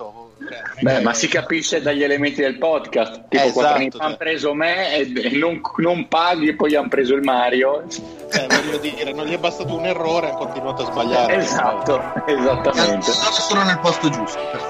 sbagliato. Cioè, Beh, ma si capisce dagli elementi del podcast. Tipo, eh, esatto, cioè. hanno preso me e non, non paghi e poi hanno preso il Mario. Eh, voglio dire, non gli è bastato un errore e ha continuato a sbagliare. Esatto, esattamente. Sono solo nel posto giusto, perfetto.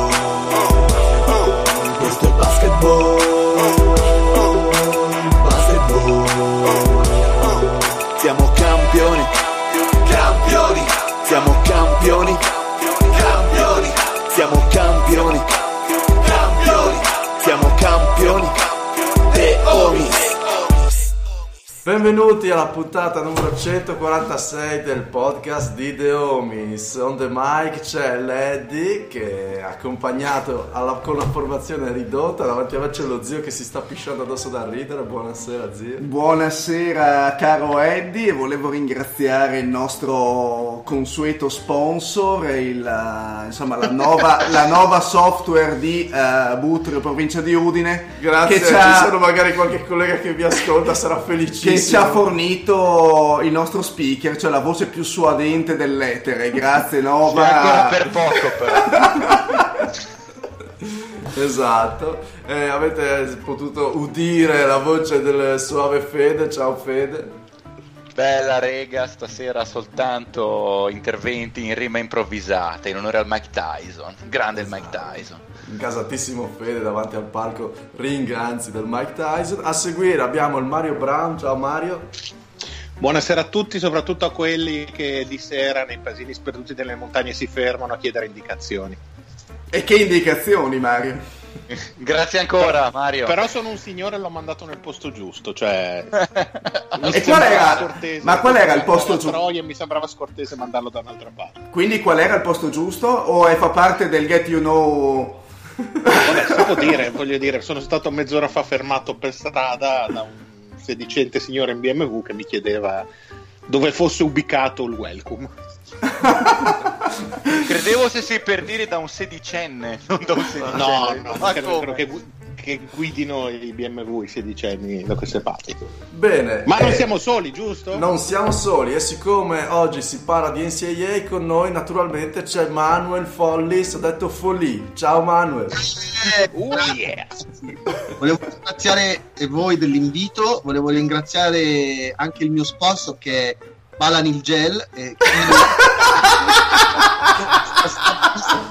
Benvenuti alla puntata numero 146 del podcast di The Homies. On the mic c'è Leddy che è accompagnato alla, con la formazione ridotta. Davanti a me c'è lo zio che si sta pisciando addosso da ridere. Buonasera zio. Buonasera caro Eddie e volevo ringraziare il nostro consueto sponsor, il, uh, insomma, la, nuova, la nuova software di uh, Butrio, provincia di Udine. Grazie, ci sono magari qualche collega che vi ascolta, sarà felicissimo che ci ha fornito il nostro speaker, cioè la voce più suadente dell'etere. Grazie Nova. Sì, ancora per poco però. esatto. Eh, avete potuto udire la voce del suave Fede. Ciao Fede. Bella rega, stasera soltanto interventi in rima improvvisata in onore al Mike Tyson. Grande esatto. il Mike esatto. Tyson. Incasatissimo Fede davanti al palco ring anzi del Mike Tyson. A seguire abbiamo il Mario Brown. Ciao Mario. Buonasera a tutti, soprattutto a quelli che di sera nei paesini sperduti delle montagne si fermano a chiedere indicazioni. E che indicazioni, Mario? Grazie ancora, Mario. Però sono un signore e l'ho mandato nel posto giusto. Cioè, e qual era? Ma qual era il posto giusto? E mi sembrava scortese mandarlo da un'altra parte. Quindi qual era il posto giusto? O fa parte del get you know? Vabbè, si può dire, voglio dire, sono stato mezz'ora fa fermato per strada da un sedicente signore in BMW che mi chiedeva dove fosse ubicato il welcome. Credevo se si per dire da un sedicenne, non da un sedicenne. No, no, ma credo, credo che, che, guidino i BMW i sedicenni da queste parti. Bene. Ma eh, non siamo soli, giusto? Non siamo soli e siccome oggi si parla di NCAA con noi naturalmente c'è Manuel Follis, detto Folli. Ciao Manuel. Oh yeah. Volevo ringraziare voi dell'invito, volevo ringraziare anche il mio sponsor che è Balanil Gel. A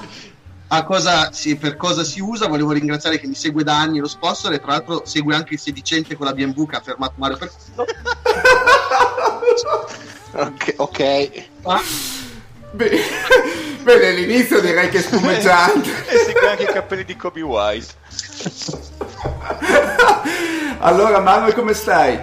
cosa, sì, per cosa si usa. Volevo ringraziare che mi segue da anni lo sponsor e tra l'altro segue anche il sedicente con la BMW che ha fermato Mario per questo. ok. okay. Ah? Bene, bene, all'inizio direi che è spumeggiante. e segue anche i capelli di Kobe Wise. allora, Manuel, come stai?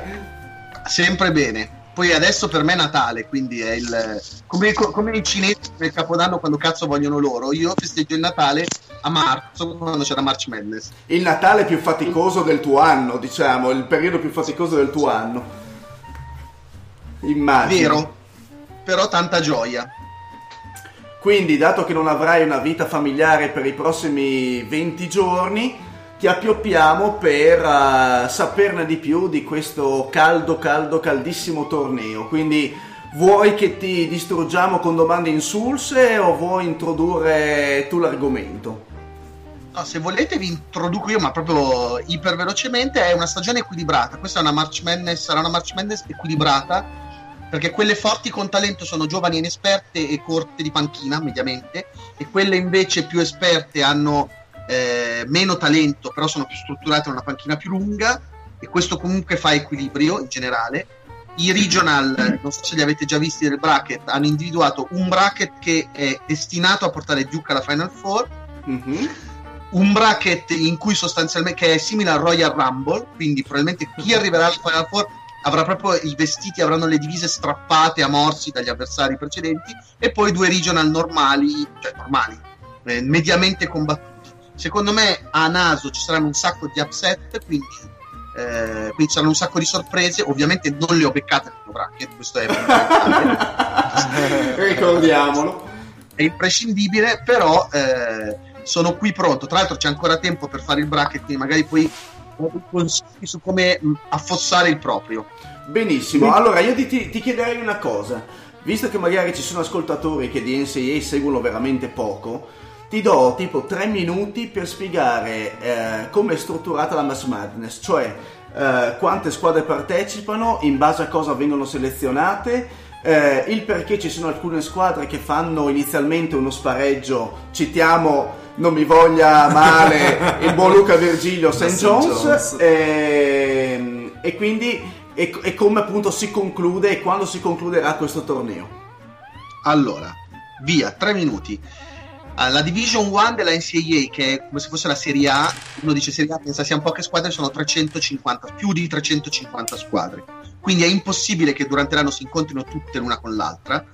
Sempre bene. Poi adesso per me è Natale, quindi è il come, come i cinesi nel Capodanno quando cazzo vogliono loro. Io festeggio il Natale a marzo quando c'era March Madness. Il Natale più faticoso del tuo anno, diciamo, il periodo più faticoso del tuo anno. Immagino. Vero, però tanta gioia. Quindi, dato che non avrai una vita familiare per i prossimi 20 giorni, ti appioppiamo per uh, saperne di più di questo caldo, caldo, caldissimo torneo. Quindi vuoi che ti distruggiamo con domande insulse o vuoi introdurre tu l'argomento? No, se volete vi introduco io, ma proprio iper velocemente. È una stagione equilibrata. Questa è una March Madness, sarà una March Madness equilibrata perché quelle forti con talento sono giovani inesperte e corte di panchina mediamente e quelle invece più esperte hanno eh, meno talento, però sono più strutturate, una panchina più lunga. e questo comunque fa equilibrio in generale. I regional, non so se li avete già visti nel bracket, hanno individuato un bracket che è destinato a portare Duke alla Final Four, Mhm. un bracket in cui sostanzialmente che è simile al Royal Rumble, quindi probabilmente chi arriverà al Final Four avrà proprio i vestiti, avranno le divise strappate a morsi dagli avversari precedenti e poi due regional normali, cioè normali, eh, mediamente combattuti. Secondo me a naso ci saranno un sacco di upset, quindi, eh, quindi ci saranno un sacco di sorprese, ovviamente non le ho beccate nel bracket, questo è Ricordiamolo. è imprescindibile, però eh, sono qui pronto. Tra l'altro c'è ancora tempo per fare il bracket, quindi magari poi consigli su come mh, affossare il proprio. Benissimo, allora io ti, ti- chiederei una cosa, visto che magari ci sono ascoltatori che di NCAA seguono veramente poco, ti do tipo tre minuti per spiegare eh, come è strutturata la Mass Madness, cioè eh, quante squadre partecipano, in base a cosa vengono selezionate, eh, il perché ci sono alcune squadre che fanno inizialmente uno spareggio, citiamo, non mi voglia male, il buon Luca Virgilio St. St. Jones, John's. ehm, e quindi e, e come appunto si conclude e quando si concluderà questo torneo. Allora, via, tre minuti. Ah, La Division 1 della NCAA, che è come se fosse la Serie A, uno dice Serie A, pensa siano poche squadre, sono 350, più di 350 squadre. Quindi è impossibile che durante l'anno si incontrino tutte l'una con l'altra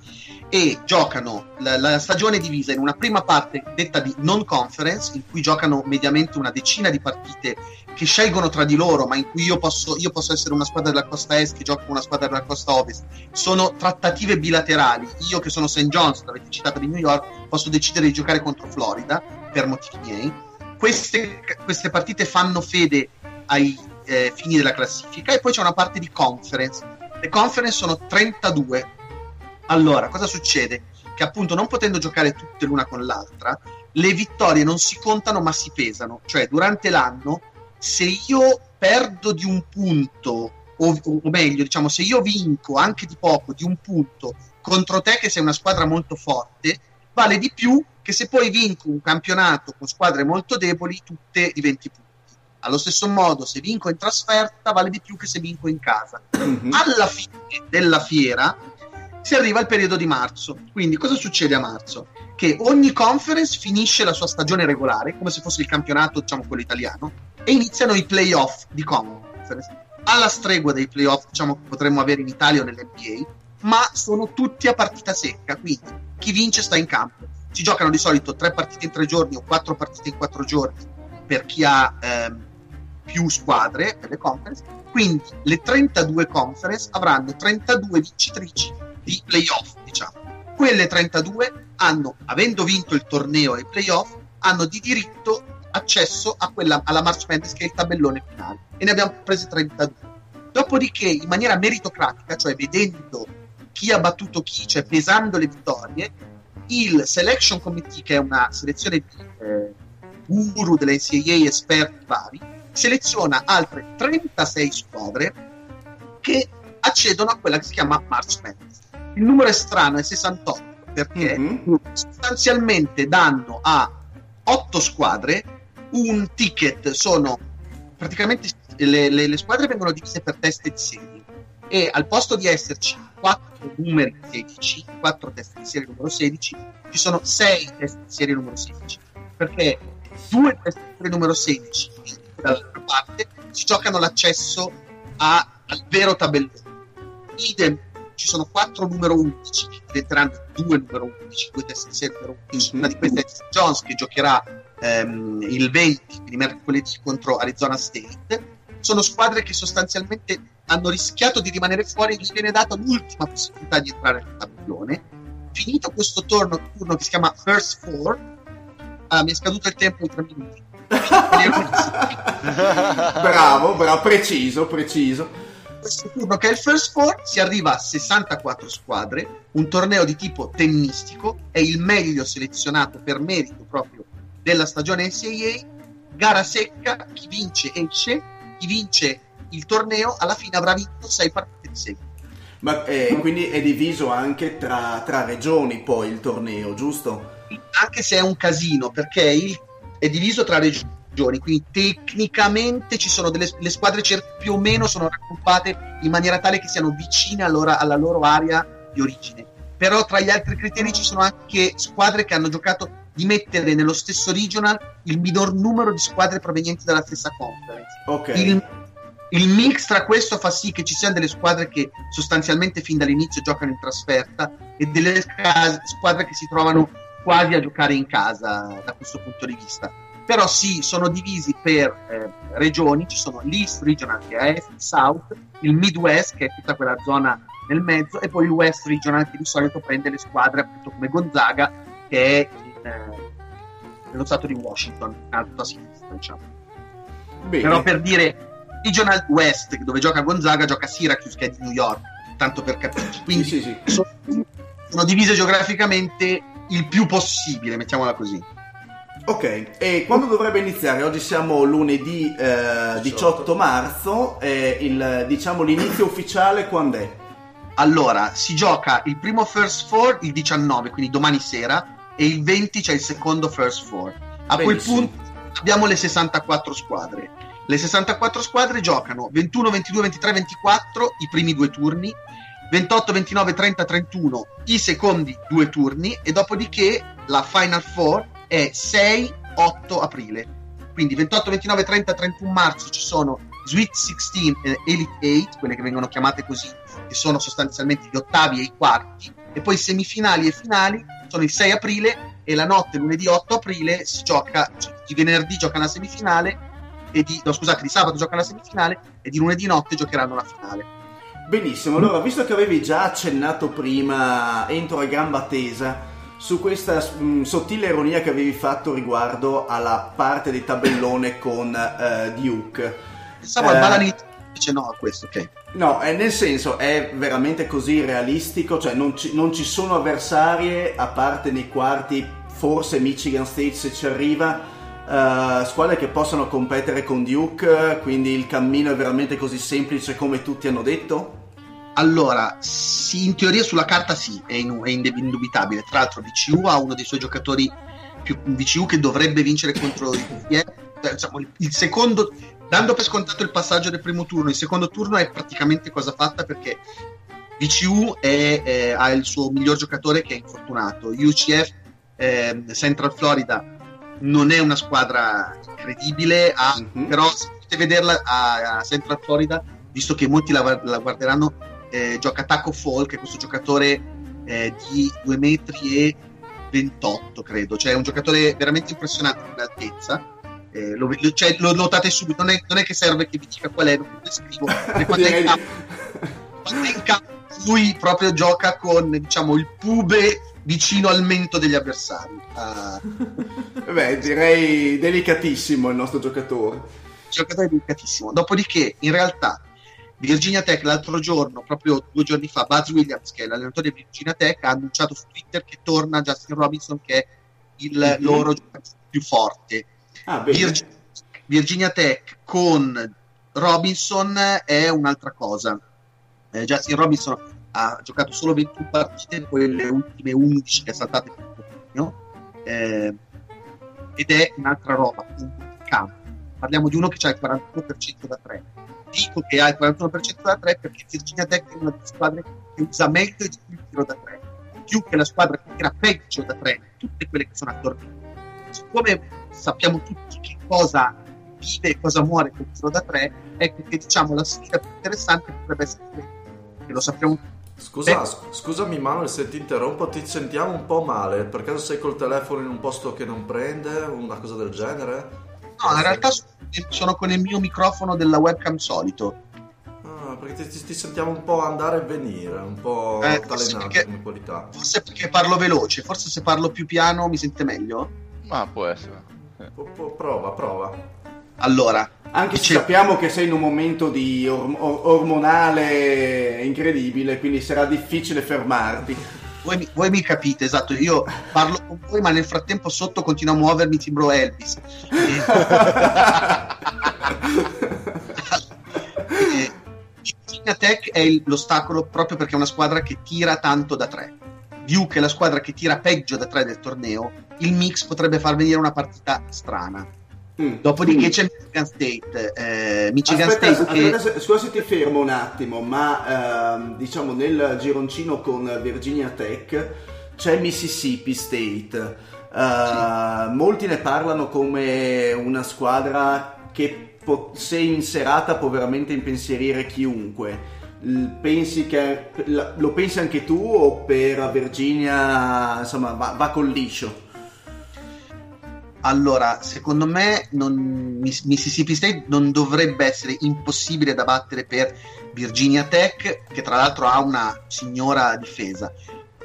e giocano la, la stagione divisa in una prima parte detta di non conference, in cui giocano mediamente una decina di partite che scelgono tra di loro, ma in cui io posso, io posso essere una squadra della costa est che gioca con una squadra della costa ovest. Sono trattative bilaterali. Io che sono St. John's, l'avete citato di New York, posso decidere di giocare contro Florida per motivi miei. Queste, queste partite fanno fede ai eh, fini della classifica e poi c'è una parte di conference. Le conference sono 32. Allora, cosa succede? Che appunto non potendo giocare tutte l'una con l'altra, le vittorie non si contano ma si pesano. Cioè, durante l'anno, se io perdo di un punto, o, o meglio, diciamo, se io vinco anche di poco, di un punto, contro te che sei una squadra molto forte, vale di più che se poi vinco un campionato con squadre molto deboli, tutte di 20 punti. Allo stesso modo, se vinco in trasferta, vale di più che se vinco in casa. Mhm. Alla fine della fiera si arriva al periodo di marzo. Quindi, cosa succede a marzo? Che ogni conference finisce la sua stagione regolare, come se fosse il campionato, diciamo quello italiano, e iniziano i playoff di conference. Alla stregua dei playoff, diciamo, che potremmo avere in Italia o nell'NBA, ma sono tutti a partita secca, quindi chi vince sta in campo. Si giocano di solito tre partite in tre giorni o quattro partite in quattro giorni per chi ha ehm, più squadre per le conference. Quindi le 32 conference avranno 32 vincitrici di playoff, diciamo. Quelle 32 hanno, avendo vinto il torneo e i playoff, hanno di diritto accesso a quella, alla March Madness che è il tabellone finale e ne abbiamo prese 32. Dopodiché, in maniera meritocratica, cioè vedendo chi ha battuto chi, cioè pesando le vittorie, il Selection Committee, che è una selezione di eh, guru delle NCAA esperti vari, seleziona altre 36 squadre che accedono a quella che si chiama March Madness. Il numero è strano, è 68, perché Mhm. sostanzialmente danno a 8 squadre un ticket, sono praticamente le, le- le squadre vengono divise per teste di serie e al posto di esserci 4 numeri 16, 4 teste di serie numero 16, ci sono 6 teste di serie numero 16, perché due teste di serie numero 16 dall'altra parte si giocano l'accesso a- al vero tabellone. Idem, ci sono 4 numero 11 che diventeranno 2 numero 11, due teste di serie numero 11. Mhm. Una di queste è. Jones che giocherà ehm, il 20, quindi mercoledì contro Arizona State. Sono squadre che sostanzialmente hanno rischiato di rimanere fuori e gli viene data l'ultima possibilità di entrare nel tabellone. Finito questo turno, turno che si chiama First Four, ah, mi è scaduto il tempo di 3 minuti. bravo, bravo, preciso, preciso. questo turno che è il First Four si arriva a 64 squadre, un torneo di tipo tennistico, è il meglio selezionato per merito proprio della stagione NCAA, gara secca, chi vince esce, chi vince il torneo alla fine avrà vinto 6 partite di seguito. Ma eh, quindi è diviso anche tra, tra regioni poi il torneo, giusto? Anche se è un casino perché il- è diviso tra regioni regioni, quindi tecnicamente ci sono delle le squadre cer- più o meno sono raggruppate in maniera tale che siano vicine allora, alla loro area di origine. Però tra gli altri criteri ci sono anche squadre che hanno giocato di mettere nello stesso regional il minor numero di squadre provenienti dalla stessa conference. Ok. Il, il mix tra questo fa sì che ci siano delle squadre che sostanzialmente fin dall'inizio giocano in trasferta e delle ca- squadre che si trovano quasi a giocare in casa da questo punto di vista. Però sì, sono divisi per eh, regioni, ci sono l'East Regional che è Est, il South, il Midwest che è tutta quella zona nel mezzo e poi il West Regional che di solito prende le squadre appunto come Gonzaga che è eh, nello stato di Washington, a sinistra diciamo. Bene. Però per dire Regional West, dove gioca Gonzaga, gioca Syracuse che è di New York, tanto per capirci. Sì, Quindi sì, sì. sono, sono divise geograficamente il più possibile, mettiamola così. Ok, e quando dovrebbe iniziare? Oggi siamo lunedì eh, 18 marzo, e il, diciamo l'inizio ufficiale quando è? Allora, si gioca il primo First Four il 19, quindi domani sera, e il 20 c'è il secondo First Four. A quel Benissimo. punto abbiamo le 64 squadre. Le 64 squadre giocano 21, 22, 23, 24 i primi due turni, 28, 29, 30, 31 i secondi due turni e dopodiché la Final Four è 6, 8 aprile. Quindi 28, 29, 30, 31 marzo ci sono Sweet 16 e Elite 8, quelle che vengono chiamate così, che sono sostanzialmente gli ottavi e i quarti, e poi semifinali e finali sono il 6 aprile e la notte lunedì 8 aprile si gioca, di venerdì gioca la semifinale e di, no, scusate, di sabato gioca la semifinale e di lunedì notte giocheranno la finale. Benissimo, allora visto che avevi già accennato prima, entro a gamba tesa, su questa mm, sottile ironia che avevi fatto riguardo alla parte di tabellone con eh, Duke. Pensavo Eh. al banalità, invece no a questo, ok. No, è nel senso, è veramente così realistico, cioè non ci, non ci sono avversarie, a parte nei quarti, forse Michigan State se ci arriva, eh, squadre che possano competere con Duke, quindi il cammino è veramente così semplice come tutti hanno detto? Allora, sì, in teoria sulla carta sì, è, in- è indubitabile. Tra l'altro VCU ha uno dei suoi giocatori più VCU che dovrebbe vincere contro il. Eh, diciamo, il, il secondo, dando per scontato il passaggio del primo turno, il secondo turno è praticamente cosa fatta perché VCU è, eh, ha il suo miglior giocatore che è infortunato. UCF ehm, Central Florida non è una squadra incredibile, ha- Mhm. però se potete vederla a, a Central Florida, visto che molti la, la guarderanno, eh, gioca Taco Fall, che è questo giocatore eh, di 2 metri e 28, credo, cioè è un giocatore veramente impressionante in altezza. Eh, lo, cioè, lo notate subito, non è, non è che serve che vi dica qual è, lo descrivo. quando è in campo, quando è in campo, lui proprio gioca con diciamo il pube vicino al mento degli avversari. Ah, Beh, direi delicatissimo il nostro giocatore. giocatore delicatissimo. Dopodiché, in realtà, Virginia Tech l'altro giorno, proprio due giorni fa, Buzz Williams, che è l'allenatore di Virginia Tech, ha annunciato su Twitter che torna Justin Robinson, che è il Mhm. loro giocatore più forte. Ah. Virgi- Virginia Tech con Robinson è un'altra cosa. Eh, Justin Robinson ha giocato solo 21 partite, poi le ultime 11 che ha saltate per pochino, eh, ed è un'altra roba. Parliamo di uno che ha il 41% da 3. Dico che ha il 41% da 3 perché Virginia Tech è una delle squadre che usa meglio il tiro da 3, più che la squadra che tira peggio da 3, tutte quelle che sono attorno. Siccome sappiamo tutti che cosa vive e cosa muore col tiro da 3, ecco che diciamo la sfida più interessante potrebbe essere quella, che lo sappiamo tutti. Scusa, Beh. scusami Manuel se ti interrompo, ti sentiamo un po' male. Per caso sei col telefono in un posto che non prende? Una cosa del genere? No, in realtà sono- con il mio microfono della webcam solito. Ah, perché ti, ti- ti sentiamo un po' andare e venire, un po' Eh, forse altalenante perché- come qualità. Forse perché parlo veloce, forse se parlo più piano mi sente meglio. Ma può essere. Po- po- Prova, prova. Allora, Anche se sappiamo che sei in un momento di orm- or- ormonale incredibile, quindi sarà difficile fermarti. voi mi, voi mi capite, esatto, io parlo con voi ma nel frattempo sotto continua a muovermi timbro Elvis. Eh, Virginia Tech è il- l'ostacolo proprio perché è una squadra che tira tanto da tre. Duke è la squadra che tira peggio da tre del torneo. Il mix potrebbe far venire una partita strana. Mm. Dopodiché c'è Michigan State. eh, Michigan Aspetta, State che... aspetta, scusa se ti fermo un attimo, ma ehm, diciamo nel gironcino con Virginia Tech c'è Mississippi State. Eh, Molti ne parlano come una squadra che po- se in serata può veramente impensierire chiunque. Pensi che, lo pensi anche tu o per Virginia insomma va, va col liscio? Allora, secondo me non- Miss- Mississippi State non dovrebbe essere impossibile da battere per Virginia Tech, che tra l'altro ha una signora difesa.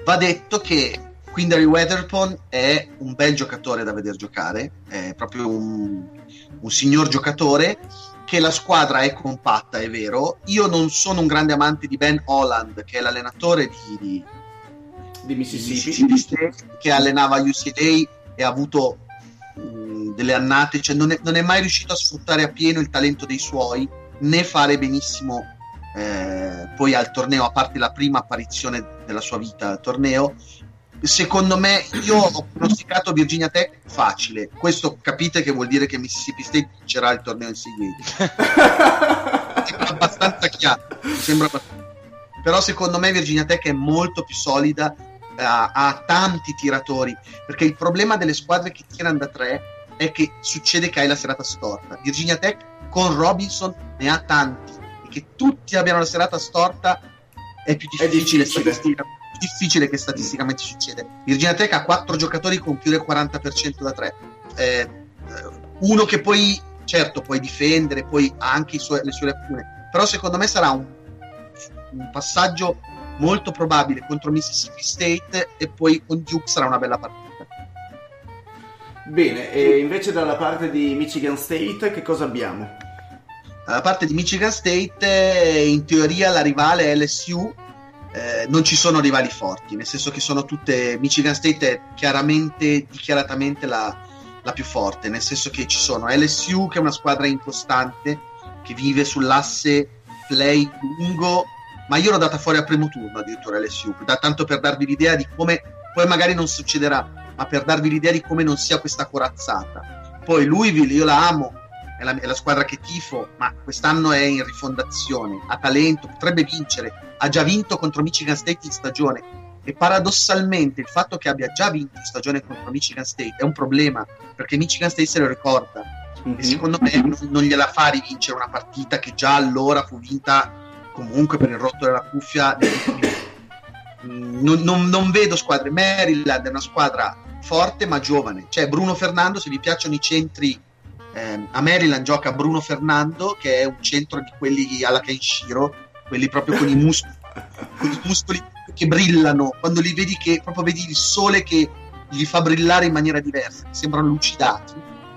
Va detto che Quindary Weatherpon è un bel giocatore da vedere giocare, è proprio un, un signor giocatore, che la squadra è compatta, è vero. Io non sono un grande amante di Ben Holland, che è l'allenatore di- di, Di di Mississippi? State, che allenava UCLA e ha avuto mh, delle annate, cioè non è, non è mai riuscito a sfruttare a pieno il talento dei suoi né fare benissimo eh, poi al torneo, a parte la prima apparizione della sua vita al torneo. Secondo me, io ho pronosticato Virginia Tech facile. Questo capite che vuol dire che Mississippi State vincerà il torneo in Seagate. sembra abbastanza chiaro. Sembra abbastanza- Però secondo me Virginia Tech è molto più solida, ha, ha tanti tiratori, perché il problema delle squadre che tirano da tre è che succede che hai la serata storta. Virginia Tech con Robinson ne ha tanti e che tutti abbiano la serata storta è più È difficile, difficile. che statisticamente succede. Virginia Tech ha quattro giocatori con più del 40% da tre. Eh, uno che poi, certo, puoi difendere, poi ha anche suoi- le sue lacune, però secondo me sarà un, un passaggio molto probabile contro Mississippi State e poi con Duke sarà una bella partita. Bene, e invece dalla parte di Michigan State che cosa abbiamo? Dalla parte di Michigan State, eh, in teoria la rivale è LSU. Eh, non ci sono rivali forti, nel senso che sono tutte. Michigan State è chiaramente, dichiaratamente la, la più forte, nel senso che ci sono LSU, che è una squadra incostante, che vive sull'asse play lungo, ma io l'ho data fuori al primo turno addirittura LSU, da, tanto per darvi l'idea di come. Poi magari non succederà, ma per darvi l'idea di come non sia questa corazzata. Poi Louisville, io la amo, è la, è la squadra che tifo, ma quest'anno è in rifondazione, ha talento, potrebbe vincere, ha già vinto contro Michigan State in stagione. E paradossalmente il fatto che abbia già vinto in stagione contro Michigan State è un problema perché Michigan State se lo ricorda. E secondo me non, non gliela fa rivincere una partita che già allora fu vinta comunque per il rotto della cuffia Mm, non, non- non vedo squadre. Maryland è una squadra forte ma giovane. C'è Bruno Fernando se vi piacciono i centri ehm, a Maryland gioca Bruno Fernando che è un centro di quelli alla Kenshiro quelli proprio con i muscoli con i muscoli che brillano quando li vedi che proprio vedi il sole che li fa brillare in maniera diversa sembrano lucidati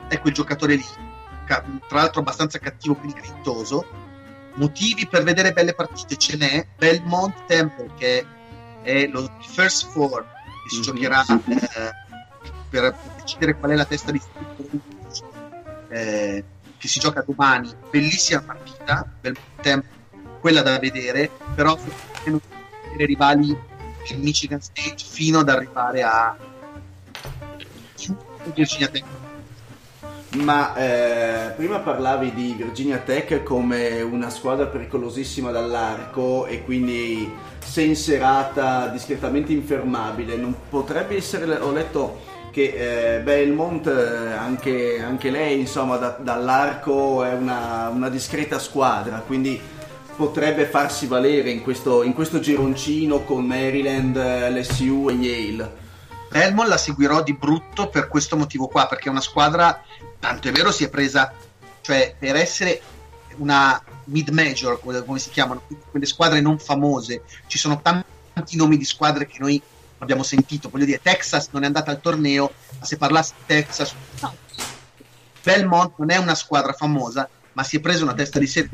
è quel giocatore lì. Ca- tra l'altro abbastanza cattivo quindi grintoso motivi per vedere belle partite ce n'è. Belmont Temple che è lo first four che si Mhm. giocherà eh, per decidere qual è la testa di eh, che si gioca domani. Bellissima partita. Belmont Temple quella da vedere però non vedere rivali del Michigan State fino ad arrivare a Virginia Tech Ma eh, prima parlavi di Virginia Tech come una squadra pericolosissima dall'arco e quindi se in serata discretamente infermabile. Non potrebbe essere, ho letto che eh, Belmont, eh, anche, anche lei insomma da- dall'arco è una, una discreta squadra, quindi potrebbe farsi valere in questo, in questo gironcino con Maryland, eh, LSU e Yale. Belmont la seguirò di brutto per questo motivo qua, perché è una squadra, tanto è vero, si è presa, cioè per essere una mid-major, come come si chiamano, quelle squadre non famose, ci sono tanti nomi di squadre che noi abbiamo sentito, voglio dire, Texas non è andata al torneo, ma se parlassi di Texas... Belmont non è una squadra famosa, ma si è presa una testa di serie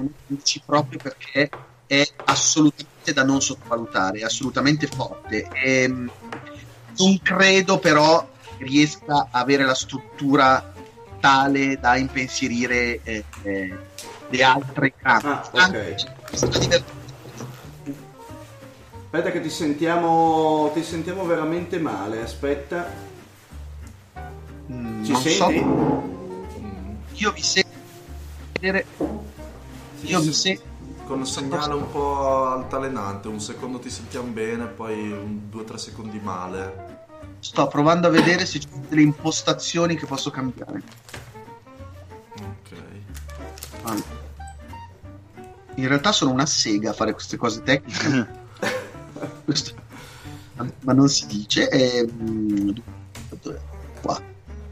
proprio perché è assolutamente da non sottovalutare, è assolutamente forte. Ehm, non credo però riesca a avere la struttura tale da impensierire eh, eh, le altre campi. Ah, ok. Anche questa divertente. Aspetta che ti sentiamo, ti sentiamo veramente male, aspetta. Mm, Ci non senti? so. io vi seguo. Vedere- Io mi se- Con un segnale un po' altalenante, un secondo ti sentiamo bene, poi un, due o tre secondi male. sto provando a vedere se ci sono delle impostazioni che posso cambiare. Ok. Allora. In realtà sono una sega a fare queste cose tecniche. Questo- Ma non si dice. ehm, dov'è? Qua.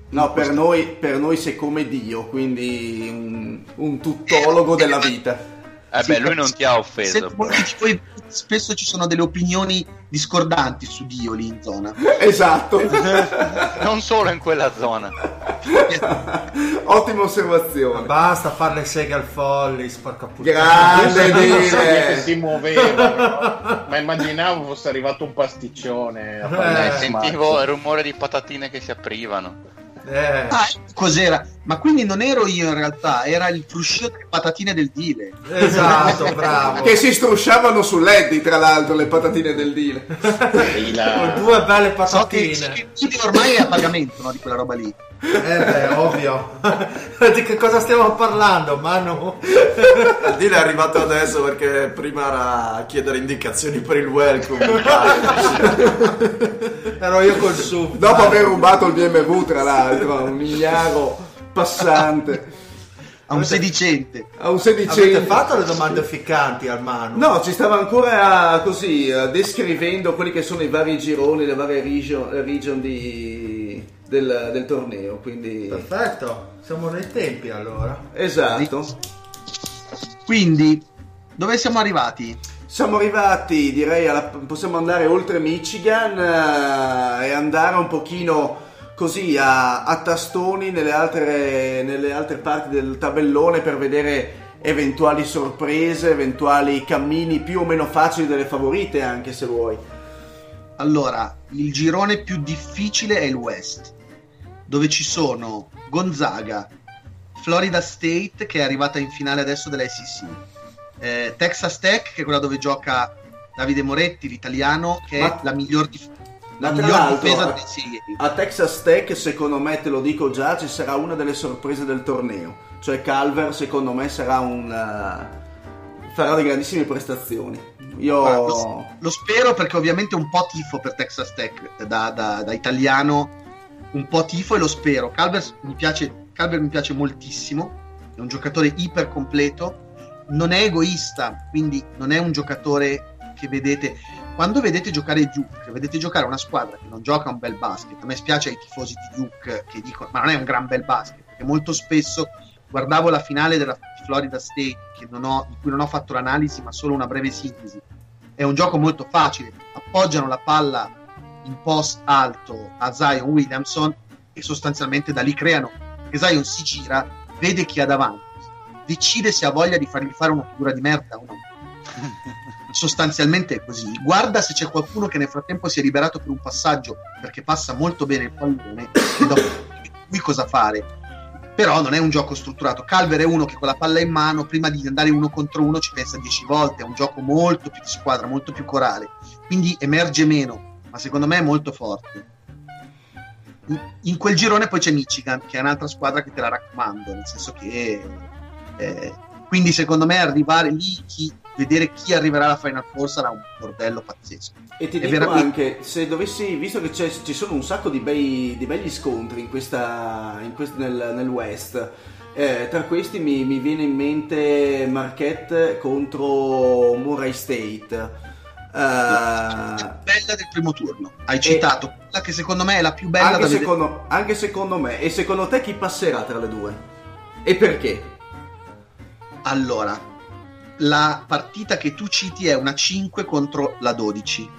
No, per noi, per noi sei come Dio, quindi un, un tuttologo della vita. Eh beh, lui non ti ha offeso. di voi spesso ci sono delle opinioni discordanti su Dio lì in zona. Esatto. Non solo in quella zona. Ottima osservazione. Basta fare le seghe al folli, sporca puttana. Grande dire. si muoveva, ma immaginavo fosse arrivato un pasticcione. Eh, Sentivo il rumore di patatine che si aprivano. Eh, Ah, cos'era? Ma quindi non ero io in realtà, era il fruscio delle patatine del Dile. esatto, bravo. Che si strusciavano sull'Eddie, tra l'altro, le patatine del la- Con due belle So che patatine. il Dile ormai è a pagamento no, di quella roba lì. Eh beh, ovvio. Di che cosa stiamo parlando, Manu? Il deal è arrivato adesso perché prima era a chiedere indicazioni per il welcome. Ero io col sub. Dopo aver rubato il BMW, tra l'altro, a un ignaro passante. A un sedicente. A un sedicente. Avete fatto le domande ficcanti al Manu? No, ci stava ancora così eh, descrivendo quelli che sono i vari gironi, le varie region, region di- del, del torneo. Quindi, Perfetto, siamo nei tempi allora. esatto. Quindi, dove siamo arrivati? Siamo arrivati, direi, alla- possiamo andare oltre Michigan eh, e andare un pochino così a, a tastoni nelle altre, nelle altre parti del tabellone per vedere eventuali sorprese, eventuali cammini più o meno facili delle favorite, anche se vuoi. Allora, il girone più difficile è il West, dove ci sono Gonzaga, Florida State, che è arrivata in finale adesso della SEC, eh, Texas Tech, che è quella dove gioca Davide Moretti, l'italiano, che Ma- è la miglior, dif- la tra miglior l'altro, difesa a-. A Texas Tech, secondo me, te lo dico già, ci sarà una delle sorprese del torneo. Cioè Calver, secondo me, sarà un... eh, farà delle grandissime prestazioni. Io... Guarda, lo, lo spero perché ovviamente un po' tifo per Texas Tech da, da- da italiano, un po' tifo e lo spero. Calvert mi piace, Calvert mi piace moltissimo, è un giocatore iper completo, non è egoista, quindi non è un giocatore che vedete quando vedete giocare Duke, vedete giocare una squadra che non gioca un bel basket. A me spiace ai tifosi di Duke che dicono ma non è un gran bel basket, perché molto spesso guardavo la finale della Florida State ho- di cui non ho fatto l'analisi ma solo una breve sintesi è un gioco molto facile appoggiano la palla in post alto a Zion Williamson e sostanzialmente da lì creano che Zion si gira vede chi ha davanti decide se ha voglia di fargli fare una figura di merda o no sostanzialmente è così guarda se c'è qualcuno che nel frattempo si è liberato per un passaggio perché passa molto bene il pallone e dopo qui cosa fare però non è un gioco strutturato. Calver è uno che con la palla in mano, prima di andare uno contro uno, ci pensa dieci volte. È un gioco molto più di squadra, molto più corale. Quindi emerge meno, ma secondo me è molto forte. In, quel girone poi c'è Michigan, che è un'altra squadra che te la raccomando, nel senso che. eh, quindi secondo me arrivare lì, chi- vedere chi arriverà alla Final Four sarà un bordello pazzesco. E ti È dico veramente- anche, se dovessi, visto che ci sono un sacco di, bei, di belli scontri in questa, in quest- nel, nel West, eh, tra questi mi, mi viene in mente Marquette contro Murray State. Eh, Bella del primo turno. Hai citato quella che secondo me è la più bella anche, da vedere. secondo, anche secondo me. E secondo te chi passerà tra le due? E perché? Allora, la partita che tu citi è una 5 contro la 12.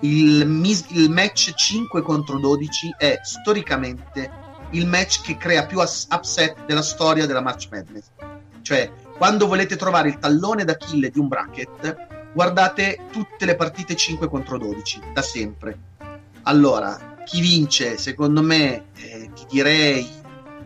Il, mis- il match 5 contro 12 è storicamente il match che crea più as- upset della storia della March Madness. Cioè, quando volete trovare il tallone d'Achille di un bracket, guardate tutte le partite 5 contro 12, da sempre. Allora, chi vince? Secondo me, eh, ti direi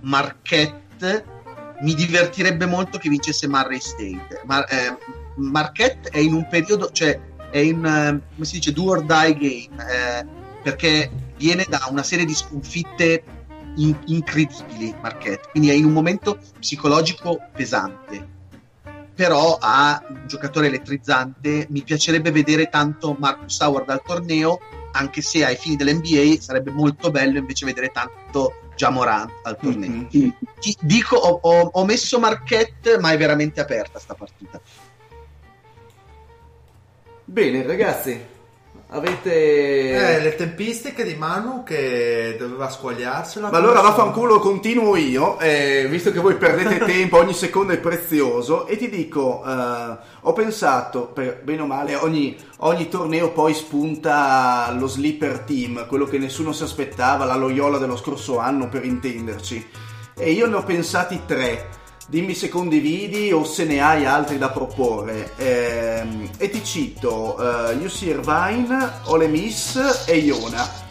Marquette mi divertirebbe molto che vincesse Murray State. Mar- eh, Marquette è in un periodo, cioè è in, eh, come si dice, do or die game, eh, perché viene da una serie di sconfitte in- incredibili Marquette, quindi è in un momento psicologico pesante. Però ha un giocatore elettrizzante, mi piacerebbe vedere tanto Marcus Howard al torneo, anche se ai fini dell'NBA sarebbe molto bello invece vedere tanto Jamorant al torneo. Mhm. Ti dico, ho, ho- ho messo Marquette, ma è veramente aperta sta partita. Bene, ragazzi, avete. Eh, le tempistiche di Manu che doveva squagliarsela. Ma allora vaffanculo continuo io, eh, visto che voi perdete tempo, ogni secondo è prezioso, e ti dico, eh, ho pensato, per, bene o male, ogni, ogni torneo poi spunta lo sleeper team, quello che nessuno si aspettava, la Loyola dello scorso anno per intenderci, e io ne ho pensati tre. Dimmi se condividi o se ne hai altri da proporre. Ehm, e ti cito eh, UC Irvine, Ole Miss e Iona.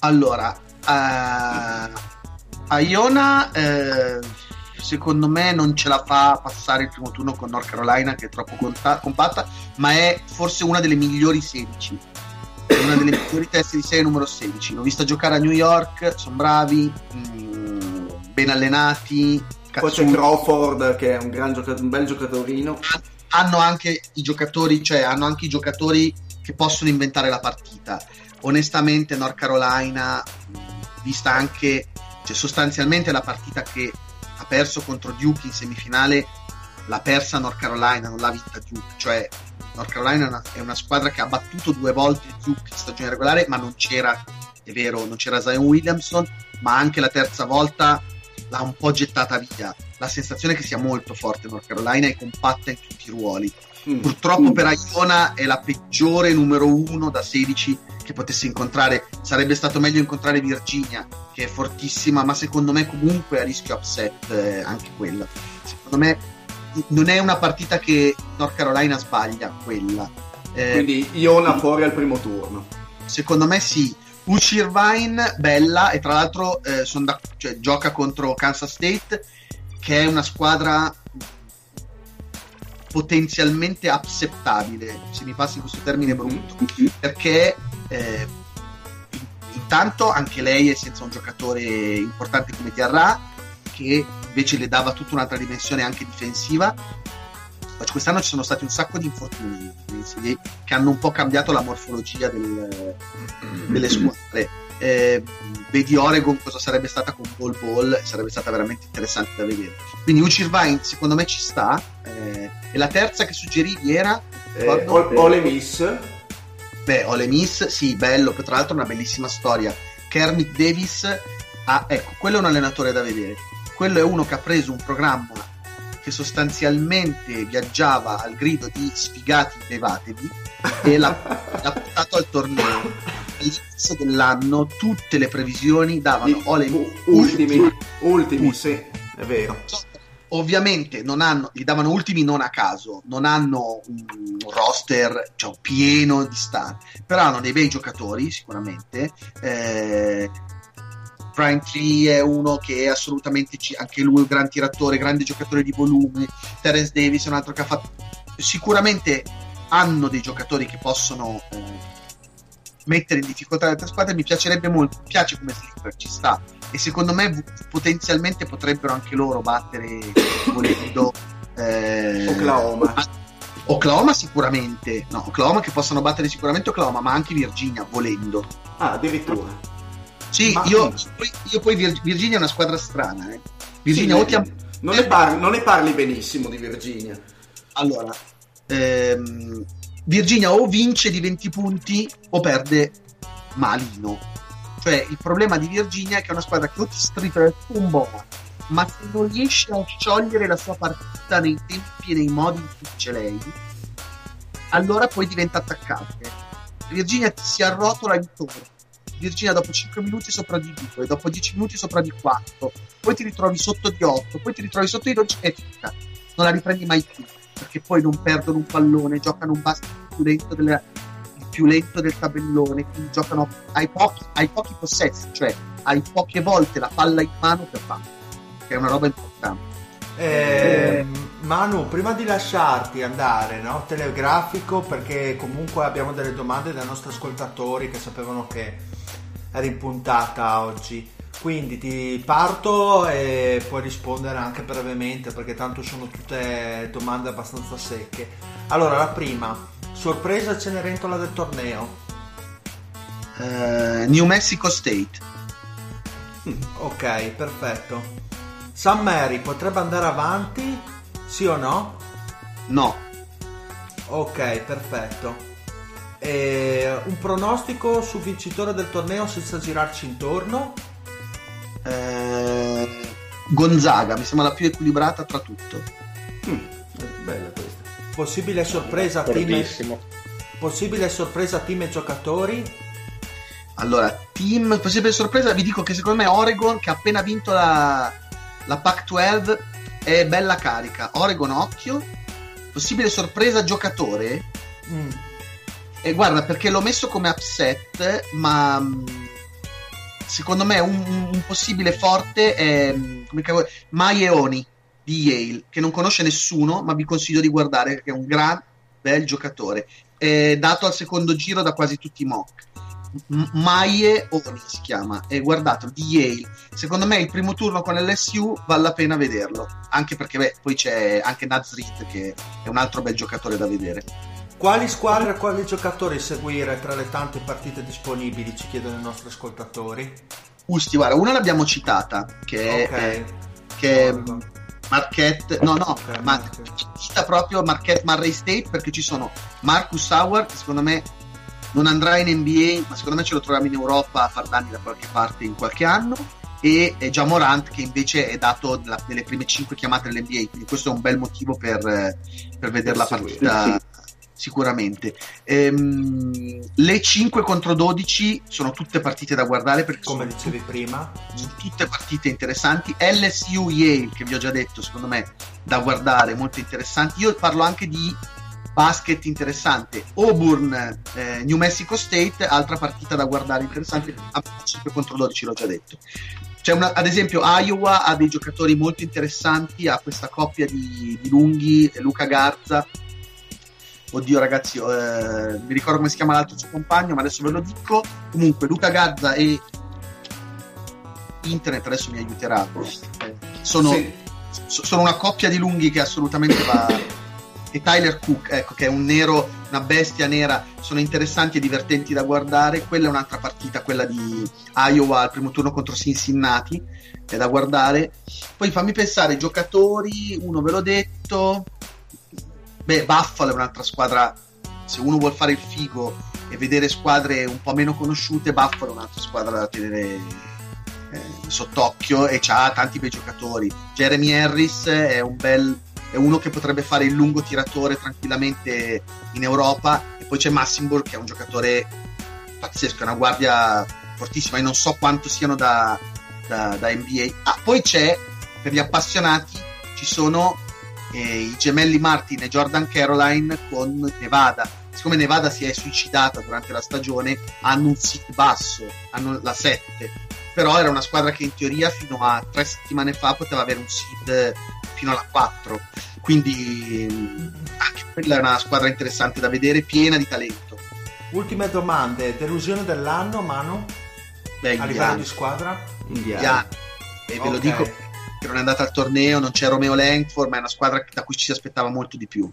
Allora, eh, a Iona eh, secondo me non ce la fa passare il primo turno con North Carolina che è troppo conta- compatta, ma è forse una delle migliori 16. È una delle migliori teste di serie numero 16. L'ho vista giocare a New York, sono bravi, mm, ben allenati. Poi c'è. Crawford che è un, gran gioca- un bel giocatorino. hanno anche i giocatori, cioè hanno anche i giocatori che possono inventare la partita. Onestamente, North Carolina, vista anche, cioè sostanzialmente la partita che ha perso contro Duke in semifinale, l'ha persa North Carolina, non l'ha vinta Duke. Cioè, North Carolina è una, è una squadra che ha battuto due volte Duke in stagione regolare, ma non c'era, è vero, non c'era Zion Williamson, ma anche la terza volta l'ha un po' gettata via. La sensazione è che sia molto forte North Carolina e compatta in tutti i ruoli. Mm. Purtroppo per Iona è la peggiore numero uno da 16 che potesse incontrare. Sarebbe stato meglio incontrare Virginia, che è fortissima, ma secondo me comunque a rischio upset eh, anche quella. Secondo me non è una partita che North Carolina sbaglia quella. Eh, Quindi Iona fuori al primo turno. secondo me sì. Uchi Irvine, bella, e tra l'altro eh, da- cioè, gioca contro Kansas State, che è una squadra potenzialmente upsettabile, se mi passi questo termine brutto, perché eh, intanto anche lei è senza un giocatore importante come Diarra, che invece le dava tutta un'altra dimensione anche difensiva. Quest'anno ci sono stati un sacco di infortuni che hanno un po' cambiato la morfologia del- delle squadre. Eh, vedi Oregon cosa sarebbe stata con Ball Ball, sarebbe stata veramente interessante da vedere. Quindi Uchi Irvine secondo me ci sta. eh, e la terza che suggerivi era Eh, Ole Miss. Beh, Ole Miss, sì, bello, tra l'altro una bellissima storia. Kermit Davis, ah, ecco, quello è un allenatore da vedere. Quello è uno che ha preso un programma che sostanzialmente viaggiava al grido di sfigati levatevi e l'ha, l'ha portato al torneo. All'inizio dell'anno tutte le previsioni davano Ole U- ultimi, ultimi, sì, è vero. ovviamente non hanno, li davano ultimi non a caso, non hanno un roster cioè, pieno di star, però hanno dei bei giocatori sicuramente. Eh, Brian Tree è uno che è assolutamente anche lui un gran tiratore, grande giocatore di volume. Terence Davis è un altro che ha fatto. Sicuramente hanno dei giocatori che possono eh, mettere in difficoltà le altre squadre. Mi piacerebbe molto, mi piace come sleeper, ci sta. E secondo me v- potenzialmente potrebbero anche loro battere volendo eh, Oklahoma. Oklahoma sicuramente, no, Oklahoma che possono battere sicuramente Oklahoma, ma anche Virginia volendo. Ah, addirittura. Sì, Ma- io, poi- io poi Vir- Virginia è una squadra strana. Eh. Virginia Sì, ti non, ne parli, non ne parli benissimo di Virginia. Allora, ehm, Virginia o vince di 20 punti o perde malino. Cioè, il problema di Virginia è che è una squadra che o ti strita il tumbò, ma se non riesce a sciogliere la sua partita nei tempi e nei modi in cui c'è lei, allora poi diventa attaccante. Virginia ti si arrotola intorno. Virginia dopo 5 minuti sopra di 2, dopo 10 minuti sopra di 4, poi ti ritrovi sotto di 8, poi ti ritrovi sotto di 12 e finita. Non la riprendi mai più, perché poi non perdono un pallone, giocano un basket più lento, delle- più lento del tabellone, quindi giocano ai pochi, ai pochi possessi, cioè hai poche volte la palla in mano per fare, che è una roba importante. Eh, Manu, prima di lasciarti andare, no? telegrafico, perché comunque abbiamo delle domande dai nostri ascoltatori che sapevano che eri in puntata oggi. Quindi ti parto e puoi rispondere anche brevemente perché tanto sono tutte domande abbastanza secche. Allora, la prima, sorpresa Cenerentola del torneo. Eh, New Mexico State. Ok, perfetto. San Mary potrebbe andare avanti? Sì o no? No. Ok, perfetto. E un pronostico su vincitore del torneo senza girarci intorno? Eh, Gonzaga, mi sembra la più equilibrata tra tutto. È bella questa. Possibile sorpresa team, D'accordissimo. possibile sorpresa team e giocatori? Allora, team, possibile sorpresa, vi dico che secondo me Oregon, che ha appena vinto la, la Pac-12, è bella carica. Oregon, occhio. Possibile sorpresa giocatore? Mm, E guarda, perché l'ho messo come upset, ma mh, secondo me un, un possibile forte è mh, come cavolo, Maieoni di Yale, che non conosce nessuno, ma vi consiglio di guardare perché è un gran bel giocatore. È dato al secondo giro da quasi tutti i mock. Maie Oni si chiama, e guardatelo, di Yale. Secondo me il primo turno con l'SU vale la pena vederlo, anche perché beh, poi c'è anche Naz Reed che è un altro bel giocatore da vedere. Quali squadre e quali giocatori seguire tra le tante partite disponibili? Ci chiedono i nostri ascoltatori. Usti, guarda, una l'abbiamo citata, che Ok. è, che è. Marquette, no, no, Ok, ma Marquette. cita proprio Marquette Murray State perché ci sono Marcus Howard, che secondo me non andrà in NBA, ma secondo me ce lo troviamo in Europa a far danni da qualche parte in qualche anno. E e già Morant, che invece è dato nelle prime 5 chiamate dell'NBA, quindi questo è un bel motivo per, eh, per vedere la seguire. Sicuramente Ehm, le 5 contro 12 sono tutte partite da guardare perché Come sono dicevi prima. sono tutte partite interessanti. LSU Yale, che vi ho già detto, secondo me da guardare, molto interessanti. Io parlo anche di basket interessante. Auburn, eh, New Mexico State, altra partita da guardare interessante. A 5 contro 12, l'ho già detto. C'è una- ad esempio, Iowa ha dei giocatori molto interessanti. Ha questa coppia di, di lunghi, Luca Garza. Oddio, ragazzi, eh, mi ricordo come si chiama l'altro suo compagno, ma adesso ve lo dico. Comunque, Luca Garza e internet adesso mi aiuterà. Sono, Sì. so- sono una coppia di lunghi che assolutamente va. E Tyler Cook, ecco, che è un nero, una bestia nera, sono interessanti e divertenti da guardare. Quella è un'altra partita, quella di Iowa al primo turno contro Cincinnati, è da guardare. Poi fammi pensare, giocatori, uno ve l'ho detto. Beh, Buffalo è un'altra squadra. Se uno vuol fare il figo e vedere squadre un po' meno conosciute, Buffalo è un'altra squadra da tenere eh, sott'occhio e ha tanti bei giocatori. Jeremy Harris è un bel è uno che potrebbe fare il lungo tiratore tranquillamente in Europa e poi c'è Massimburg che è un giocatore pazzesco, è una guardia fortissima, io non so quanto siano da, da, da NBA. Ah, poi c'è per gli appassionati ci sono eh, i gemelli Martin e Jordan Caroline con Nevada. Siccome Nevada si è suicidata durante la stagione, hanno un seed basso, hanno la 7. Però era una squadra che in teoria fino a tre settimane fa poteva avere un seed fino alla 4. Quindi anche quella è una squadra interessante da vedere, piena di talento. Ultime domande. Delusione dell'anno, Manu? Beh, A livello di squadra? Indiana. indiani. E ve lo dico che non è andata al torneo, non c'è Romeo Langford, ma è una squadra da cui ci si aspettava molto di più.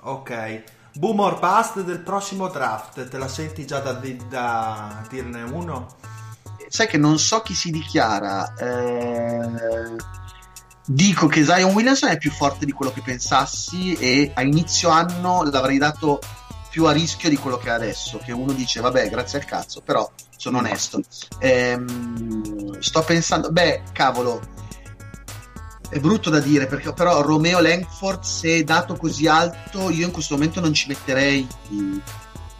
Ok. Boom or bust del prossimo draft. Te la senti già da, da dirne uno? sai che non so chi si dichiara. eh, dico che Zion Williamson è più forte di quello che pensassi e a inizio anno l'avrei dato più a rischio di quello che è adesso. Che uno dice, vabbè, grazie al cazzo, però sono onesto. Ehm, sto pensando, beh, cavolo. È brutto da dire perché però Romeo Langford se è dato così alto io in questo momento non ci metterei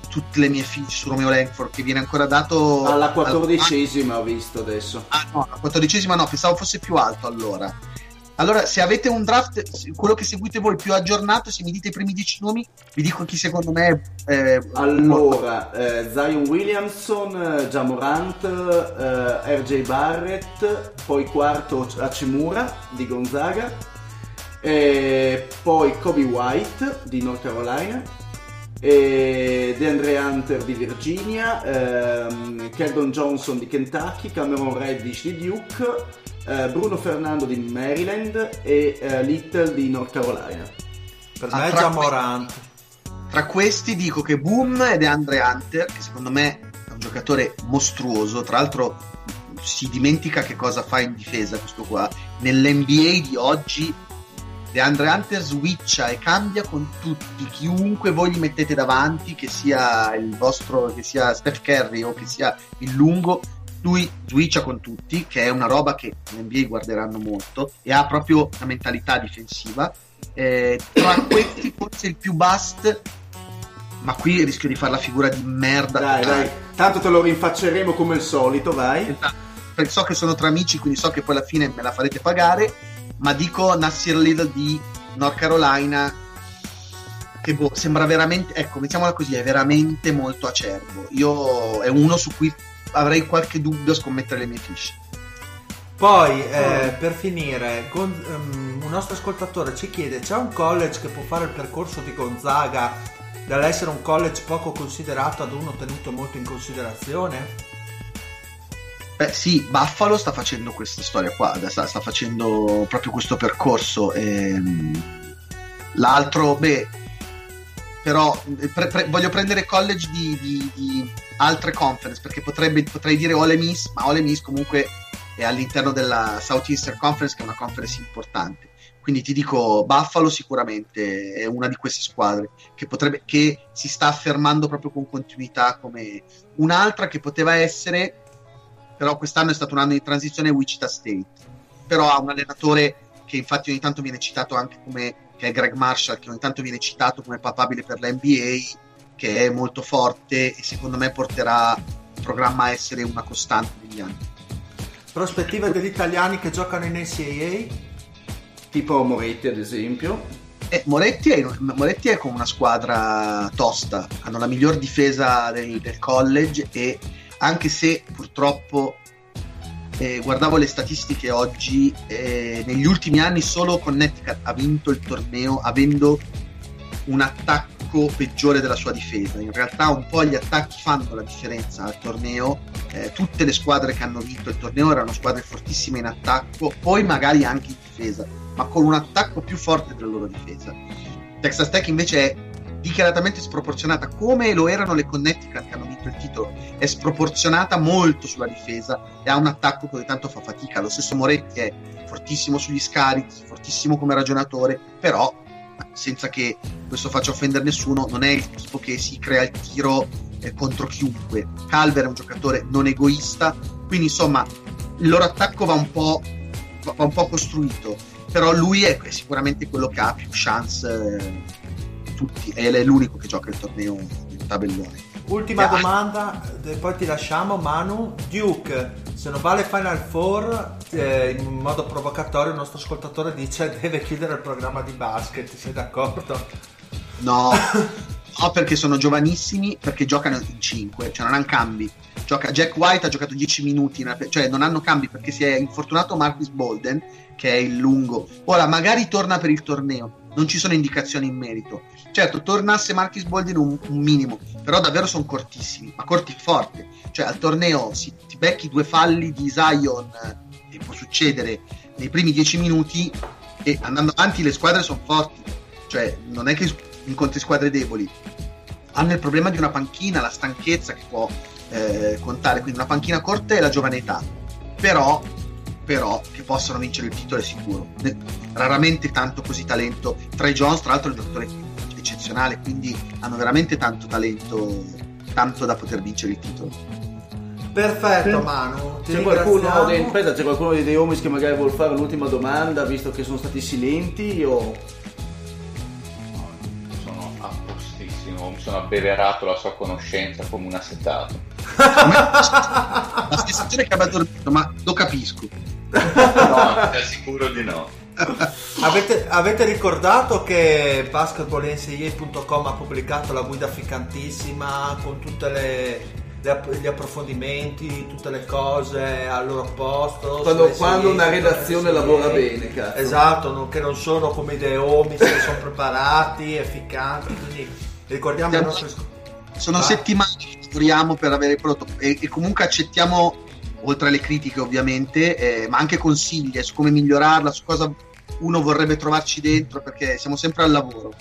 tutte le mie fiche su Romeo Langford che viene ancora dato Alla al- quattordicesima ho visto adesso. Ah no, la quattordicesima no, pensavo fosse più alto allora. Allora, se avete un draft, quello che seguite voi più aggiornato, se mi dite i primi dieci nomi, vi dico chi secondo me è... eh, Allora, eh, Zion Williamson, eh, Jamorant, eh, RJ Barrett, poi quarto Hachimura di Gonzaga, poi Kobe White di North Carolina, e DeAndre Hunter di Virginia, ehm, Keldon Johnson di Kentucky, Cameron Reddish di Duke, eh, Bruno Fernando di Maryland e eh, Little di North Carolina. Per Ah, me è tra già que- Morant. Tra questi dico che Boom ed Andre Hunter, che secondo me è un giocatore mostruoso, tra l'altro si dimentica che cosa fa in difesa questo qua. Nell'NBA di oggi DeAndre Hunter switcha e cambia con tutti, chiunque voi gli mettete davanti, che sia il vostro, che sia Steph Curry o che sia il lungo, lui switcha con tutti, che è una roba che nell'NBA guarderanno molto e ha proprio una mentalità difensiva. Eh, tra questi forse il più bust ma qui rischio di fare la figura di merda Dai, totale. dai, tanto te lo rinfacceremo come al solito, vai. so che sono tra amici quindi so che poi alla fine me la farete pagare ma dico Nasir Little di North Carolina che boh, sembra veramente ecco mettiamola così è veramente molto acerbo. Io è uno su cui avrei qualche dubbio a scommettere le mie fiche. Poi, eh, per finire, Gon- ehm, un nostro ascoltatore ci chiede: c'è un college che può fare il percorso di Gonzaga dall'essere un college poco considerato ad uno tenuto molto in considerazione? Beh, sì, Buffalo sta facendo questa storia qua, sta, sta facendo proprio questo percorso. ehm, l'altro, beh, però eh, pre- pre- voglio prendere college di, di- di altre conference perché potrebbe, potrei dire Ole Miss, ma Ole Miss comunque è all'interno della Southeastern Conference, che è una conference importante. Quindi ti dico, Buffalo sicuramente è una di queste squadre che, potrebbe, che si sta affermando proprio con continuità come un'altra che poteva essere però quest'anno è stato un anno di transizione Wichita State però ha un allenatore che infatti ogni tanto viene citato anche come che è Greg Marshall che ogni tanto viene citato come papabile per la NBA che è molto forte e secondo me porterà il programma a essere una costante negli anni Prospettive degli italiani che giocano in NCAA? Tipo Moretti, ad esempio. Eh, Moretti, è, Moretti è con una squadra tosta hanno la miglior difesa del, del college e anche se purtroppo eh, guardavo le statistiche oggi, eh, negli ultimi anni solo Connecticut ha vinto il torneo avendo un attacco peggiore della sua difesa. In realtà un po' gli attacchi fanno la differenza al torneo. Eh, tutte le squadre che hanno vinto il torneo erano squadre fortissime in attacco, poi magari anche in difesa, ma con un attacco più forte della loro difesa. Texas Tech invece è dichiaratamente sproporzionata, come lo erano le Connecticut che hanno vinto il titolo, è sproporzionata molto sulla difesa e ha un attacco che ogni tanto fa fatica. Lo stesso Moretti è fortissimo sugli scarichi, fortissimo come ragionatore, però senza che questo faccia offendere nessuno, non è il tipo che si crea il tiro eh, contro chiunque. Calver è un giocatore non egoista, quindi insomma il loro attacco va un po', va un po costruito, però lui è, sicuramente quello che ha più chance eh, tutti, è l'unico che gioca il torneo in tabellone. Ultima Eh, domanda, poi ti lasciamo Manu. Duke, se non vale Final Four, eh, in modo provocatorio il nostro ascoltatore dice deve chiudere il programma di basket, sei d'accordo? No, no, perché sono giovanissimi, perché giocano in 5, cioè non hanno cambi. Gioca, Jack White ha giocato 10 minuti, nella- cioè non hanno cambi perché si è infortunato Marcus Bolden, che è il lungo. Ora, magari torna per il torneo, non ci sono indicazioni in merito. Certo, tornasse Marcus Bolden un, un minimo, però davvero sono cortissimi, ma corti forte. Cioè al torneo si, ti becchi due falli di Zion, eh, che può succedere nei primi 10 minuti, e andando avanti le squadre sono forti. Cioè, non è che incontri squadre deboli. Hanno il problema di una panchina, la stanchezza che può eh, contare, quindi una panchina corta e la giovane età. Però, però, che possono vincere il titolo è sicuro. Raramente tanto così talento. Trey Jones, tra l'altro, è un giocatore eccezionale, quindi hanno veramente tanto talento, tanto da poter vincere il titolo. Perfetto Manu, ti C'è qualcuno, dei, aspetta, c'è qualcuno dei Homies che magari vuol fare l'ultima domanda, visto che sono stati silenti o... Sono a postissimo, mi sono abbeverato la sua conoscenza come un assetato. La sensazione che abbia dormito, ma lo capisco. No, ti assicuro di no. Avete, avete ricordato che basketballNCAA.com ha pubblicato la guida ficcantissima con tutti gli approfondimenti, tutte le cose al loro posto? Quando, quando una redazione lavora bene, cazzo. Esatto, non- che non sono come i deomi, che sono preparati e ficcanti, quindi ricordiamo ai nostri, Sono Ah. settimane che lavoriamo per avere il prodotto e, e comunque accettiamo, oltre alle critiche ovviamente, eh, ma anche consigli eh, su come migliorarla, su cosa uno vorrebbe trovarci dentro, perché siamo sempre al lavoro.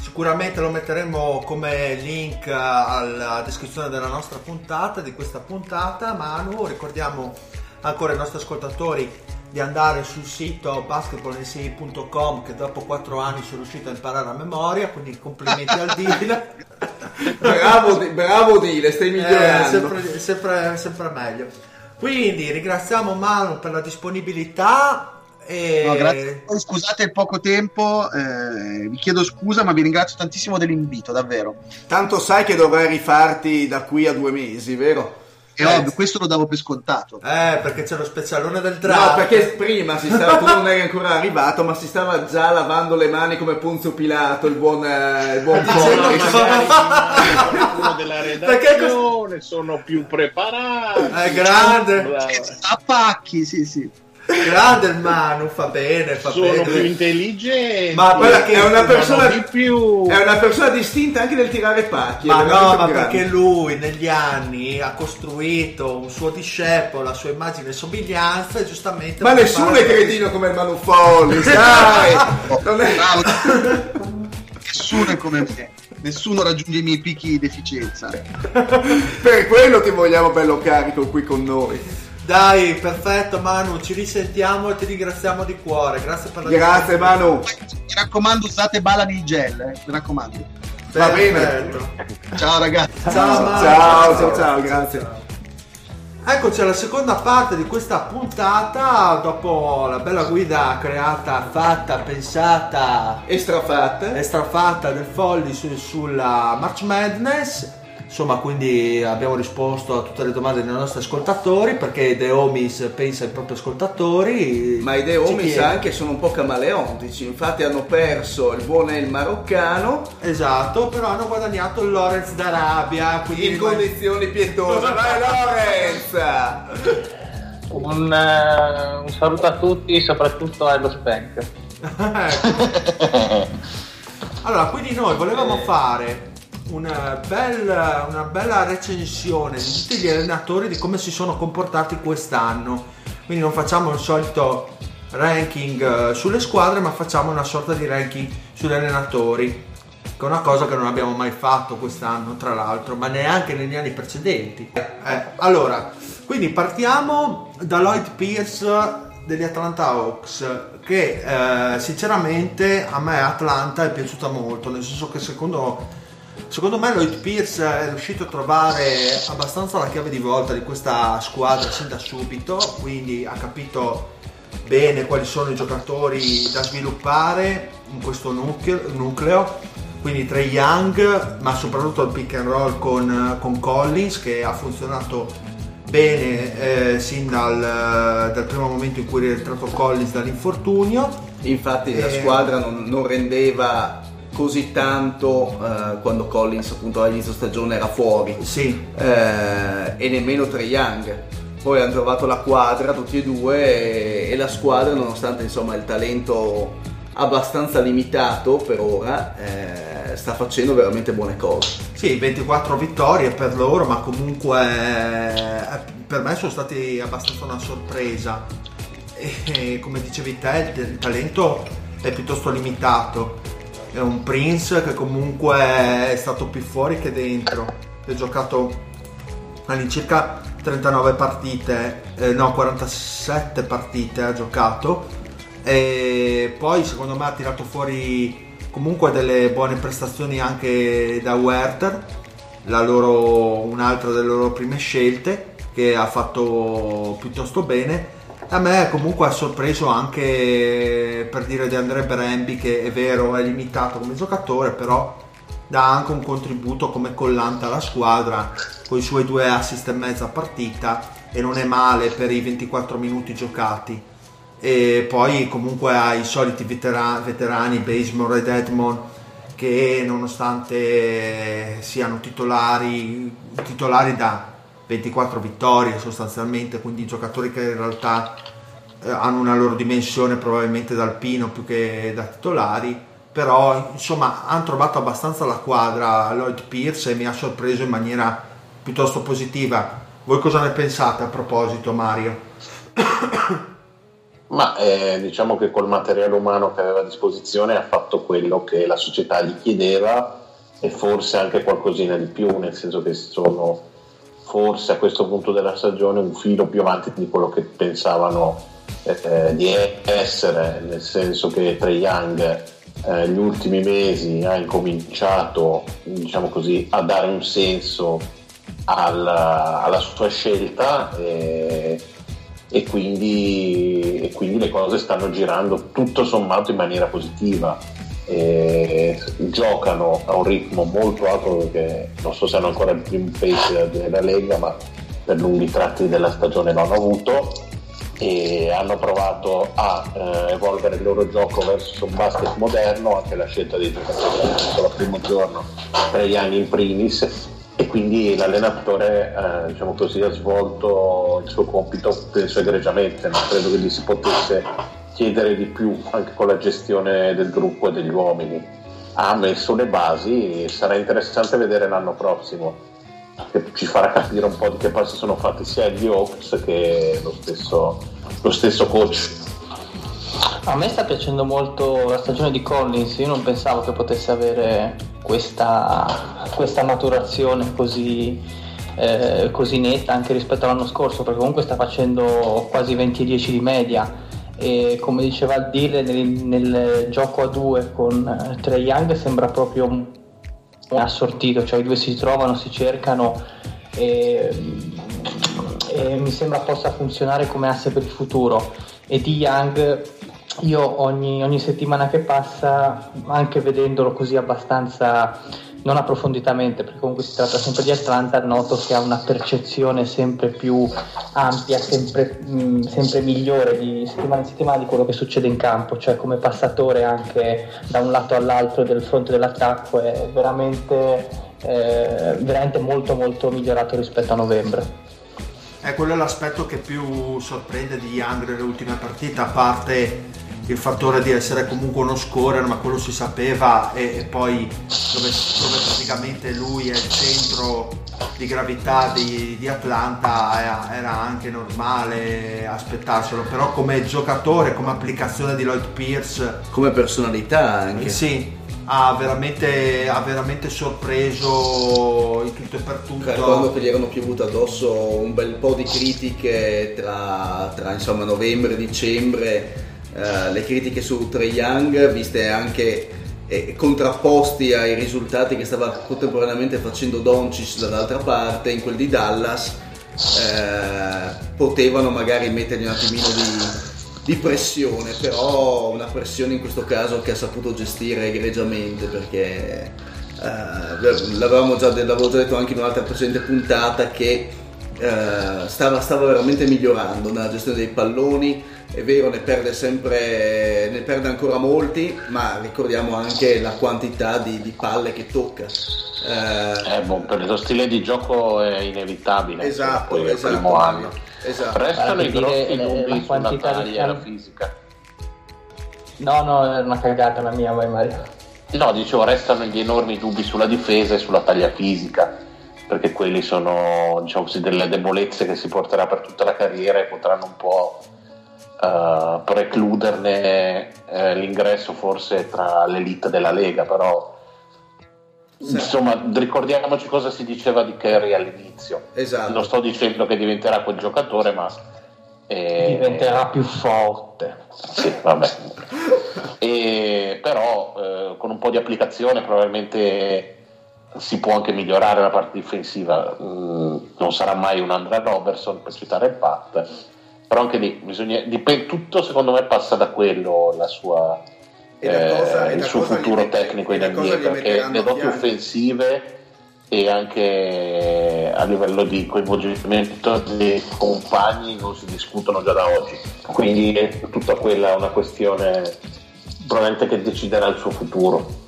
Sicuramente lo metteremo come link eh, alla descrizione della nostra puntata, di questa puntata. Manu, ricordiamo ancora ai nostri ascoltatori di andare sul sito basketballnsi.com che dopo 4 anni sono riuscito a imparare a memoria, quindi complimenti al deal. Bravo, bravo Dile, stai Eh, migliorando. sempre, sempre, sempre meglio. Quindi ringraziamo Manu per la disponibilità e No, grazie. Scusate il poco tempo, eh, vi chiedo scusa, ma vi ringrazio tantissimo dell'invito, davvero. Tanto sai che dovrai rifarti da qui a due mesi, vero? È ovvio, questo lo davo per scontato. Eh, perché c'è lo specialone del draft. No, perché prima si stava, tu non eri ancora arrivato, ma si stava già lavando le mani come Ponzio Pilato, il buon, eh, il buon Magari Forris. qualcuno della redazione sono più preparati. È grande. A pacchi, sì, sì. Grande il Manu, fa bene, fa sono più bene. intelligenti. Ma guarda che è una persona di più. È una persona distinta anche nel tirare pacchi. Ma no, ma un grande. perché lui negli anni ha costruito un suo discepolo, la sua immagine e somiglianza e giustamente... Ma nessuno è cretino come il Manufolli, sai? Non è-. Nessuno è come me. Nessuno raggiunge i miei picchi di deficienza. Per quello ti vogliamo bello carico qui con noi. Dai, perfetto Manu, ci risentiamo e ti ringraziamo di cuore. Grazie per la Grazie Manu. Mi raccomando, usate bala di gel, eh, mi raccomando. Va bene. Perfetto. Ciao ragazzi. Ciao, Manu. Ciao, ciao, ciao, grazie. Eccoci alla seconda parte di questa puntata, dopo la bella guida creata, fatta, pensata E strafatta. e strafatta del Folli su- sulla March Madness. Insomma, quindi abbiamo risposto a tutte le domande dei nostri ascoltatori perché The Homies pensa ai propri ascoltatori. Ma i chiede- sa anche sono un po' camaleontici, infatti hanno perso il buon El maroccano Esatto, però hanno guadagnato il Lorenz d'Arabia. Quindi in condizioni pietose. Vai Lorenz! Un, eh, un saluto a tutti, soprattutto allo Spank. Allora, quindi noi volevamo fare una bella, una bella recensione di tutti gli allenatori di come si sono comportati quest'anno. Quindi non facciamo il solito ranking eh, sulle squadre, ma facciamo una sorta di ranking sugli allenatori. Che è una cosa che non abbiamo mai fatto quest'anno, tra l'altro, ma neanche negli anni precedenti. Eh, allora, quindi partiamo da Lloyd Pierce degli Atlanta Hawks, che eh, sinceramente a me Atlanta è piaciuta molto, nel senso che secondo, secondo me Lloyd Pierce è riuscito a trovare abbastanza la chiave di volta di questa squadra sin da subito, quindi ha capito bene quali sono i giocatori da sviluppare in questo nucleo, quindi Trey Young, ma soprattutto il pick and roll con, con Collins che ha funzionato bene eh, sin dal, dal primo momento in cui è rientrato Collins dall'infortunio. Infatti la Eh. squadra non, non rendeva così tanto eh, quando Collins appunto all'inizio stagione era fuori Sì, eh, e nemmeno Trae Young. Poi hanno trovato la quadra tutti e due e, e la squadra nonostante insomma il talento abbastanza limitato per ora eh, sta facendo veramente buone cose. Sì, 24 vittorie per loro, ma comunque eh, per me sono stati abbastanza una sorpresa. E come dicevi te, il talento è piuttosto limitato. È un Prince che comunque è stato più fuori che dentro. Ha giocato all'incirca 39 partite, eh, no 47 partite ha giocato e poi secondo me ha tirato fuori comunque delle buone prestazioni anche da Werther, loro, un'altra delle loro prime scelte che ha fatto piuttosto bene. A me comunque ha sorpreso anche per dire di Andrea Berembi che è vero è limitato come giocatore però dà anche un contributo come collante alla squadra con i suoi due assist e mezza partita e non è male per i 24 minuti giocati. E poi comunque ha i soliti vetera- veterani Basemore ed Edmond che nonostante siano titolari titolari da 24 vittorie sostanzialmente quindi giocatori che in realtà eh, hanno una loro dimensione probabilmente da alpino più che da titolari però insomma hanno trovato abbastanza la quadra Lloyd Pierce e mi ha sorpreso in maniera piuttosto positiva. Voi cosa ne pensate a proposito Mario? Ma eh, diciamo che col materiale umano che aveva a disposizione ha fatto quello che la società gli chiedeva e forse anche qualcosina di più, nel senso che sono forse a questo punto della stagione un filo più avanti di quello che pensavano eh, di essere, nel senso che Trae Young eh, ultimi mesi ha incominciato diciamo così, a dare un senso alla, alla sua scelta e, e, quindi, e, quindi, le cose stanno girando tutto sommato in maniera positiva. Giocano a un ritmo molto alto perché non so se hanno ancora il primo pace della Lega ma per lunghi tratti della stagione l'hanno avuto e hanno provato a eh, evolvere il loro gioco verso un basket moderno, anche la scelta dei giocatori al primo giorno, tre anni in primis, e quindi l'allenatore eh, diciamo così, ha svolto il suo compito penso egregiamente, non credo che gli si potesse chiedere di più anche con la gestione del gruppo e degli uomini. Ha messo le basi e sarà interessante vedere l'anno prossimo che ci farà capire un po' di che passi sono fatti sia gli Hawks che lo stesso, lo stesso coach. A me sta piacendo molto la stagione di Collins, io non pensavo che potesse avere questa, questa maturazione così, eh, così netta anche rispetto all'anno scorso, perché comunque sta facendo quasi 20-10 di media e come diceva il Dile nel, nel gioco a due con eh, Trey Young sembra proprio assortito, cioè i due si trovano, si cercano e, e mi sembra possa funzionare come asse per il futuro. E di Young io ogni, ogni settimana che passa, anche vedendolo così abbastanza non approfonditamente, perché comunque si tratta sempre di Atlanta, noto che ha una percezione sempre più ampia, sempre, mh, mm, sempre migliore di settimana in settimana di quello che succede in campo, cioè come passatore anche da un lato all'altro del fronte dell'attacco è veramente, eh, veramente molto molto migliorato rispetto a novembre. Eh, quello è l'aspetto che più sorprende di Young nelle ultime partite, a parte il fattore di essere comunque uno scorer, ma quello si sapeva e, e poi dove, dove, praticamente lui è il centro di gravità di, di Atlanta era, era, anche normale aspettarselo, però come giocatore, come applicazione di Lloyd Pierce, come personalità anche. Sì, ha veramente, ha veramente sorpreso in tutto e per tutto. Ricordo che gli erano piovute addosso un bel po' di critiche tra, tra insomma, novembre e dicembre eh, le critiche su Trey Young, viste anche eh, contrapposti ai risultati che stava contemporaneamente facendo Doncic dall'altra parte, in quel di Dallas, eh, potevano magari mettergli un attimino di, di, pressione, però una pressione in questo caso che ha saputo gestire egregiamente perché eh, l'avevamo già, l'avevo già detto anche in un'altra precedente puntata che eh, stava, stava veramente migliorando nella gestione dei palloni è vero ne perde sempre ne perde ancora molti ma ricordiamo anche la quantità di, di palle che tocca. Eh, eh, boh, per lo stile di gioco è inevitabile esatto, poi esatto, primo anno. Esatto. restano i grossi eh, dubbi sulla taglia e la fisica. No no è una cagata la mia vai Mario. No dicevo restano gli enormi dubbi sulla difesa e sulla taglia fisica perché quelli sono diciamo così, delle debolezze che si porterà per tutta la carriera e potranno un po' uh, precluderne uh, l'ingresso forse tra l'elite della Lega, però sì. insomma ricordiamoci cosa si diceva di Kerry all'inizio. Esatto. Non sto dicendo che diventerà quel giocatore, ma eh, diventerà più forte. Sì, vabbè. e, però eh, con un po' di applicazione probabilmente si può anche migliorare la parte difensiva. Mm, non sarà mai un Andrea Robertson per citare il Pat, però anche lì bisogna, dipende, tutto secondo me passa da quello la sua, cosa, eh, il suo futuro mette, tecnico in NBA perché le doti offensive e anche a livello di coinvolgimento dei compagni non si discutono già da oggi. Quindi è tutta quella una questione probabilmente che deciderà il suo futuro.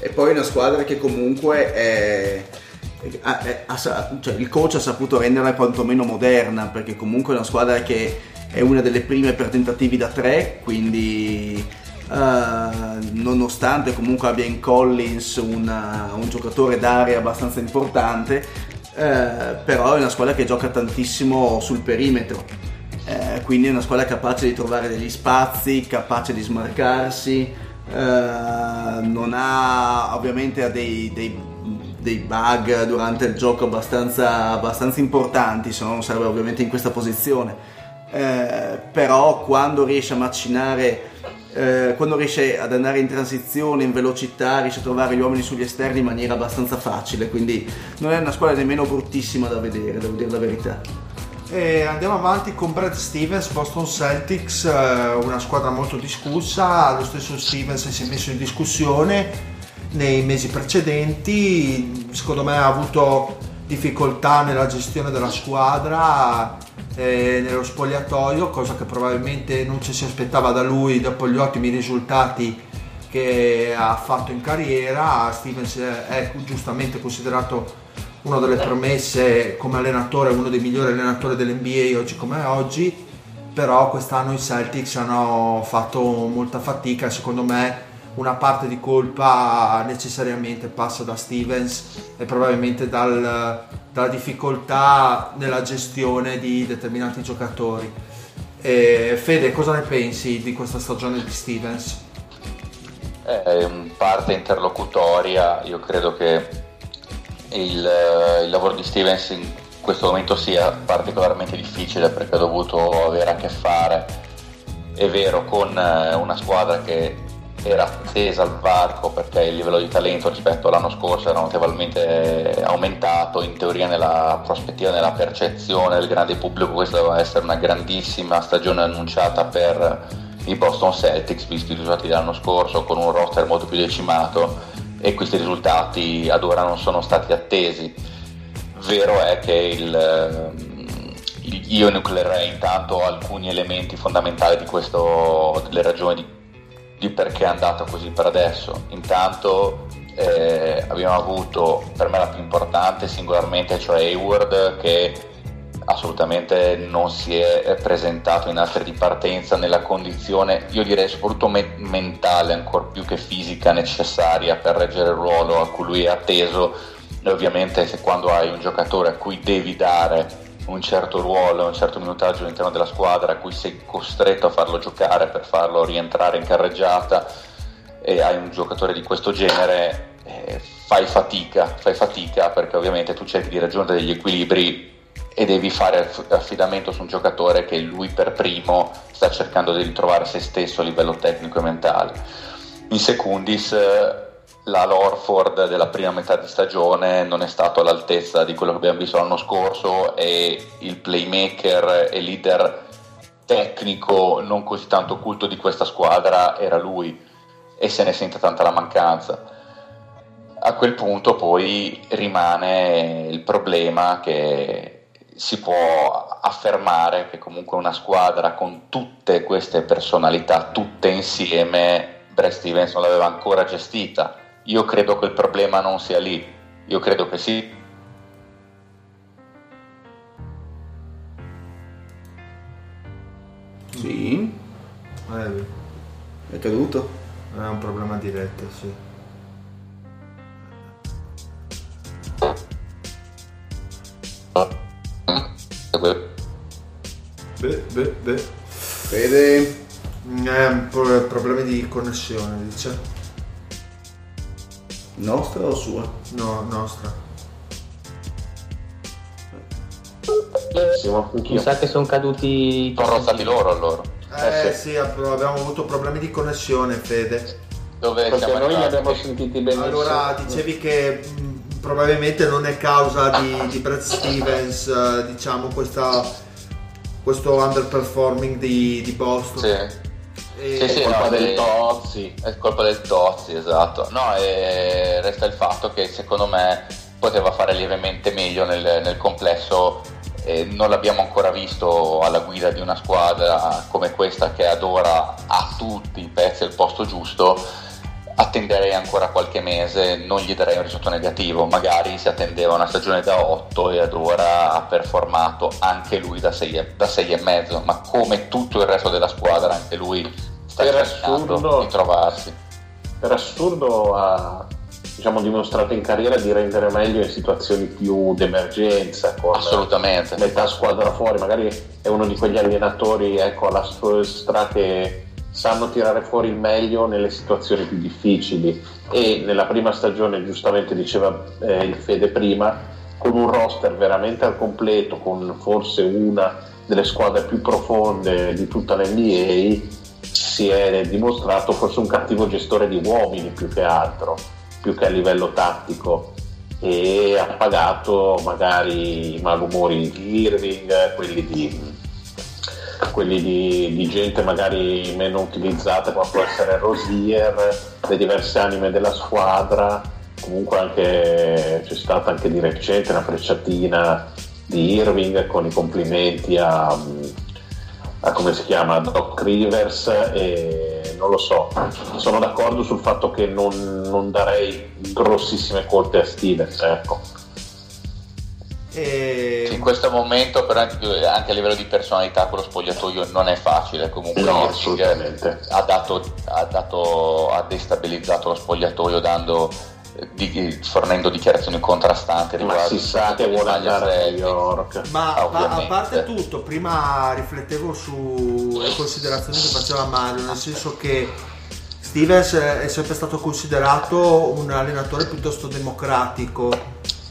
E poi una squadra che comunque è ha, ha, cioè, il coach ha saputo renderla quantomeno moderna perché comunque è una squadra che è una delle prime per tentativi da tre quindi eh, nonostante comunque abbia in Collins una- un giocatore d'area abbastanza importante, eh, però è una squadra che gioca tantissimo sul perimetro. Eh, quindi è una squadra capace di trovare degli spazi, capace di smarcarsi, eh, non ha ovviamente ha dei, dei- dei bug durante il gioco abbastanza, abbastanza importanti, se no non sarebbe ovviamente in questa posizione. Eh, però quando riesce a macinare, eh, quando riesce ad andare in transizione, in velocità, riesce a trovare gli uomini sugli esterni in maniera abbastanza facile, quindi non è una squadra nemmeno bruttissima da vedere, devo dire la verità. E andiamo avanti con Brad Stevens, Boston Celtics, eh, una squadra molto discussa, lo stesso Stevens si è messo in discussione nei mesi precedenti, secondo me ha avuto difficoltà nella gestione della squadra e nello spogliatoio, cosa che probabilmente non ci si aspettava da lui dopo gli ottimi risultati che ha fatto in carriera. Stevens è giustamente considerato una delle promesse come allenatore, uno dei migliori allenatori dell'NBA oggi come oggi, però quest'anno i Celtics hanno fatto molta fatica secondo me una parte di colpa necessariamente passa da Stevens e probabilmente dal- dalla difficoltà nella gestione di determinati giocatori. E Fede, cosa ne pensi di questa stagione di Stevens? È parte interlocutoria, io credo che il, il lavoro di Stevens in questo momento sia particolarmente difficile perché ha dovuto avere a che fare, è vero, con eh, una squadra che era tesa al varco perché il livello di talento rispetto all'anno scorso era notevolmente aumentato, in teoria nella prospettiva, nella percezione del grande pubblico questa doveva essere una grandissima stagione annunciata per i Boston Celtics, visti i risultati dell'anno scorso con un roster molto più decimato e questi risultati ad ora non sono stati attesi. Vero è che il, ehm, io enucleerei intanto alcuni elementi fondamentali di questo, delle ragioni di, di perché è andato così per adesso. Intanto eh, abbiamo avuto per me la più importante singolarmente, cioè Hayward, che assolutamente non si è presentato in altre di partenza nella condizione, io direi soprattutto me- mentale ancora più che fisica necessaria per reggere il ruolo a cui lui è atteso e ovviamente se quando hai un giocatore a cui devi dare un certo ruolo, un certo minutaggio all'interno della squadra, a cui sei costretto a farlo giocare per farlo rientrare in carreggiata e hai un giocatore di questo genere, eh, fai fatica, fai fatica perché ovviamente tu cerchi di raggiungere degli equilibri e devi fare aff- affidamento su un giocatore che lui per primo sta cercando di ritrovare se stesso a livello tecnico e mentale. In secundis eh, la Lorford della prima metà di stagione non è stato all'altezza di quello che abbiamo visto l'anno scorso e il playmaker e leader tecnico non così tanto culto di questa squadra era lui e se ne sente tanta la mancanza. A quel punto poi rimane il problema che si può affermare che comunque una squadra con tutte queste personalità, tutte insieme, Brad Stevens non l'aveva ancora gestita. Io credo che il problema non sia lì, io credo che sì. Sì, Eh, è caduto. è un problema di rete, sì. Beh, beh, beh. Fede, Eh, pro- problemi di connessione, dice. Nostra o sua? No, nostra. Benissimo, Mi sa che sono caduti. Sono rozzati loro allora. Eh, Eh, sì, app- abbiamo avuto problemi di connessione, Fede. Dove Perché siamo noi li abbiamo sentiti benissimo. Allora, dicevi che mh, probabilmente non è causa di, di Brad Stevens, eh, diciamo, questa, questo underperforming di, di Boston. Sì. E- Sì, sì, colpa no, del eh, Tozzi. È colpa del Tozzi, esatto. No, resta il fatto che secondo me poteva fare lievemente meglio nel, nel complesso. e non l'abbiamo ancora visto alla guida di una squadra come questa che ad ora ha tutti i pezzi al posto giusto. Attenderei ancora qualche mese, non gli darei un risultato negativo. Magari si attendeva una stagione da 8 e ad ora ha performato anche lui da 6 e, da sei e mezzo, ma come tutto il resto della squadra, anche lui sta Per assurdo. di trovarsi. per assurdo ha diciamo, dimostrato in carriera di rendere meglio in situazioni più d'emergenza con Assolutamente. metà squadra fuori magari è uno di quegli allenatori ecco, alla Spolstra che sanno tirare fuori il meglio nelle situazioni più difficili e nella prima stagione giustamente diceva eh, il Fede prima con un roster veramente al completo con forse una delle squadre più profonde di tutta l'NBA si è dimostrato forse un cattivo gestore di uomini più che altro, più che a livello tattico e ha pagato magari i malumori di Irving, quelli di, quelli di, di gente magari meno utilizzata come può essere Rosier, le diverse anime della squadra, comunque anche c'è stata anche di recente una frecciatina di Irving con i complimenti a, a come si chiama Doc Rivers e non lo so. Sono d'accordo sul fatto che non, non darei grossissime colpe a Stevens ecco. E... Sì, in questo momento però anche a livello di personalità con lo spogliatoio non è facile. Comunque No, assolutamente. ha, dato, ha, dato, ha destabilizzato lo spogliatoio dando, di- fornendo dichiarazioni contrastanti ma riguardo si sa che vuole andare a New. York Ma, ma a parte tutto, prima riflettevo sulle considerazioni che faceva Mario, nel senso che Stevens è sempre stato considerato un allenatore piuttosto democratico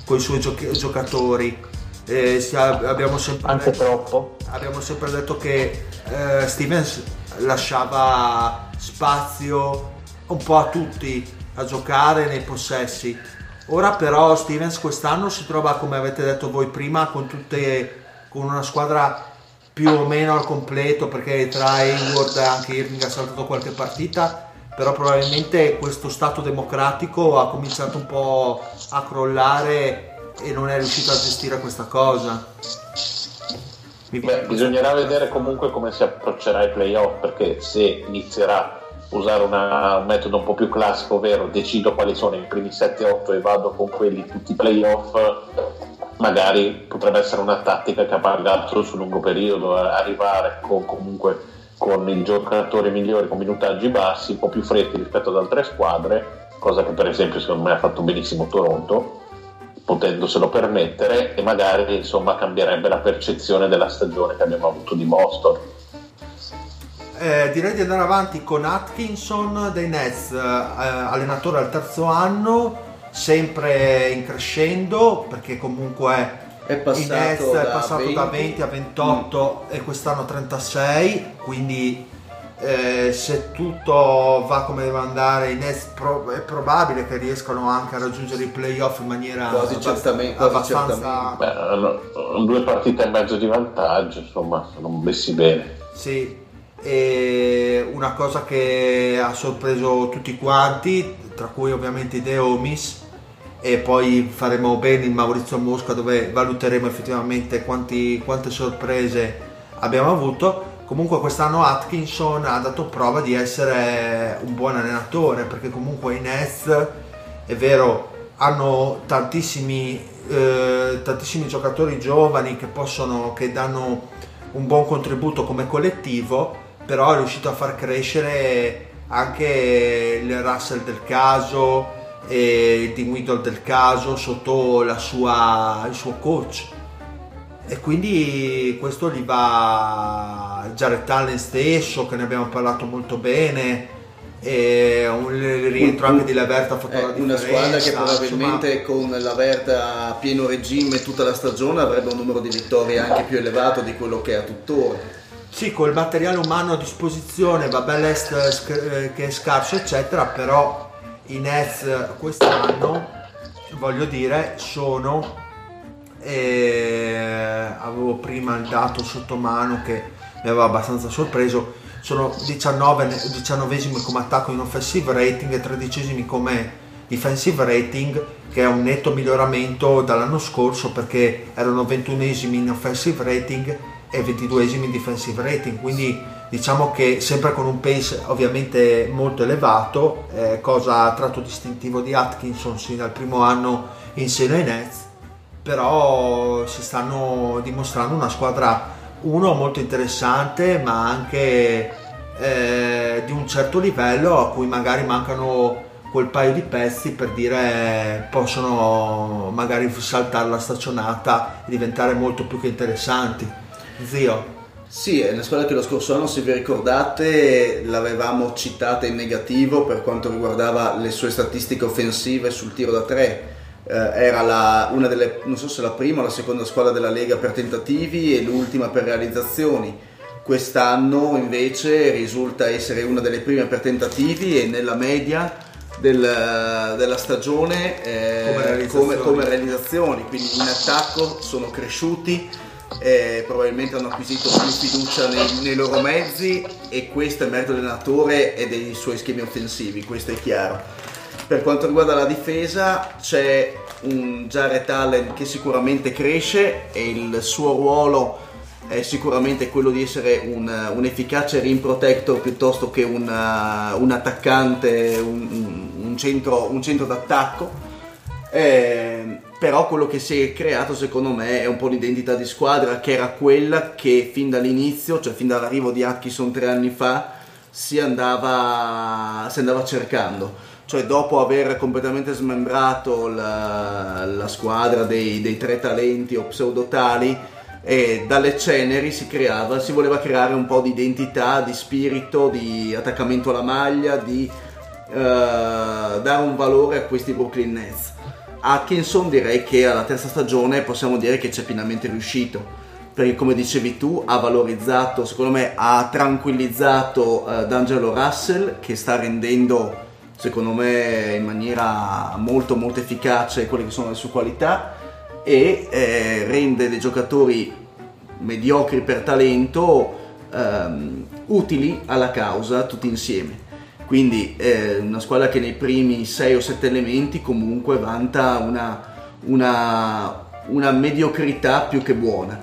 con i suoi giochi- giocatori. Eh, abbiamo, sempre Anche detto, troppo. abbiamo sempre detto che eh, Stevens lasciava spazio un po' a tutti a giocare nei possessi. Ora però Stevens quest'anno si trova, come avete detto voi prima, con, tutte, con una squadra più o meno al completo, perché tra Hayward e anche Irving ha saltato qualche partita, però probabilmente questo stato democratico ha cominciato un po' a crollare e non è riuscito a gestire questa cosa. Beh, bisognerà vedere comunque come si approccerà ai playoff perché se inizierà usare una- un metodo un po' più classico, ovvero decido quali sono i primi 7-8 e vado con quelli tutti i playoff, magari potrebbe essere una tattica che ha pagato sul lungo periodo, eh, arrivare con, comunque con i giocatori migliori, con minutaggi bassi, un po' più freschi rispetto ad altre squadre, cosa che per esempio secondo me ha fatto benissimo Toronto potendoselo permettere e magari insomma cambierebbe la percezione della stagione che abbiamo avuto di Boston. Eh, direi di andare avanti con Atkinson dei Nets, eh, allenatore al terzo anno, sempre in crescendo perché comunque È i passato, Nets da, è passato 20, da 20 a 28 e quest'anno 36, quindi eh, se tutto va come deve andare i Nets pro- è probabile che riescano anche a raggiungere i playoff in maniera Quasi abbast- certamente, quasi abbastanza Beh, hanno- hanno due partite e mezzo di vantaggio, insomma, sono messi bene. Sì, e una cosa che ha sorpreso tutti quanti, tra cui ovviamente Deomis, e poi faremo bene il Maurizio Mosca dove valuteremo effettivamente quanti- quante sorprese abbiamo avuto. Comunque quest'anno Atkinson ha dato prova di essere un buon allenatore perché comunque i Nets è vero hanno tantissimi, eh, tantissimi giocatori giovani che possono che danno un buon contributo come collettivo però è riuscito a far crescere anche il Russell del caso e il Dinwiddie del caso sotto la sua, il suo coach e quindi questo gli va Jared Allen stesso che ne abbiamo parlato molto bene e un il rientro anche di Levert ha fatto la una squadra che probabilmente con la Verta a pieno regime tutta la stagione avrebbe un numero di vittorie anche più elevato di quello che ha tuttora. Sì, col materiale umano a disposizione, vabbè l'est eh, eh, che è scarso eccetera, però i Nets quest'anno, voglio dire, sono, eh, avevo prima il dato sotto mano che mi aveva abbastanza sorpreso, sono 19, 19 come attacco in offensive rating e 13 come defensive rating che è un netto miglioramento dall'anno scorso perché erano 21 in offensive rating e 22 in defensive rating quindi diciamo che sempre con un pace ovviamente molto elevato eh, cosa tratto distintivo di Atkinson sin dal primo anno in seno ai Nets però si stanno dimostrando una squadra uno molto interessante ma anche eh, di un certo livello a cui magari mancano quel paio di pezzi per dire possono magari saltare la staccionata e diventare molto più che interessanti. Zio. Sì, è una squadra che lo scorso anno, se vi ricordate, l'avevamo citata in negativo per quanto riguardava le sue statistiche offensive sul tiro da tre. Eh, era la, una delle, non so se la prima o la seconda squadra della Lega per tentativi e l'ultima per realizzazioni. Quest'anno invece risulta essere una delle prime per tentativi e nella media del, della stagione eh, Come realizzazioni. come, come realizzazioni, quindi in attacco sono cresciuti eh, probabilmente hanno acquisito più fiducia nei, nei loro mezzi e questo è merito dell'allenatore e dei suoi schemi offensivi, questo è chiaro. Per quanto riguarda la difesa c'è un Jared Allen che sicuramente cresce e il suo ruolo è sicuramente quello di essere un, un efficace rim protector piuttosto che un, uh, un attaccante, un, un centro, un centro d'attacco. Eh, però quello che si è creato secondo me è un po' l'identità di squadra che era quella che fin dall'inizio, cioè fin dall'arrivo di Atkinson tre anni fa, si andava, si andava cercando. Cioè dopo aver completamente smembrato la, la squadra dei, dei tre talenti o pseudotali, e dalle ceneri si creava, si voleva creare un po' di identità, di spirito, di attaccamento alla maglia, di eh, dare un valore a questi Brooklyn Nets. Atkinson direi che alla terza stagione possiamo dire che c'è pienamente riuscito. Perché come dicevi tu ha valorizzato secondo me ha tranquillizzato uh, D'Angelo Russell che sta rendendo secondo me in maniera molto molto efficace quelle che sono le sue qualità e eh, rende dei giocatori mediocri per talento ehm, utili alla causa tutti insieme quindi eh, una squadra che nei primi 6 o 7 elementi comunque vanta una, una, una mediocrità più che buona,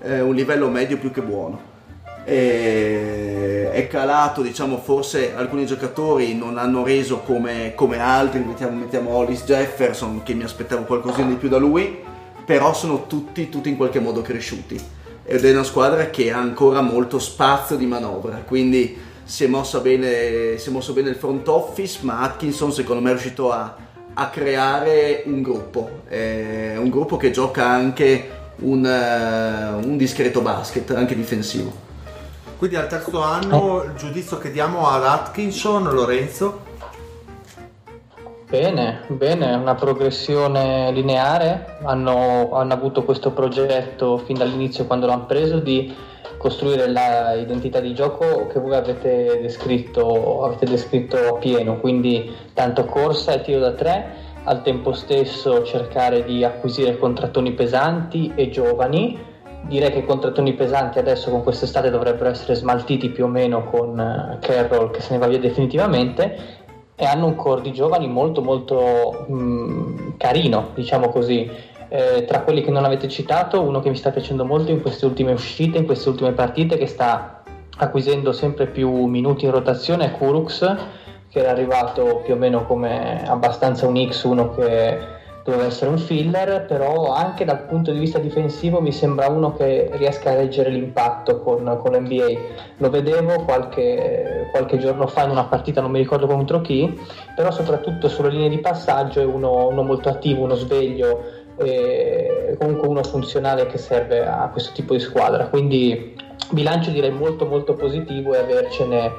eh, un livello medio più che buono. E è calato, diciamo, forse alcuni giocatori non hanno reso come, come altri, mettiamo, mettiamo Hollis Jefferson che mi aspettavo qualcosina di più da lui, però sono tutti, tutti in qualche modo cresciuti ed è una squadra che ha ancora molto spazio di manovra, quindi si è, mossa bene, si è mosso bene il front office, ma Atkinson secondo me è riuscito a, a creare un gruppo, eh, un gruppo che gioca anche un, uh, un, discreto basket, anche difensivo. Quindi al terzo anno il giudizio che diamo ad Atkinson, Lorenzo? Bene, bene, una progressione lineare, hanno, hanno avuto questo progetto fin dall'inizio quando l'hanno preso di costruire l'identità di gioco che voi avete descritto, avete descritto a pieno, quindi tanto corsa e tiro da tre, al tempo stesso cercare di acquisire contrattoni pesanti e giovani. Direi che i contrattoni pesanti adesso con quest'estate dovrebbero essere smaltiti più o meno con eh, Carroll che se ne va via definitivamente e hanno un core di giovani molto molto mh, carino, diciamo così eh, tra quelli che non avete citato, uno che mi sta piacendo molto in queste ultime uscite, in queste ultime partite, che sta acquisendo sempre più minuti in rotazione è Kurux, che era arrivato più o meno come abbastanza un X, uno che doveva essere un filler, però anche dal punto di vista difensivo mi sembra uno che riesca a reggere l'impatto con, con l'NBA. Lo vedevo qualche, qualche, giorno fa in una partita, non mi ricordo contro chi, però soprattutto sulle linee di passaggio è uno, uno molto attivo, uno sveglio, comunque uno funzionale che serve a questo tipo di squadra. Quindi bilancio direi molto molto positivo e avercene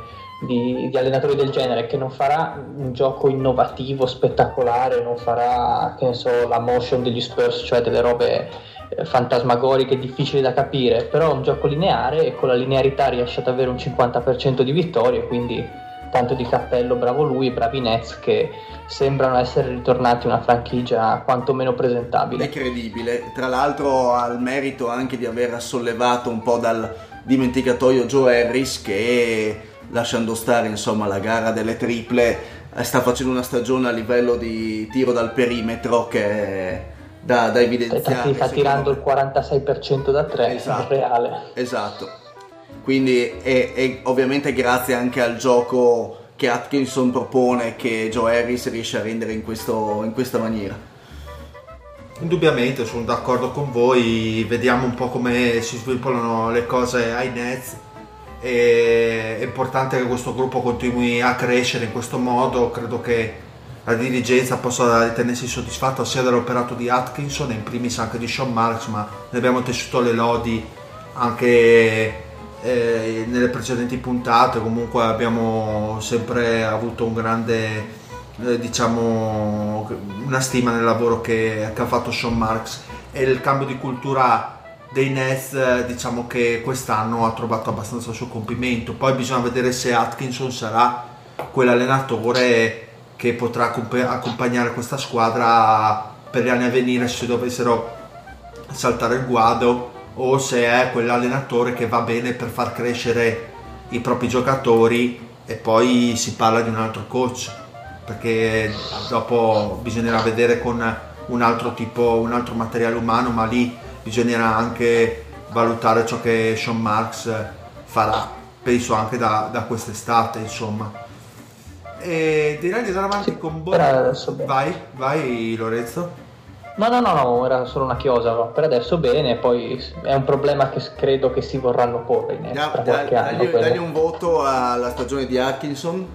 di, di, allenatori del genere che non farà un gioco innovativo, spettacolare, non farà che ne so, la motion degli Spurs, cioè delle robe eh, fantasmagoriche difficili da capire, però un gioco lineare e con la linearità riesce ad avere un 50% di vittorie, quindi tanto di cappello, bravo lui, bravi Nets che sembrano essere ritornati una franchigia quantomeno presentabile. È credibile, tra l'altro ha il merito anche di aver sollevato un po' dal dimenticatoio Joe Harris che lasciando stare insomma la gara delle triple sta facendo una stagione a livello di tiro dal perimetro che è da, da evidenziare. Sta, sta tirando il 46% da 3 esatto, reale. Esatto. Quindi è, è ovviamente grazie anche al gioco che Atkinson propone che Joe Harris riesce a rendere in, questo, in questa maniera. Indubbiamente sono d'accordo con voi, vediamo un po' come si sviluppano le cose ai Nets è importante che questo gruppo continui a crescere in questo modo, credo che la dirigenza possa ritenersi soddisfatta sia dell'operato di Atkinson e in primis anche di Sean Marks, ma ne abbiamo tessuto le lodi anche eh, nelle precedenti puntate, comunque abbiamo sempre avuto un grande, eh, diciamo, una stima nel lavoro che, che ha fatto Sean Marks. E il cambio di cultura dei Nets eh, diciamo che quest'anno ha trovato abbastanza il suo compimento. Poi bisogna vedere se Atkinson sarà quell'allenatore che potrà accompagnare questa squadra per gli anni a venire se dovessero saltare il guado o se è quell'allenatore che va bene per far crescere i propri giocatori e poi si parla di un altro coach perché dopo bisognerà vedere con un altro tipo un altro materiale umano ma lì bisognerà anche valutare ciò che Sean Marks farà, penso anche da, da quest'estate, insomma. E direi di andare avanti con bene. Vai, vai Lorenzo. No, no, no, no, era solo una chiosa, no. per adesso bene, poi è un problema che credo che si vorranno porre in Da- tra da- qualche anno. dagli, quello. dagli un voto alla stagione di Atkinson.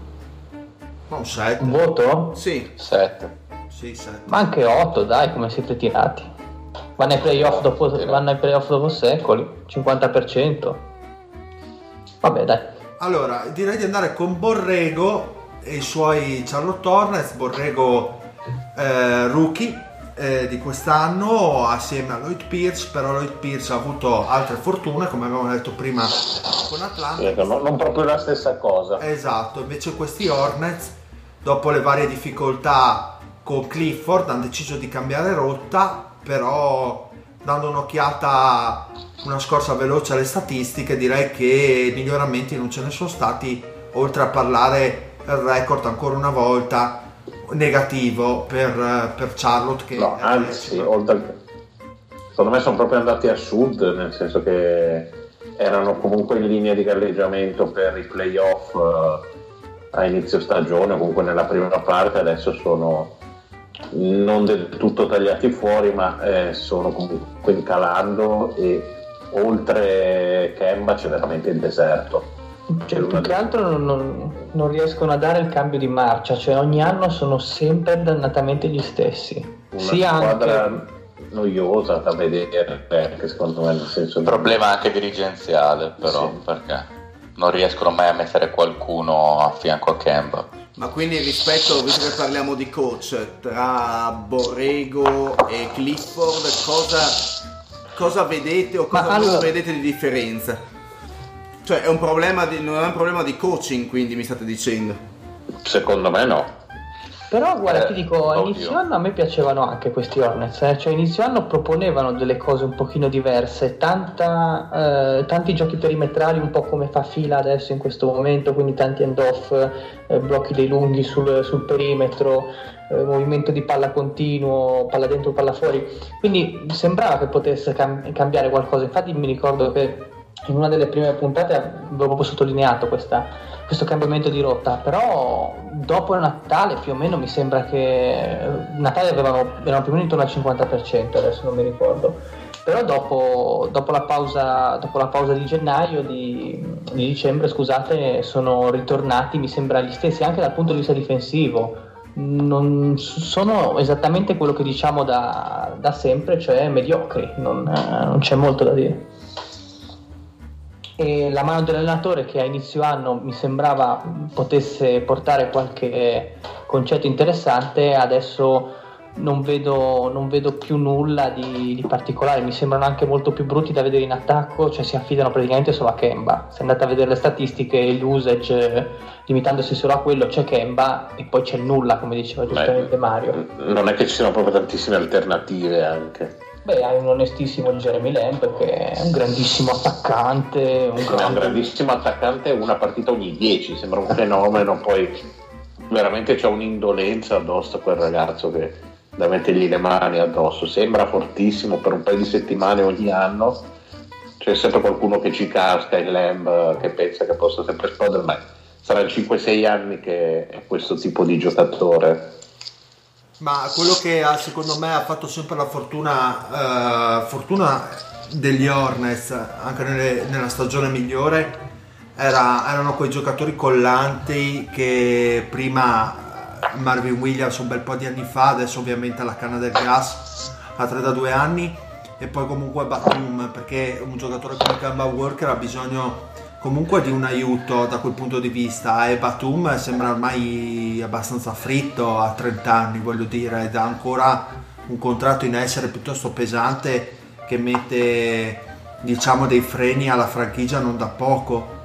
Ma un 7. Un voto? Sì, 7. Sì, 7. Ma anche 8, dai, come siete tirati. Vanno ai playoff dopo, vanno ai playoff dopo secoli, 50%. Vabbè, dai. Allora, direi di andare con Borrego e i suoi Charlotte Hornets, Borrego eh, rookie eh, di quest'anno assieme a Lloyd Pierce, però Lloyd Pierce ha avuto altre fortune, come avevamo detto prima con Atlanta. Non, non proprio la stessa cosa. Esatto, invece questi Hornets, dopo le varie difficoltà con Clifford, hanno deciso di cambiare rotta, però dando un'occhiata, una scorsa veloce alle statistiche, direi che miglioramenti non ce ne sono stati, oltre a parlare il record ancora una volta negativo per, per Charlotte che No, anzi, oltre al- secondo me sono proprio andati a sud, nel senso che erano comunque in linea di galleggiamento per i playoff eh, a inizio stagione, o comunque nella prima parte, adesso sono non del tutto tagliati fuori, ma eh, sono comunque calando e oltre Kemba c'è veramente il deserto. Cioè, più che altro non, non- riescono a dare il cambio di marcia, cioè ogni anno sono sempre dannatamente gli stessi. Una Sia squadra anche... noiosa da vedere, anche secondo me, nel senso di- Problema anche dirigenziale, però, Sì. perché non riescono mai a mettere qualcuno a fianco a Kemba. ma quindi rispetto, visto che parliamo di coach, tra Borrego e Clifford, cosa, cosa vedete o cosa Ma allora- vedete di differenza? Cioè è un problema di, non è un problema di coaching, quindi mi state dicendo. Secondo me no. Però guarda, Eh, ti dico, a inizio anno a me piacevano anche questi Hornets, eh. cioè a inizio anno proponevano delle cose un pochino diverse, tanta, eh, tanti giochi perimetrali un po' come fa fila adesso in questo momento, quindi tanti end-off, eh, blocchi dei lunghi sul, sul perimetro, eh, movimento di palla continuo, palla dentro, palla fuori, quindi sembrava che potesse cam- cambiare qualcosa, infatti mi ricordo che in una delle prime puntate avevo proprio sottolineato questa, questo cambiamento di rotta, però dopo Natale più o meno mi sembra che Natale avevano, erano più o meno intorno al 50%, adesso non mi ricordo. Però dopo, dopo la, pausa, dopo la pausa di gennaio, di, di dicembre, scusate, sono ritornati, mi sembra gli stessi anche dal punto di vista difensivo. Non sono esattamente quello che diciamo da, da sempre, cioè mediocri, non, non c'è molto da dire e la mano dell'allenatore che a inizio anno mi sembrava potesse portare qualche concetto interessante, adesso non vedo, non vedo più nulla di, di particolare, mi sembrano anche molto più brutti da vedere in attacco, cioè si affidano praticamente solo a Kemba. Se andate a vedere le statistiche, l'usage, eh, limitandosi solo a quello, c'è Kemba e poi c'è nulla, come diceva giustamente Mario. Non è che ci siano proprio tantissime alternative anche. Beh, hai un onestissimo Jeremy Lamb che è un grandissimo attaccante, un È un grande grandissimo attaccante, una partita ogni 10, sembra un fenomeno, poi veramente c'è un'indolenza addosso a quel ragazzo che da mettergli le mani addosso, sembra fortissimo per un paio di settimane ogni anno, c'è sempre qualcuno che ci casca in Lamb che pensa che possa sempre esplodere, ma saranno 5-6 anni che è questo tipo di giocatore. Ma quello che ha, secondo me ha fatto sempre la fortuna, eh, fortuna degli Hornets, anche nelle- nella stagione migliore, era- erano quei giocatori collanti che prima eh, Marvin Williams un bel po' di anni fa, adesso ovviamente alla canna del gas a 32 anni e poi comunque Batum perché un giocatore come Kemba Walker ha bisogno comunque di un aiuto da quel punto di vista. E Batum sembra ormai abbastanza fritto a 30 anni voglio dire ed ha ancora un contratto in essere piuttosto pesante che mette diciamo dei freni alla franchigia non da poco.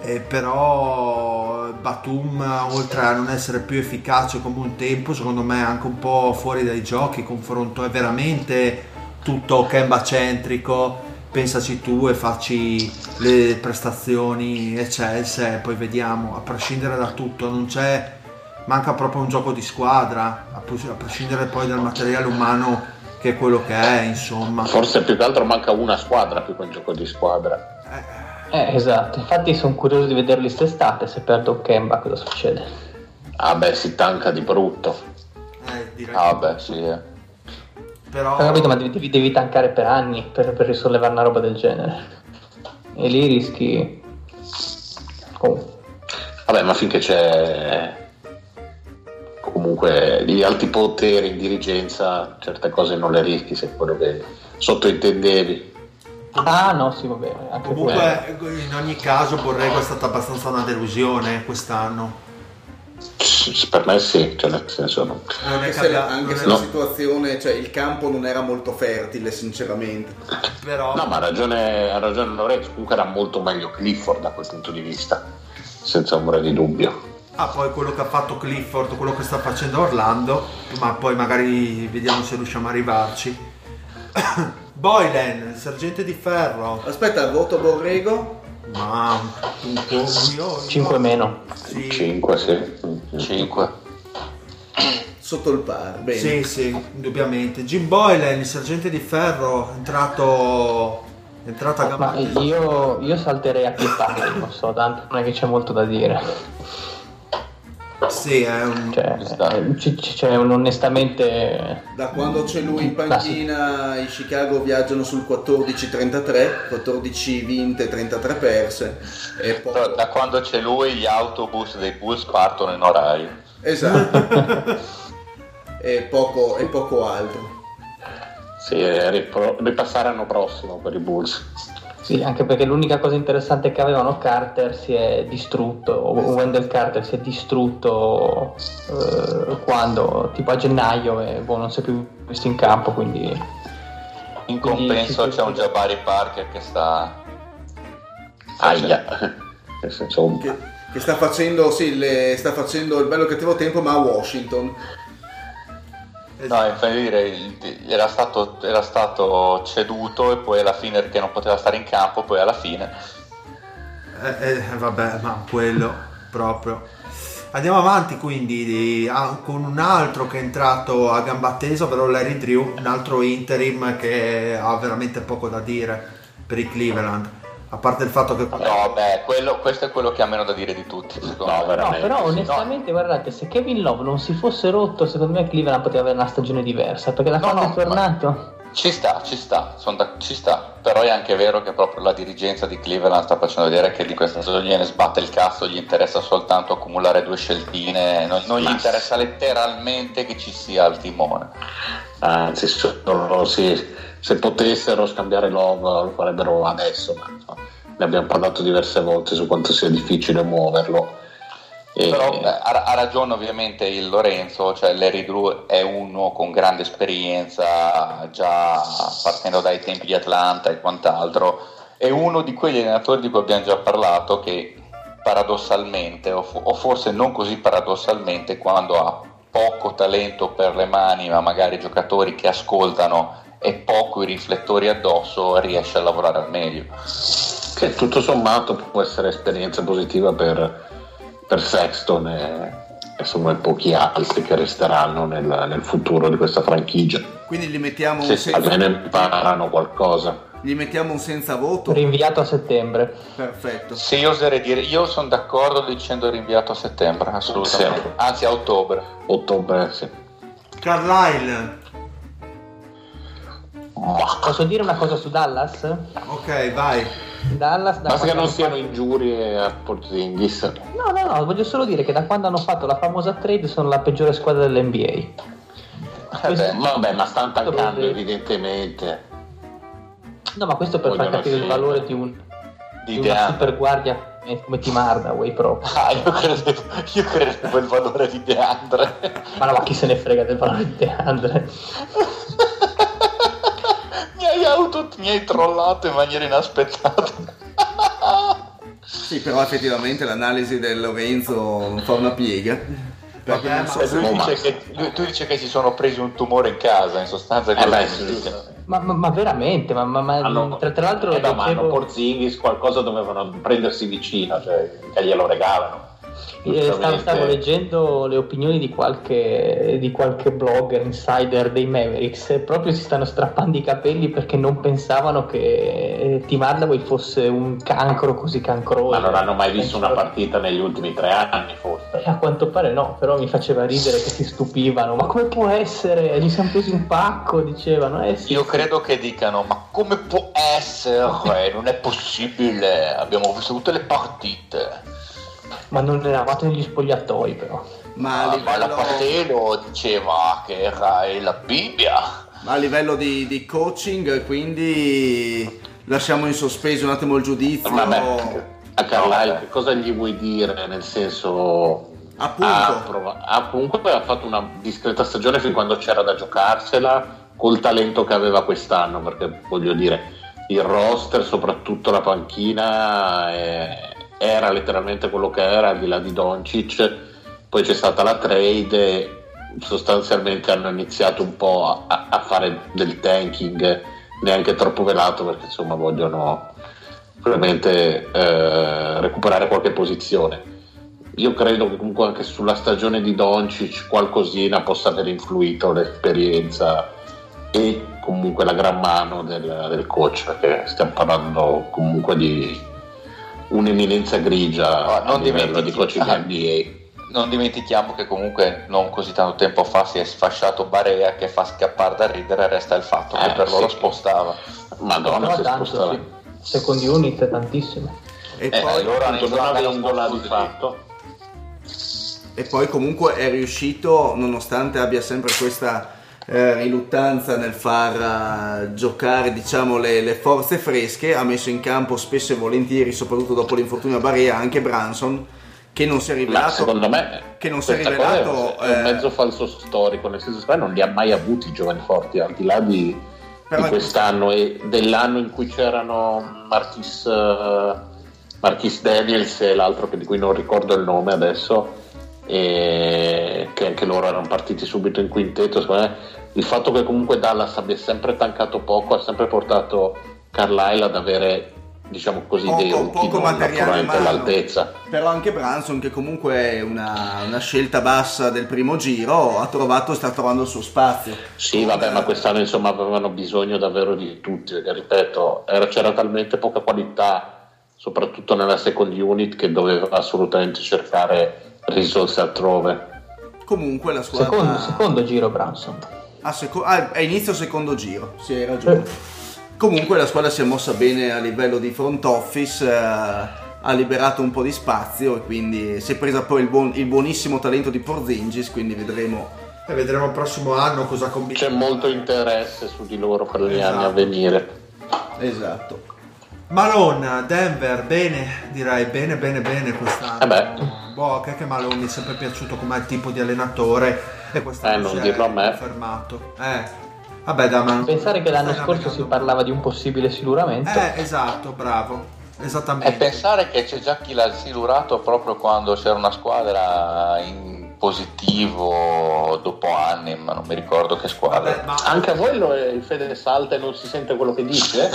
Eh, però Batum oltre a non essere più efficace come un tempo secondo me è anche un po' fuori dai giochi confronto è veramente tutto Kemba centrico pensaci tu e facci le prestazioni eccelse e poi vediamo a prescindere da tutto non c'è manca proprio un gioco di squadra a pres- a prescindere poi dal materiale umano che è quello che è insomma Forse più che altro manca una squadra più che un gioco di squadra. Eh, esatto, infatti sono curioso di vederli quest'estate, se perdo Kemba cosa succede. Ah beh, si tanca di brutto. Eh, direi Ah, beh, sì. eh. Però Ho capito, ma devi, devi- devi tankare per anni per, per risollevare una roba del genere. E lì rischi... Comunque. Vabbè, ma finché c'è comunque gli alti poteri in dirigenza, certe cose non le rischi se quello che sottointendevi. Ah no, sì, va bene, anche quello. comunque in ogni caso Borrego è stata abbastanza una delusione quest'anno Per me sì, cioè nel senso no. non è Anche se, cambiato la, anche non è- se la situazione, cioè il campo non era molto fertile, sinceramente. però No, ma ha ragione, ha ragione Lorenzo, comunque era molto meglio Clifford da quel punto di vista, senza ombra di dubbio. Ah, poi quello che ha fatto Clifford, quello che sta facendo Orlando, ma poi magari vediamo se riusciamo a arrivarci. Boylan, sergente di ferro, Aspetta, voto Borrego? Ma un po' io, 5 meno. Sì, 5, sì. 5. Sotto il par, bene. sì, sì, indubbiamente. Jim Boylan, il sergente di ferro, è entrato, è entrato a gamba Ma io, io salterei a Clifford, non so, tanto non è che c'è molto da dire. Sì, è un... Cioè, Ci sta. eh, c'è un onestamente... Da quando c'è lui in panchina i Chicago viaggiano sul 14-33, 14 vinte, 33 perse. E poco... da quando c'è lui gli autobus dei Bulls partono in orario. Esatto. e, poco, e poco altro. Sì, eh, ripro- ripassare l'anno prossimo per i Bulls. Sì, anche perché l'unica cosa interessante che avevano Carter si è distrutto, o Wendell Carter si è distrutto eh, quando, tipo a gennaio, e boh, non si è più visto in campo, quindi... In compenso c'è un Jabari Parker che sta... Aia. Che, che sta facendo, sì, le- sta facendo il bello cattivo tempo, ma a Washington. No, infatti dire, era stato, era stato ceduto e poi alla fine perché non poteva stare in campo, poi alla fine... Eh, eh, vabbè, ma quello proprio. Andiamo avanti quindi di- ah, con un altro che è entrato a gamba tesa, ovvero Larry Drew, un altro interim che ha veramente poco da dire per i Cleveland. A parte il fatto che No, beh, quello- questo è quello che ha meno da dire di tutti, secondo No, me. No, però onestamente guardate, se Kevin Love non si fosse rotto, secondo me Cleveland poteva avere una stagione diversa, perché da No, quando no, è tornato... Ci sta, ci sta, da- ci sta, però è anche vero che proprio la dirigenza di Cleveland sta facendo vedere che di questa stagione gliene sbatte il cazzo, gli interessa soltanto accumulare due sceltine, non, non gli interessa letteralmente che ci sia il timone. anzi, solo- sì, se potessero scambiare Love lo farebbero adesso, ma ne abbiamo parlato diverse volte su quanto sia difficile muoverlo. Però beh, ha, ha ragione ovviamente il Lorenzo, cioè Larry Drew è uno con grande esperienza, già partendo dai tempi di Atlanta e quant'altro, è uno di quegli allenatori di cui abbiamo già parlato che paradossalmente, o, fo- o forse non così paradossalmente, quando ha poco talento per le mani, ma magari giocatori che ascoltano e poco i riflettori addosso, riesce a lavorare al meglio. che tutto sommato può essere esperienza positiva per, per Sexton e, e insomma i pochi altri che resteranno nel, nel futuro di questa franchigia. Quindi gli mettiamo, Sì, un senza, almeno imparano qualcosa. gli mettiamo un senza voto. Rinviato a settembre. Perfetto. Sì, io oserei dire, io sono d'accordo dicendo rinviato a settembre, assolutamente. Sì. Anzi a ottobre. Ottobre, sì. Carlisle, Posso dire una cosa su Dallas? ok, vai. Dallas, da Basta che non hanno siano fatto- ingiurie a Porzingis. No, no, no, voglio solo dire che da quando hanno fatto la famosa trade sono la peggiore squadra dell'NBA. Eh Questo- beh, Vabbè, ma stanno tankando Dove- evidentemente. No, ma questo per far Vogliono capire il sì. valore di, un, di di una super guardia come- Tim Hardaway proprio. Ah, io credevo, io credevo il valore di DeAndre. Ma no, ma chi se ne frega del valore di DeAndre? mi hai auto, mi hai trollato in maniera inaspettata. Sì, però effettivamente l'analisi del Lorenzo non fa una piega. Perché non so E se... lui dice che, lui, tu dice che si sono presi un tumore in casa, in sostanza. Eh beh, che sì. Ma, ma- ma veramente, ma, ma- ma- Hanno- tra, tra l'altro eh, no, ma hanno Porzingis qualcosa dovevano prendersi vicino, cioè che glielo regalano. Eh, stavo, stavo leggendo le opinioni di qualche, di qualche blogger insider dei Mavericks e proprio si stanno strappando i capelli perché non pensavano che eh, Tim Hardaway fosse un cancro così cancroso. Ma non hanno mai visto una partita negli ultimi tre anni, forse. Eh, A quanto pare no, però mi faceva ridere che si stupivano. Ma come può essere? Gli siamo presi un pacco, dicevano. Eh sì, Io sì. credo che dicano: Ma come può essere? Non è possibile. Abbiamo visto tutte le partite. Ma non eravate negli spogliatoi però. Ma a Ah, ma la livello, Patello diceva che era la Bibbia. ma a livello di, di coaching, quindi lasciamo in sospeso un attimo il giudizio. Vabbè, a Carlisle che cosa gli vuoi dire? Nel senso... Appunto. Ha, prova- ha comunque ha fatto una discreta stagione fin quando c'era da giocarsela col talento che aveva quest'anno, perché voglio dire, il roster, soprattutto la panchina, eh, era letteralmente quello che era, al di là di Doncic. Poi c'è stata la trade e sostanzialmente hanno iniziato un po' a, a fare del tanking, neanche troppo velato, perché insomma vogliono probabilmente eh, recuperare qualche posizione. Io credo che comunque anche sulla stagione di Doncic qualcosina possa aver influito l'esperienza e comunque la gran mano del, del coach, perché stiamo parlando comunque di un'eminenza grigia Ah, non a livello di coaching ah. NBA. Non dimentichiamo che comunque non così tanto tempo fa si è sfasciato Barea che fa scappare da ridere, resta il fatto che Eh, per loro sì. spostava. Madonna, è tanto, spostata. sì. Secondi unit tantissimo. E, Eh, poi, allora non avendola di fatto. e poi comunque è riuscito, nonostante abbia sempre questa eh, riluttanza nel far eh, giocare diciamo, le, le forze fresche, ha messo in campo spesso e volentieri, soprattutto dopo l'infortunio a Barea, anche Branson, che non si è Ma rivelato... secondo me che non si è rivelato, è un eh, mezzo falso storico, nel senso che non li ha mai avuti i giovani forti, al di là di, di quest'anno e dell'anno in cui c'erano Marquis, eh, Marquis Daniels e l'altro che- di cui non ricordo il nome adesso, e che anche loro erano partiti subito in quintetto. Secondo me il fatto che comunque Dallas abbia sempre tancato poco ha sempre portato Carlisle ad avere diciamo così dei Poco, rookie poco non materiale umano. all'altezza. Però anche Branson, che comunque è una, una scelta bassa del primo giro, ha trovato, sta trovando il suo spazio. Sì, vabbè, ma quest'anno insomma avevano bisogno davvero di tutti, ripeto, era- c'era talmente poca qualità, soprattutto nella second unit, che doveva assolutamente cercare risorse altrove. Comunque la squadra... Secondo, secondo giro Branson. a seco- ah, è inizio secondo giro, sì, hai ragione. Comunque la squadra si è mossa bene a livello di front office, eh, ha liberato un po' di spazio e quindi si è presa poi il, buon- il buonissimo talento di Porzingis, quindi vedremo. E vedremo il prossimo anno cosa combina. C'è molto interesse su di loro per gli Esatto. anni a venire. Esatto. Malone, Denver, bene, direi bene, bene, bene quest'anno. Eh beh. Boh, che che Malone mi è sempre piaciuto come tipo di allenatore e quest'anno Eh, non si è dirlo a me. confermato. Eh. Vabbè, dai, ma Pensare che l'anno scorso si parlava di un possibile siluramento. Eh, esatto, bravo. E Esattamente. pensare che c'è già chi l'ha silurato proprio quando c'era una squadra in positivo dopo anni, ma non mi ricordo che squadra. Vabbè, ma Anche a voi lo- il Fede salta e non si sente quello che dice?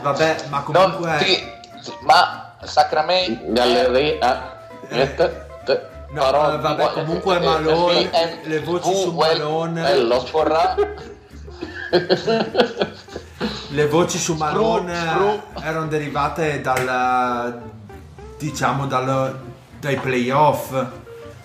Vabbè, ma comunque sì, sì, ma Sacramento Galleria... ah, eh, te- te- No, però- eh, vabbè, comunque eh, eh, Malone, sì, eh, le voci su Malone, eh, lo sporrà. le voci su Malone erano derivate dal diciamo dal- dai playoff.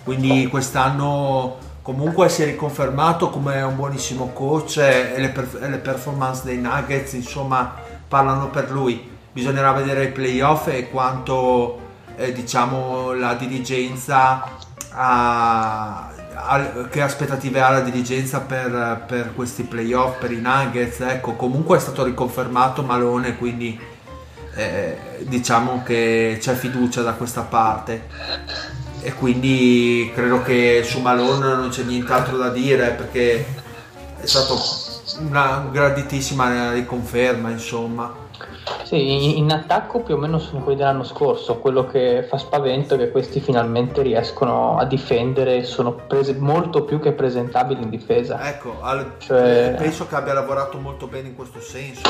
Quindi quest'anno comunque si è riconfermato come un buonissimo coach e le, per- e le performance dei Nuggets, insomma, parlano per lui. Bisognerà vedere i playoff e quanto eh, diciamo la dirigenza ha, ha- che aspettative ha la dirigenza per, per questi playoff, per i Nuggets. Ecco, comunque è stato riconfermato Malone, quindi eh, diciamo che c'è fiducia da questa parte e quindi credo che su Malone non c'è nient'altro da dire perché è stata una grandissima riconferma insomma Sì, in attacco più o meno sono quelli dell'anno scorso. Quello che fa spavento è che questi finalmente riescono a difendere sono prese- molto più che presentabili in difesa. ecco al- Cioè- penso che abbia lavorato molto bene in questo senso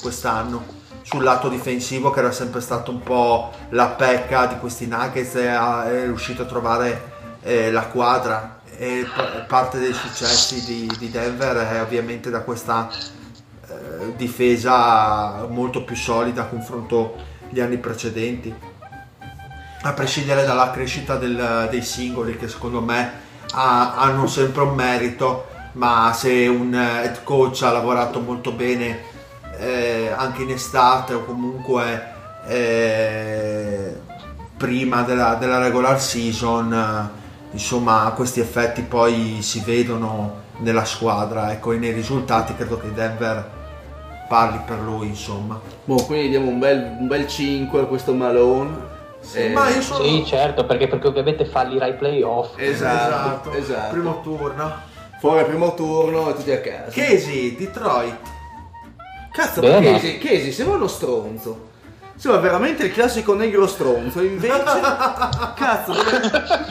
quest'anno sul lato difensivo che era sempre stato un po' la pecca di questi Nuggets è riuscito a trovare eh, la quadra. E pa- parte dei successi di, di Denver è ovviamente da questa eh, difesa molto più solida a confronto agli anni precedenti. A prescindere dalla crescita del- dei singoli che secondo me ha- hanno sempre un merito ma se un eh, head coach ha lavorato molto bene eh, anche in estate o comunque eh, prima della, della regular season eh, insomma questi effetti poi si vedono nella squadra ecco e nei risultati credo che Denver parli per lui insomma Boh, quindi diamo un bel, un bel 5 a questo Malone. Eh, ma io sono Sì, certo, perché, perché ovviamente fallirà i playoff. Esatto, esatto. primo turno Fuori primo turno e tutti a casa. Casey Detroit Cazzo, ma Casey, Casey, sembra uno stronzo. Sembra veramente il classico negro stronzo. Invece, cazzo, dove...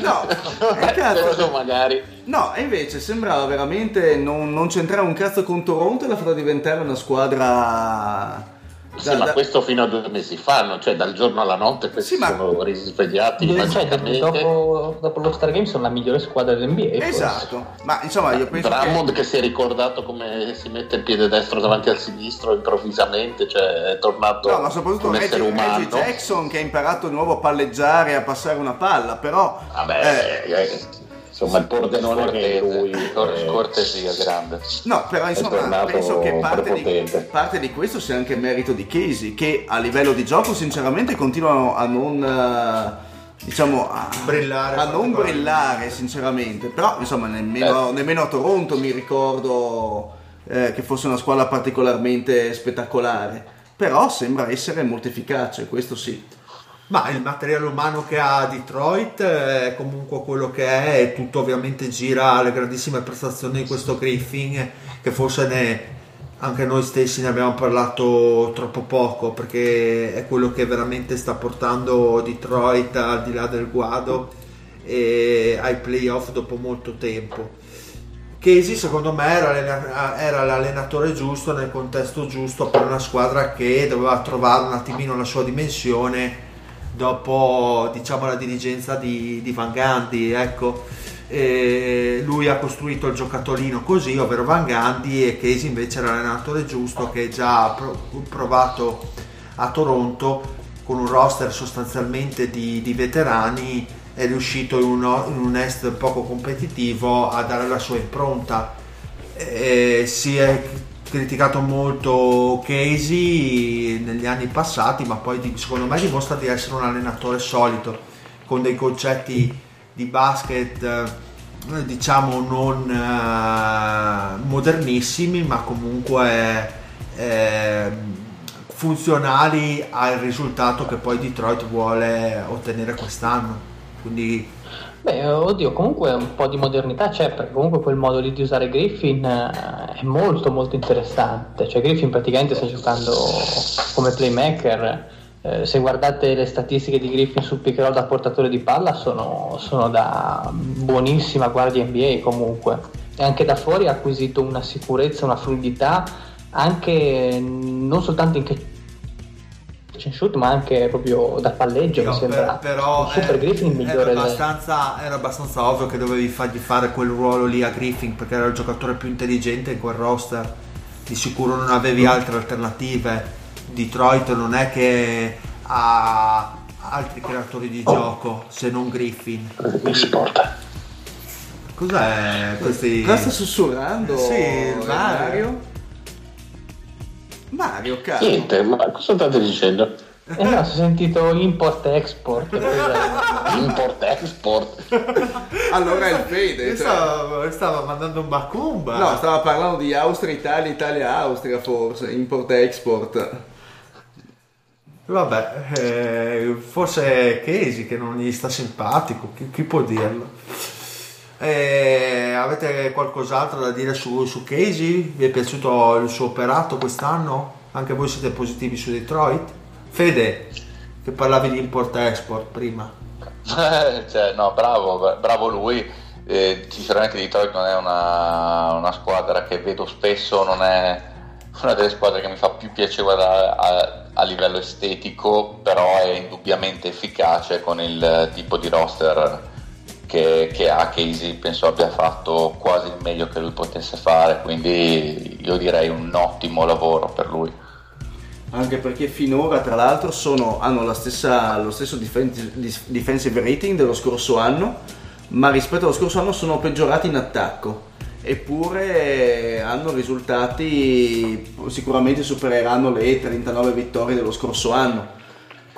no, eh, cazzo, magari. no, e invece sembrava veramente non, non c'entrare un cazzo con Toronto e l'ha fatta diventare una squadra. Sì, da- ma da- questo fino a due mesi fa, no? cioè dal giorno alla notte questi Sì, ma- sono risvegliati Cioè, magicamente. dopo, dopo lo Star Game sono la migliore squadra dell'NBA. forse. Esatto, ma insomma, io penso Drummond che. che si è ricordato come si mette il piede destro davanti al sinistro improvvisamente, cioè è tornato No, ma soprattutto un Reggie, essere Reggie umano. Jackson che ha imparato di nuovo a palleggiare e a passare una palla, però. Vabbè, eh, eh, insomma il pordenone che è lui Cor- eh, cortesia grande. No, però insomma penso che parte di, parte di questo sia anche merito di Casey, che a livello di gioco sinceramente continuano a non eh, diciamo a, Brillare a non brillare sinceramente, però insomma nemmeno, nemmeno a Toronto mi ricordo eh, che fosse una squadra particolarmente spettacolare, però sembra essere molto efficace, questo sì. Ma il materiale umano che ha Detroit è comunque quello che è e tutto ovviamente gira alle grandissime prestazioni di questo Griffin che forse ne, anche noi stessi ne abbiamo parlato troppo poco perché è quello che veramente sta portando Detroit al di là del guado e ai playoff dopo molto tempo. Casey secondo me era, era l'allenatore giusto nel contesto giusto per una squadra che doveva trovare un attimino la sua dimensione dopo diciamo la dirigenza di, di Van Gandhi ecco. E lui ha costruito il giocattolino così ovvero Van Gandhi e Casey invece era l'allenatore giusto che già provato a Toronto con un roster sostanzialmente di, di veterani è riuscito in, uno- in un est poco competitivo a dare la sua impronta. Eh, si è criticato molto Casey negli anni passati ma poi secondo me dimostra di essere un allenatore solido con dei concetti di basket eh, diciamo non eh, modernissimi ma comunque eh, funzionali al risultato che poi Detroit vuole ottenere quest'anno. Quindi Beh, oddio, comunque un po' di modernità c'è, perché comunque quel modo lì di usare Griffin eh, è molto molto interessante. Cioè Griffin praticamente sta giocando come playmaker. Eh, se guardate le statistiche di Griffin sul pick roll da portatore di palla sono, sono da buonissima guardia NBA comunque. E anche da fuori ha acquisito una sicurezza, una fluidità, anche non soltanto in catch and shoot, ma anche proprio da palleggio, mi No, sembra. per- però Super eh, Griffin era, migliore del- abbastanza, era abbastanza ovvio che dovevi fargli fare quel ruolo lì a Griffin perché era il giocatore più intelligente in quel roster di sicuro non avevi altre alternative Detroit non è che ha altri creatori di gioco se non Griffin cos'è questi Cosa sta sussurrando? Sì, il Mario. Mario? Mario, caro. Niente, ma cosa state dicendo? Eh no, si è sentito import-export. Import-export. Allora è il Fede. cioè- Stava, stava mandando un bacumba. No, stava parlando di Austria, Italia, Italia, Austria forse, import-export. Vabbè, eh, forse è Casey che non gli sta simpatico, chi, chi può dirlo? Eh, avete qualcos'altro da dire su, su Casey? Vi è piaciuto il suo operato quest'anno? Anche voi siete positivi su Detroit? Fede, che parlavi di import-export prima. Cioè, no, bravo, bravo lui. Eh, sinceramente Detroit non è una, una squadra che vedo spesso, non è una delle squadre che mi fa più piacere a, a- a livello estetico, però è indubbiamente efficace con il tipo di roster che, che ha Casey, penso abbia fatto quasi il meglio che lui potesse fare, quindi io direi un ottimo lavoro per lui. Anche perché finora, tra l'altro, sono- hanno la stessa- lo stesso defensive rating dello scorso anno, ma rispetto allo scorso anno sono peggiorati in attacco. Eppure eh, hanno risultati, sicuramente supereranno le 39 vittorie dello scorso anno.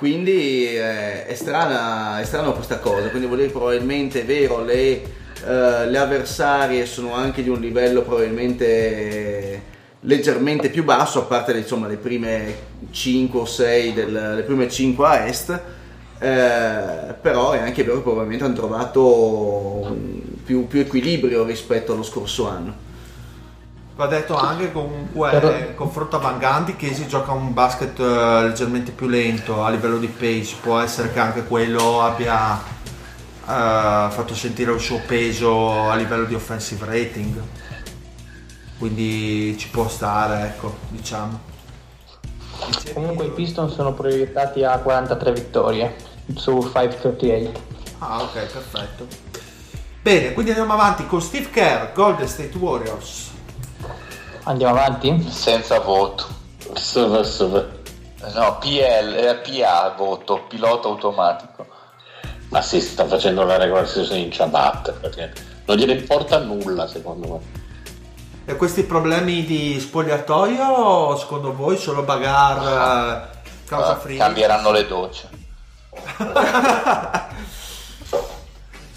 Quindi eh, è, strana, è strana questa cosa, quindi vuol dire probabilmente è vero, le, eh, le avversarie sono anche di un livello probabilmente leggermente più basso, a parte insomma, le prime 5 o 6, del, le prime 5 a est, eh, però è anche vero che probabilmente hanno trovato più, più equilibrio rispetto allo scorso anno. Va detto anche comunque, Però- eh, confronto a Van Gundy, Casey gioca un basket eh, leggermente più lento a livello di pace, può essere che anche quello abbia eh, fatto sentire il suo peso a livello di offensive rating. Quindi ci può stare, ecco, diciamo. Comunque i Pistons sono proiettati a 43 vittorie su 538. Ah, ok, perfetto. Bene, quindi andiamo avanti con Steve Kerr, Golden State Warriors. Andiamo avanti? Senza voto. Sove, sove. No, PL, eh, PA voto, pilota automatico. Ma si sta facendo la regular season in ciabatte perché non gliene importa nulla secondo me. E questi problemi di spogliatoio, secondo voi, solo bagar eh, causa Eh, free? Cambieranno le docce.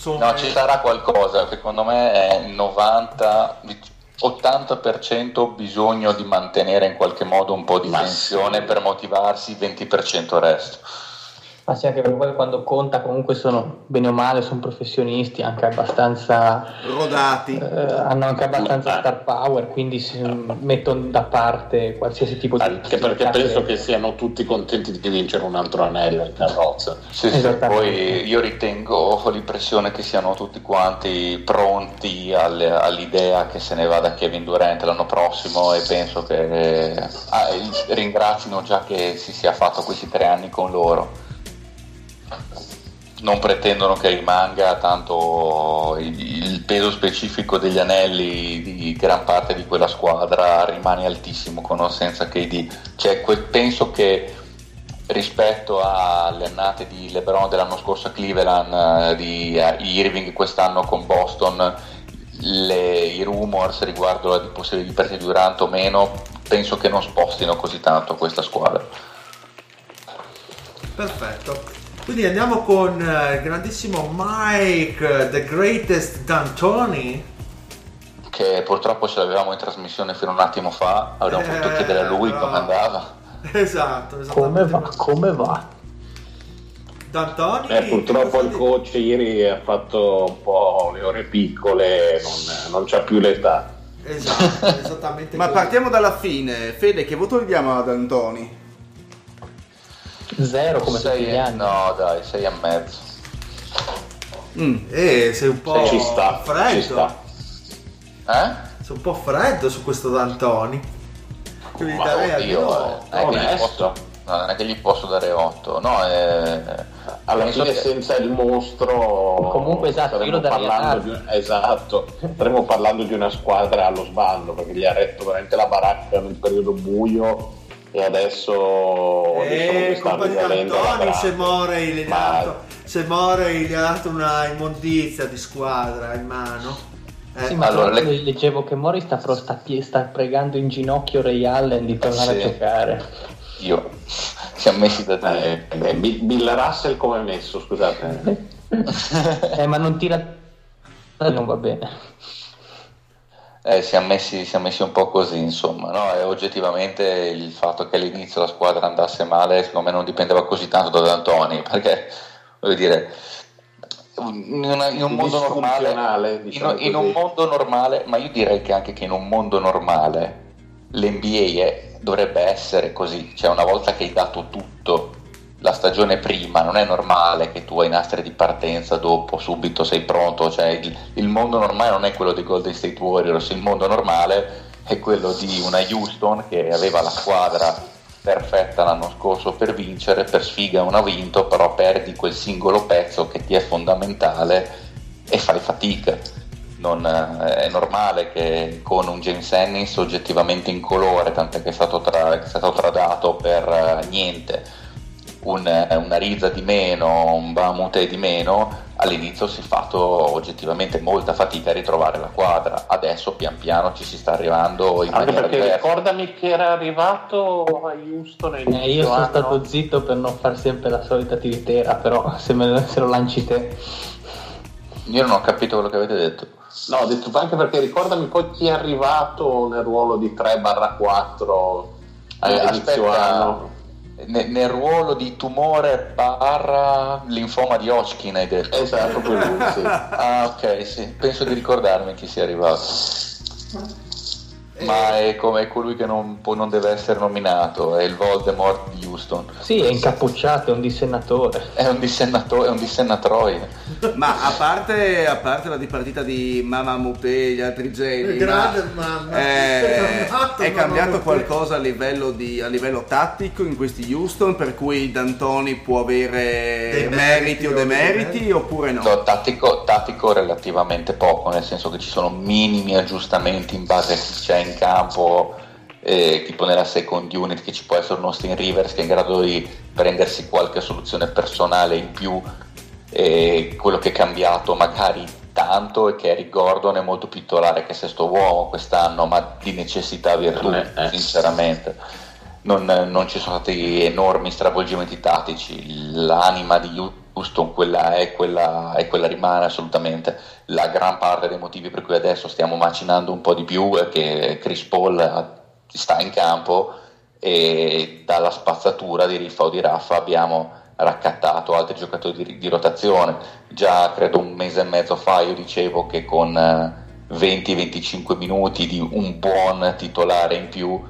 No, ci sarà qualcosa, secondo me è 90, 80% bisogno di mantenere in qualche modo un po' di Ma tensione per motivarsi, 20% resto. Ma sì, anche per voi quando conta comunque sono bene o male, sono professionisti, anche abbastanza Rodati. eh, hanno anche abbastanza star power, quindi si mettono da parte qualsiasi tipo di Anche perché penso che siano tutti contenti di vincere un altro anello in carrozza. Sì, sì, poi io ritengo, ho l'impressione che siano tutti quanti pronti all'idea che se ne vada Kevin Durant l'anno prossimo e penso che ah, e ringrazino già che si sia fatto questi tre anni con loro. Non pretendono che rimanga, tanto il, peso specifico degli anelli di gran parte di quella squadra rimane altissimo con o senza KD. Cioè, que- penso che rispetto alle annate di LeBron dell'anno scorso a Cleveland, eh, di eh, Irving quest'anno con Boston, le- i rumors riguardo la possibilità di partire Durant o meno, penso che non spostino così tanto questa squadra. Perfetto. Quindi andiamo con eh, il grandissimo Mike, eh, the greatest D'Antoni. Che purtroppo ce l'avevamo in trasmissione fino a un attimo fa, avremmo potuto Eh, chiedere a lui come andava. Esatto, Come esattamente. va? Come va? D'Antoni. Eh, purtroppo il di- coach ieri ha fatto un po' le ore piccole, non, non c'ha più l'età. Esatto, esattamente Ma così. partiamo dalla fine. Fede, che voto gli diamo ad Antoni? Zero come tutti Sei- gli anni. no dai, sei e mezzo. Mm. Eh, sei un po' ci sta, freddo. ci sta. Eh? Sei un po' freddo su questo D'Antoni. Io gli Ma darei oddio, almeno- eh, non è che posso, no, non è che gli posso dare 8. No, eh, Alla penso fine che- senza il mostro Comunque, esatto, io parlando, di, esatto, staremo parlando di una squadra allo sbando perché gli ha retto veramente la baracca nel periodo buio e adesso diciamo Eh, di baracca. se Morey gli ha dato, dato una immondizia di squadra in mano. Eh, sì, ma allora, le- leggevo che Mori sta, pro- sta, pregando in ginocchio Ray Allen di tornare Sì. a giocare. Io siamo messi da dire. Eh, Bill Russell come è messo, scusate. eh, ma non tira... Non va bene. Eh, siamo, messi, siamo messi un po' così, insomma, no? E oggettivamente il fatto che all'inizio la squadra andasse male, secondo me non dipendeva così tanto da D'Antoni, perché, voglio dire, in, una- in un mondo normale, in, diciamo in così. un mondo normale, ma io direi che anche che in un mondo normale l'NBA è- dovrebbe essere così, cioè una volta che hai dato tutto la stagione prima, non è normale che tu hai nastri di partenza dopo, subito sei pronto, cioè il, il mondo normale non è quello dei Golden State Warriors, il mondo normale è quello di una Houston che aveva la squadra perfetta l'anno scorso per vincere, per sfiga non ha vinto, però perdi quel singolo pezzo che ti è fondamentale e fai fatica. Non, eh, è normale che con un James Ennis oggettivamente incolore, tant'è che è stato, tra- è stato tradato per eh, niente, un, eh, una Riza di meno, un Bamute di meno, all'inizio si è fatto oggettivamente molta fatica a ritrovare la quadra, adesso pian piano ci si sta arrivando in Anche maniera perché diversa. ricordami che era arrivato a Houston a Eh, io sono anno. stato zitto per non fare sempre la solita tiritera, però se, me, se lo lanci te... Io non ho capito quello che avete detto. No, ho detto anche perché ricordami poi chi è arrivato nel ruolo di 3-4 a Eh, inizio anno. Ne- nel ruolo di tumore barra linfoma di Hodgkin hai detto. Esatto, lui, sì. Ah, ok, sì, penso di ricordarmi chi sia arrivato. Ma è come colui che non, può- non deve essere nominato, è il Voldemort di Houston. Sì, è incappucciato, è un dissennatore. È un dissennato- è un dissennatroide. Ma a parte, a parte la dipartita di Mamma Mute e gli altri geni, Grande ma, mamma. eh, È cambiato, è qualcosa a livello, di- a livello tattico in questi Houston per cui D'Antoni può avere Dei meriti meriti o demeriti? oppure no? No, tattico, tattico relativamente poco, nel senso che ci sono minimi aggiustamenti in base a chi c'è in campo, eh, tipo nella second unit che ci può essere un Austin Rivers che è in grado di prendersi qualche soluzione personale in più, e quello che è cambiato magari tanto è che Eric Gordon è molto più titolare che sesto uomo quest'anno, ma di necessità virtù, Eh, eh. sinceramente. Non, non ci sono stati enormi stravolgimenti tattici, l'anima di Houston quella è, quella, è quella rimane assolutamente. La gran parte dei motivi per cui adesso stiamo macinando un po' di più è che Chris Paul ha- sta in campo e dalla spazzatura di Riffa o di Raffa abbiamo raccattato altri giocatori di, di rotazione. Già credo un mese e mezzo fa io dicevo che con eh, 20-25 minuti di un buon titolare in più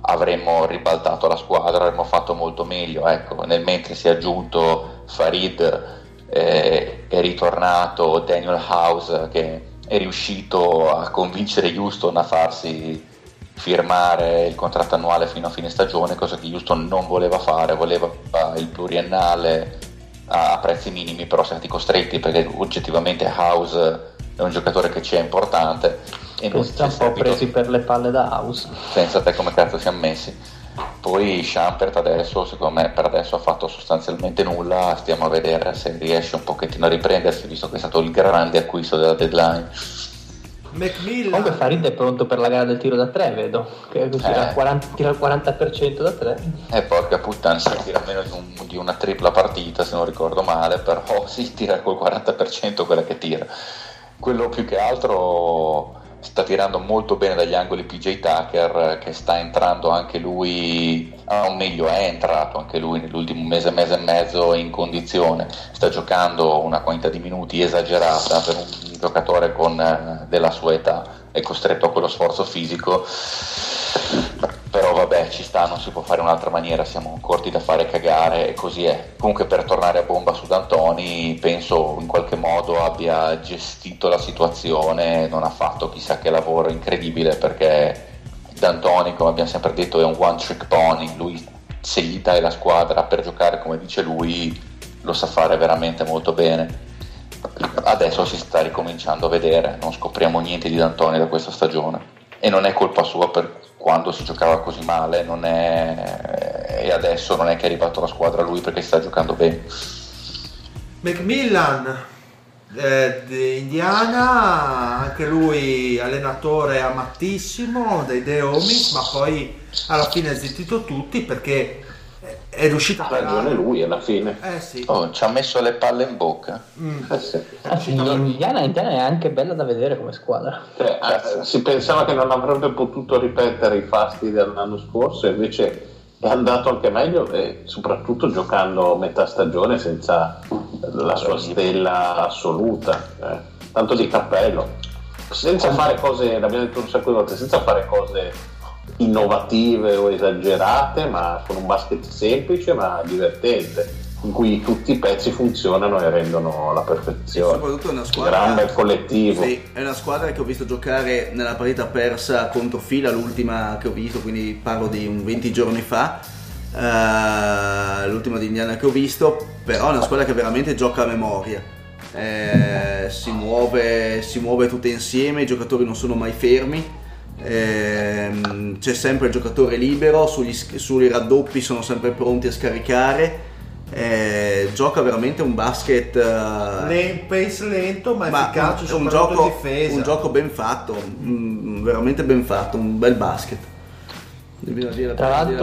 avremmo ribaltato la squadra, avremmo fatto molto meglio. Ecco, nel mentre si è aggiunto Farid, eh, è ritornato Daniel House che è riuscito a convincere Houston a farsi firmare il contratto annuale fino a fine stagione, cosa che Houston non voleva fare, voleva il pluriennale a prezzi minimi, però siamo stati costretti perché oggettivamente House è un giocatore che ci è importante e sta è un po' servito presi per le palle da house. senza te come cazzo siamo messi. Poi Schampert adesso, secondo me, per adesso ha fatto sostanzialmente nulla, stiamo a vedere se riesce un pochettino a riprendersi, visto che è stato il grande acquisto della deadline. Macmillan. Comunque Farid è pronto per la gara del tiro da 3, vedo. Che tira, Eh. il 40, tira il 40% da 3. E porca puttana, si tira meno di, un- di una tripla partita, se non ricordo male, però si tira col 40% quella che tira. Quello più che altro sta tirando molto bene dagli angoli PJ Tucker, che sta entrando anche lui, o meglio è entrato anche lui nell'ultimo mese, mese e mezzo in condizione, sta giocando una quantità di minuti esagerata per un giocatore con, eh, della sua età, è costretto a quello sforzo fisico però vabbè ci sta, non si può fare in un'altra maniera, siamo corti da fare cagare e così è. Comunque per tornare a bomba su D'Antoni, penso in qualche modo abbia gestito la situazione, non ha fatto chissà che lavoro incredibile perché D'Antoni, come abbiamo sempre detto, è un one trick pony, lui se gli dai la squadra per giocare come dice lui, lo sa fare veramente molto bene. Adesso si sta ricominciando a vedere, non scopriamo niente di D'Antoni da questa stagione e non è colpa sua per quando si giocava così male è... e adesso non è che è arrivato la squadra lui perché sta giocando bene Macmillan. eh, di Indiana, anche lui allenatore amatissimo dei Deomis, ma poi alla fine ha zittito tutti perché è riuscito a Ha ragione lui alla fine. Eh sì. Oh, ci ha messo le palle in bocca. Mm. Eh sì. Anzi, Indiana, Indiana è anche bella da vedere come squadra. Cioè, eh, si pensava che non avrebbe potuto ripetere i fasti dell'anno scorso, invece è andato anche meglio e soprattutto giocando metà stagione senza la sua stella assoluta. eh. Tanto di cappello. Senza fare cose, l'abbiamo detto un sacco di volte, senza fare cose innovative o esagerate, ma con un basket semplice ma divertente, in cui tutti i pezzi funzionano e rendono la perfezione. soprattutto è una squadra Gran bel collettivo. Sì, è una squadra che ho visto giocare nella partita persa contro Fila, l'ultima che ho visto, quindi parlo di un 20 giorni fa. eh, l'ultima di Indiana che ho visto, però è una squadra che veramente gioca a memoria. Eh, si, muove, si muove tutte insieme, i giocatori non sono mai fermi. Ehm, c'è sempre il giocatore libero, sugli, sui raddoppi sono sempre pronti a scaricare. eh, gioca veramente un basket Le- pace lento ma, ma efficace un, un gioco, difesa. un gioco ben fatto, mm, veramente ben fatto, un bel basket. Bisogna dire- Tra bisogna dire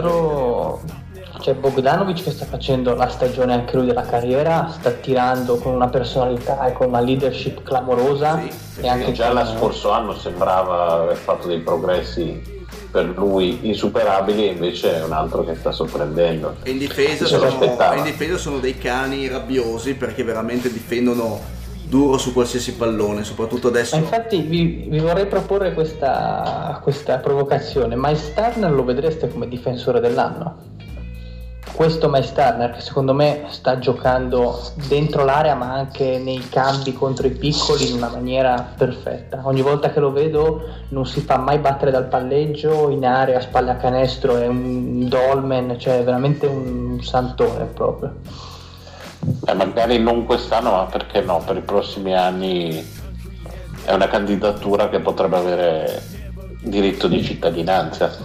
c'è Bogdanovic che sta facendo la stagione anche lui della carriera, sta tirando con una personalità e con una leadership clamorosa Sì, e anche già lo scorso anno sembrava aver fatto dei progressi per lui insuperabili, invece è un altro che sta sorprendendo. E in difesa, sono, in difesa sono dei cani rabbiosi perché veramente difendono duro su qualsiasi pallone, soprattutto adesso. Ma infatti vi, vi vorrei proporre questa, questa provocazione. Miles Turner lo vedreste come difensore dell'anno? Questo Miles Turner che secondo me sta giocando dentro l'area ma anche nei cambi contro i piccoli in una maniera perfetta. Ogni volta che lo vedo non si fa mai battere dal palleggio, in area, spalle a canestro, è un dolmen, cioè è veramente un santone proprio. Eh, magari non quest'anno, ma perché no? Per i prossimi anni è una candidatura che potrebbe avere diritto di cittadinanza.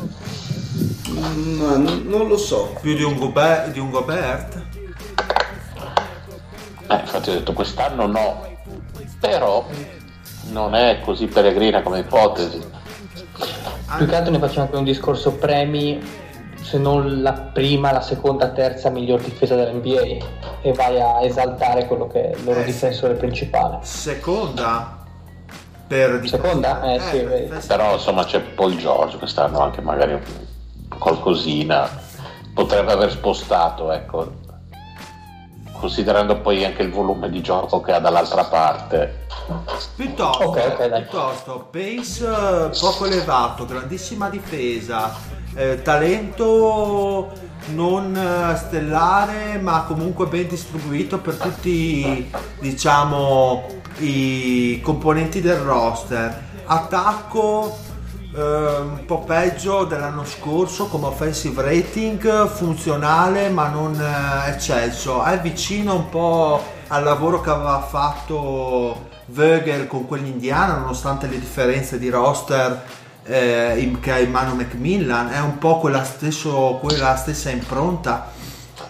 Mm, ma n- non lo so. più di un, Gobert, di un Gobert. Eh, infatti ho detto quest'anno no, però non è così peregrina come ipotesi. Più che altro ne facciamo anche un discorso premi, se non la prima, la seconda, terza miglior difesa dell'NBA e vai a esaltare quello che è il loro Eh, difensore principale. Seconda per Seconda? Eh, sì, per difesa. Però insomma c'è Paul George quest'anno anche magari un- qualcosina potrebbe aver spostato, ecco. Considerando poi anche il volume di gioco che ha dall'altra parte. Piuttosto, Ok, ok, dai. piuttosto pace eh, poco elevato, grandissima difesa, eh, talento non eh, stellare ma comunque ben distribuito per tutti diciamo i componenti del roster. Attacco eh, un po' peggio dell'anno scorso come offensive rating, funzionale ma non eh, eccelso. È vicino un po' al lavoro che aveva fatto Vogel con quell'Indiana, nonostante le differenze di roster eh, in- che ha in mano Macmillan, è un po' quella, stesso- quella stessa impronta.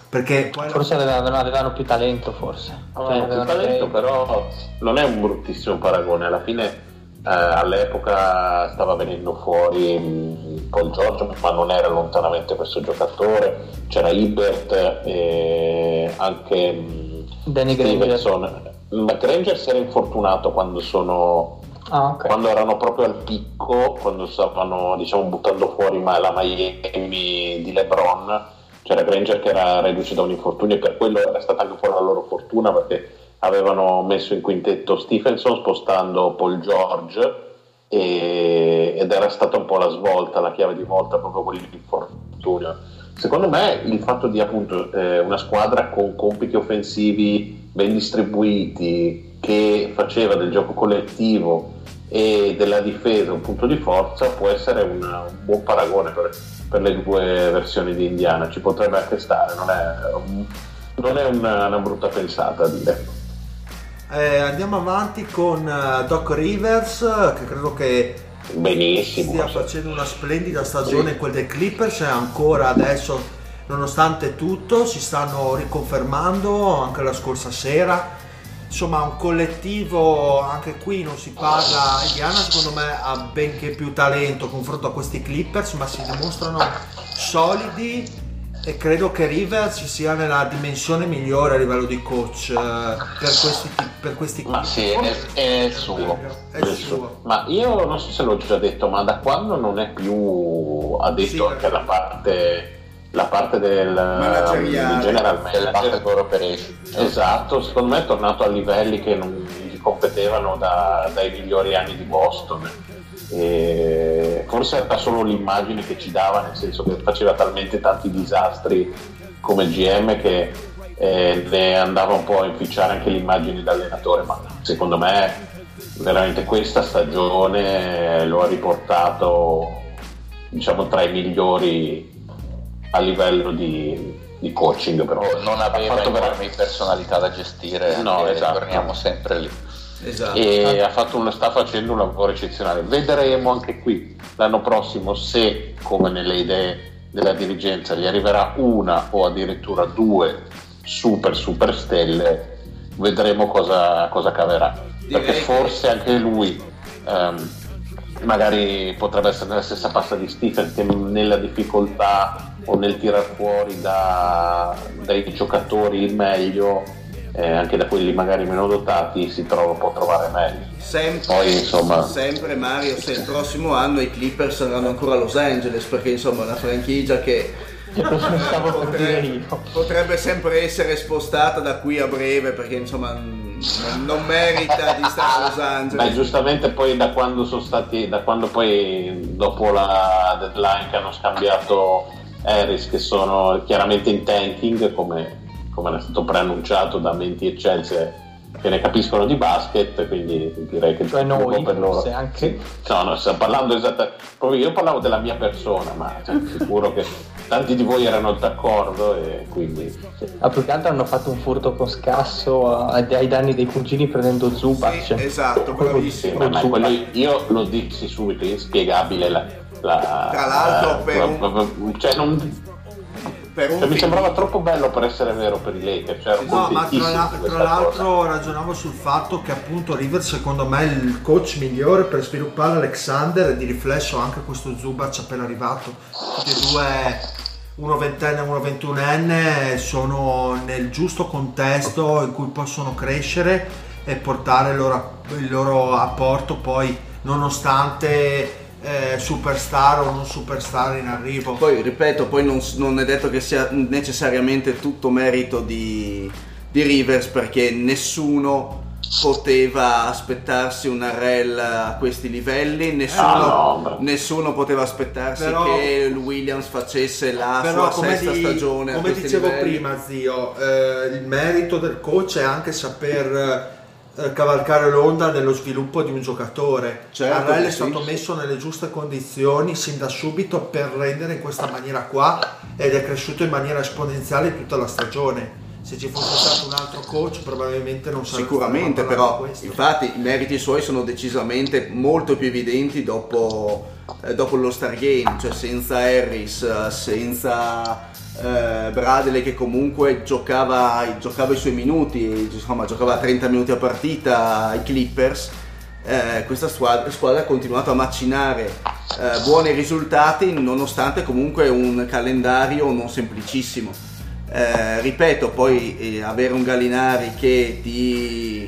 Perché Forse avevano, avevano più talento, forse. Cioè, Avevano più talento, dei- però non è un bruttissimo paragone. Alla fine eh, all'epoca stava venendo fuori mh, Paul George, ma non era lontanamente questo giocatore. C'era Ibert e anche mh, Danny Granger. Stevenson. Ma Granger si era infortunato quando sono Ah, ok. quando erano proprio al picco, quando stavano diciamo, buttando fuori la Miami di LeBron, c'era Granger che era reduce da un infortunio e per quello era stata anche un po' la loro fortuna perché avevano messo in quintetto Stephenson spostando Paul George e- ed era stata un po' la svolta, la chiave di volta proprio quell'infortunio. Secondo me il fatto di appunto eh, una squadra con compiti offensivi ben distribuiti che faceva del gioco collettivo e della difesa un punto di forza può essere un, un buon paragone per, per le due versioni di Indiana, ci potrebbe anche stare, non è, non è una, una brutta pensata a dire. Eh, andiamo avanti con eh, Doc Rivers, eh, che credo che Benissimo. stia facendo una splendida stagione quel dei Clippers e ancora adesso nonostante tutto si stanno riconfermando anche la scorsa sera. Insomma un collettivo anche qui non si parla Indiana secondo me ha benché più talento confronto a questi Clippers ma si dimostrano solidi e credo che Rivers sia nella dimensione migliore a livello di coach eh, per questi, per questi Ma sì, è è suo. È il suo. Ma io non so se l'ho già detto, ma da quando non è più addetto Sì. anche alla parte, la parte del general Del manager. basketball operation. Esatto, secondo me è tornato a livelli che non gli competevano da- dai migliori anni di Boston. E forse era solo l'immagine che ci dava, nel senso che faceva talmente tanti disastri come GM che eh, ne andava un po' a inficiare anche l'immagine da allenatore, ma secondo me veramente questa stagione lo ha riportato diciamo tra i migliori a livello di, di coaching però Non Ha aveva fatto vera- enormi personalità da gestire, No, esatto. torniamo sempre lì. Esatto. e ha fatto un- sta facendo un lavoro eccezionale. Vedremo anche qui l'anno prossimo se, come nelle idee della dirigenza, gli arriverà una o addirittura due super super stelle, vedremo cosa, cosa caverà. Direi Perché che- forse anche lui ehm, magari potrebbe essere nella stessa pasta di Stephen che nella difficoltà o nel tirar fuori da- dai giocatori il meglio eh, anche da quelli magari meno dotati si trova, può trovare meglio Sempre, Poi, insomma- sempre Mario, se il prossimo anno i Clippers saranno ancora a Los Angeles, perché insomma è una franchigia che io. potrebbe sempre essere spostata da qui a breve, perché insomma mm, non, merita di stare a Los Beh, Angeles. giustamente poi da quando sono stati, da quando poi dopo la deadline che hanno scambiato Harris, che sono chiaramente in tanking, come, come era stato preannunciato da menti e Chelsea che ne capiscono di basket, quindi direi che Cioè noi, per loro. anche. No, no, stiamo parlando esattamente. Io parlavo della mia persona, ma cioè, sicuro che tanti di voi erano d'accordo e quindi. sì. A più che altro hanno fatto un furto con scasso ai danni dei cugini prendendo Zubac. Sì, esatto, Sì, bravissimo. ma- ma quello io lo dissi subito, inspiegabile la. la- Tra l'altro, eh, per un- cioè, non- Per un cioè, mi sembrava troppo bello per essere vero per i Lakers. Cioè, No, ma tra, la- tra questa cosa. l'altro ragionavo sul fatto che appunto Rivers secondo me è il coach migliore per sviluppare Alexander e di riflesso anche questo Zubac appena arrivato. Tutti e due, uno ventenne e uno ventunenne, sono nel giusto contesto in cui possono crescere e portare il loro, il loro apporto poi nonostante eh, superstar o non superstar in arrivo. Poi ripeto, poi non, non è detto che sia necessariamente tutto merito di, di Rivers perché nessuno poteva aspettarsi una rel a questi livelli, nessuno, Ah, no, beh. nessuno poteva aspettarsi Però- che il Williams facesse la Però sua sesta di- stagione. come dicevo livelli. prima zio eh, il merito del coach è anche saper eh, cavalcare l'onda nello sviluppo di un giocatore. Certo, Arrel è stato sì. messo nelle giuste condizioni sin da subito per rendere in questa maniera qua ed è cresciuto in maniera esponenziale tutta la stagione. Se ci fosse stato un altro coach probabilmente non sarebbe Sicuramente, stato però, infatti, i meriti suoi sono decisamente molto più evidenti dopo, eh, dopo lo Star Game, cioè senza Harris, eh, senza eh, Bradley che comunque giocava, giocava i suoi minuti, insomma, giocava 30 minuti a partita ai Clippers. eh, questa squadra, squadra ha continuato a macinare eh, buoni risultati nonostante comunque un calendario non semplicissimo. Eh, ripeto, poi eh, avere un Gallinari che ti,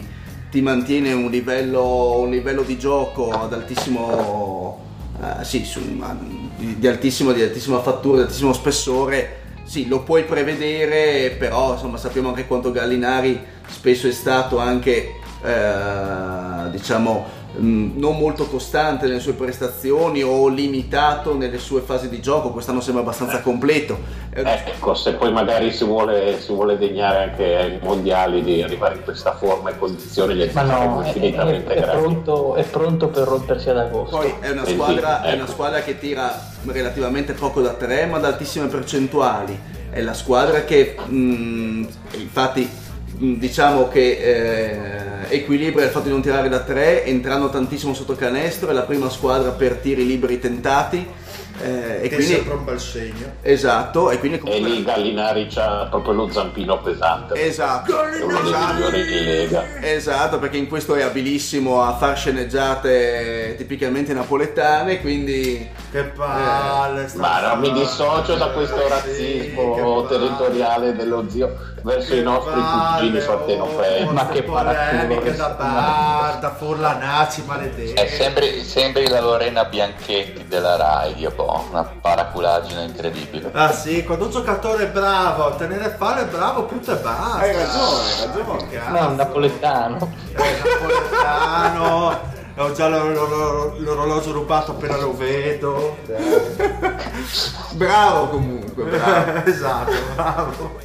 ti mantiene un livello, un livello di gioco ad altissimo, eh, sì, su- di, di altissimo, di altissima fattura, di altissimo spessore, sì, lo puoi prevedere, però insomma sappiamo anche quanto Gallinari spesso è stato anche, eh, diciamo, mh, non molto costante nelle sue prestazioni o limitato nelle sue fasi di gioco, quest'anno sembra abbastanza completo. È una Ecco, se poi magari si vuole, si vuole degnare anche ai mondiali di arrivare in questa forma e condizioni, gli Ma no, sarebbe è, è- infinitamente è pronto, è pronto per rompersi ad agosto. Poi è una, Eh sì, squadra, è ecco. una squadra che tira relativamente poco da tre, ma ad altissime percentuali. È la squadra che, mh, infatti, mh, diciamo che eh, equilibra il fatto di non tirare da tre, entrando tantissimo sotto canestro. È la prima squadra per tiri liberi tentati. Eh, e che quindi sempre un bel segno. esatto, e quindi E comunque lì Gallinari c'ha proprio lo zampino pesante. esatto, È uno dei esatto. migliori di Lega. Esatto, perché in questo è abilissimo a far sceneggiate tipicamente napoletane, quindi Che palle. sta Ma non mi dissocio da questo Sì, razzismo che palle. territoriale dello zio verso i nostri palle, cugini partenopei. oh, Ma ste che polemiche che da bar, da Forlanacci, maledetti. È sempre, sempre la Lorena Bianchetti della Rai, Dio boh, una paraculaggine incredibile. Ah sì, quando un giocatore è bravo, a tenere palo è bravo, punto e basta. Hai ragione, hai ragione. Cazzo. No, un napoletano. Eh, napoletano. Ho già l'or- l'or- l'orologio rubato appena lo vedo. bravo comunque, bravo. esatto, bravo.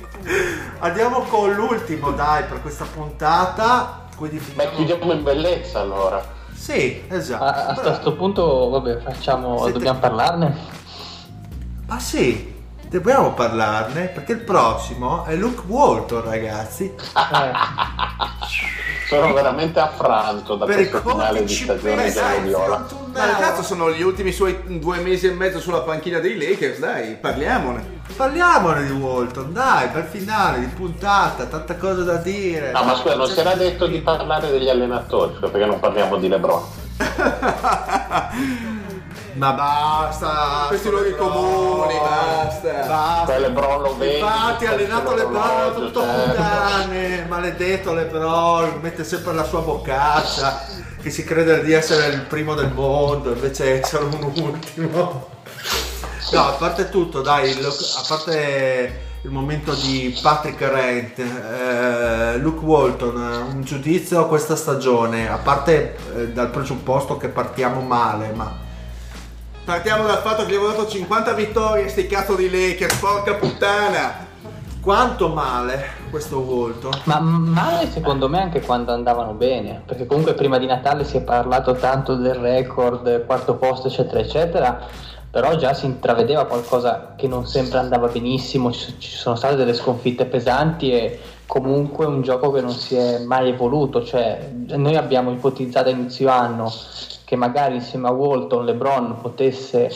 Andiamo con l'ultimo, dai, per questa puntata. Quindi Ma finiamo- chiudiamo in bellezza allora. Sì, esatto. A, a questo punto, vabbè, facciamo. Siete- Dobbiamo parlarne? Ah sì, dobbiamo parlarne perché il prossimo è Luke Walton, ragazzi. Sono veramente affranto da Per questo finale di stagione ci Viola. Ma cazzo sono gli ultimi suoi due mesi e mezzo sulla panchina dei Lakers, dai, parliamone. Parliamone di Walton, dai, per finale di puntata, tante cose da dire. No, ma scusa, non si era detto di parlare degli allenatori, scusa, perché non parliamo di LeBron. Ma basta. Questi luoghi comuni, basta. Basta. Poi LeBron lo vedi, Infatti ha allenato da l'orologio, tutto certo. puttane, maledetto LeBron, mette sempre la sua boccaccia, che si crede di essere il primo del mondo, invece è solo un ultimo. No, a parte tutto, dai, a parte il momento di Patrick Rent, eh, Luke Walton, un giudizio questa stagione, a parte eh, dal presupposto che partiamo male, ma Partiamo dal fatto che gli avevo dato 50 vittorie, sti cazzo di Lakers, porca puttana. quanto male questo Walton? Ma male secondo me anche quando andavano bene, perché comunque prima di Natale si è parlato tanto del record, quarto posto, eccetera, eccetera, però già si intravedeva qualcosa che non sempre andava benissimo, ci ci sono state delle sconfitte pesanti e comunque un gioco che non si è mai evoluto, cioè noi abbiamo ipotizzato a inizio anno che magari insieme a Walton LeBron potesse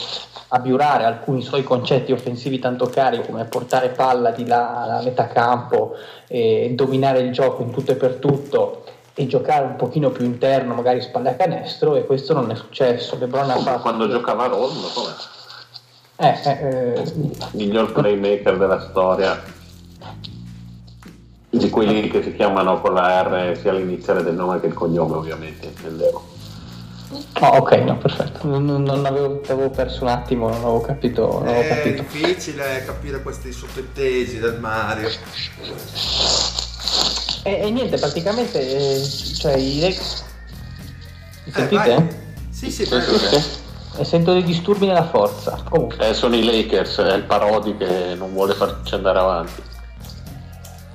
abiurare alcuni suoi concetti offensivi tanto cari come portare palla di là alla metà campo e dominare il gioco in tutto e per tutto e giocare un pochino più interno, magari spalle a canestro e questo non è successo. LeBron ha fatto Quando giocava Roma, come? eh, eh, eh, miglior playmaker della storia di quelli che si chiamano con la R sia l'iniziale del nome che il cognome ovviamente intendevo oh, ok, no, perfetto. Non, non- non avevo, avevo perso un attimo, non avevo capito. Non avevo È capito. difficile capire questi sottintesi del Mario. E, e niente, praticamente, eh, cioè i Rex. Mi Eh, sentite? vai. Sì, sì, vai. E sento dei disturbi nella forza. Comunque. Eh, sono i Lakers è il Parodi che non vuole farci andare avanti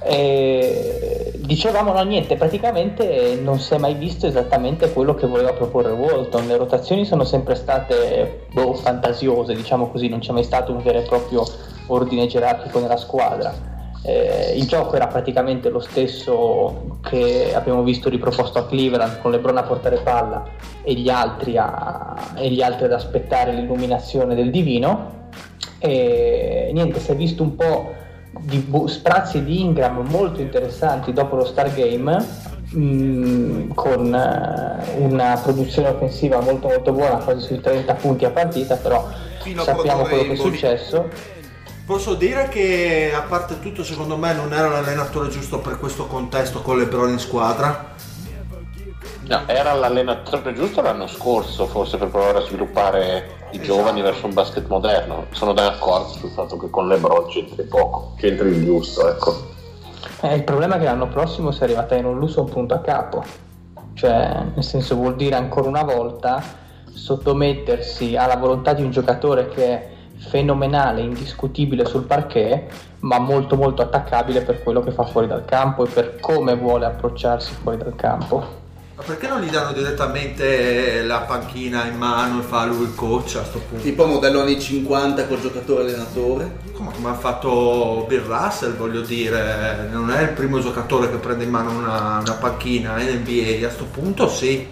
Eh, dicevamo no niente, praticamente non si è mai visto esattamente quello che voleva proporre Walton. Le rotazioni sono sempre state boh, fantasiose, diciamo così, non c'è mai stato un vero e proprio ordine gerarchico nella squadra. Eh, il gioco era praticamente lo stesso che abbiamo visto riproposto a Cleveland con LeBron a portare palla e gli altri, a- e gli altri ad aspettare l'illuminazione del divino. E niente, si è visto un po' di bu- sprazzi di Ingram molto interessanti dopo lo Stargame mh, con eh, una produzione offensiva molto molto buona quasi sui 30 punti a partita però sappiamo quello che è successo Posso dire che a parte tutto secondo me non era l'allenatore giusto per questo contesto con LeBron in squadra. No, era l'allenatore giusto l'anno scorso forse per provare a sviluppare i giovani verso un basket moderno? Sono d'accordo sul fatto che con LeBron c'entri poco. C'entri il giusto ecco. Eh, il problema è che l'anno prossimo si è arrivata in un lusso un punto a capo. Cioè nel senso vuol dire ancora una volta sottomettersi alla volontà di un giocatore che è fenomenale, indiscutibile sul parquet ma molto molto attaccabile per quello che fa fuori dal campo e per come vuole approcciarsi fuori dal campo Ma perché non gli danno direttamente la panchina in mano e fa lui il coach a sto punto? Tipo modello anni 50 col giocatore allenatore. Come, come ha fatto Bill Russell, voglio dire, non è il primo giocatore che prende in mano una, una panchina in NBA, a sto punto sì.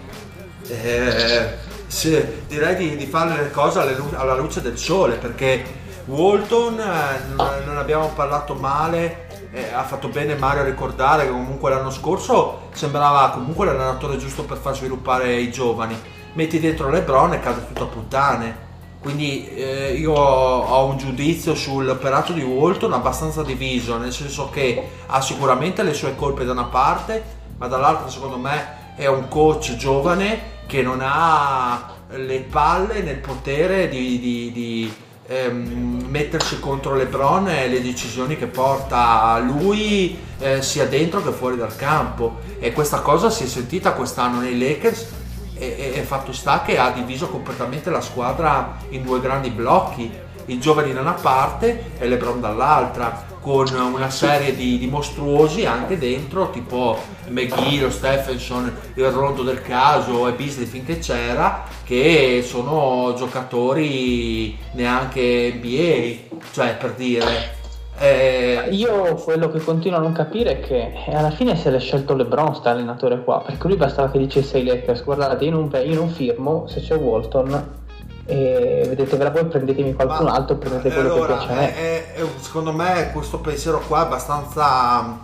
Eh, sì, direi di, di fare le cose alla luce del sole perché Walton, eh, non, non abbiamo parlato male, eh, ha fatto bene Mario a ricordare che comunque l'anno scorso sembrava comunque l'allenatore giusto per far sviluppare i giovani. Metti dentro Lebron e cade tutto a puttane. Quindi eh, io ho un giudizio sull'operato di Walton abbastanza diviso, nel senso che ha sicuramente le sue colpe da una parte, ma dall'altra secondo me è un coach giovane che non ha le palle nel potere di, di- di, ehm, mettersi contro LeBron e le decisioni che porta lui eh, sia dentro che fuori dal campo. E questa cosa si è sentita quest'anno nei Lakers e, e- fatto sta che ha diviso completamente la squadra in due grandi blocchi. I giovani da una parte e LeBron dall'altra con una serie di, di mostruosi anche dentro tipo McGee, lo Stephenson, il Rondo del caso e Beasley finché c'era che sono giocatori neanche NBA cioè per dire. Eh, Io quello che continuo a non capire è che alla fine se l'è scelto LeBron sta allenatore qua, perché lui bastava che dicesse ai Lakers guardate io non, io non firmo se c'è Walton e vedetevela voi prendetemi qualcun Ma- altro prendete quello allora, che piace a me. è- è- è- secondo me questo pensiero qua è abbastanza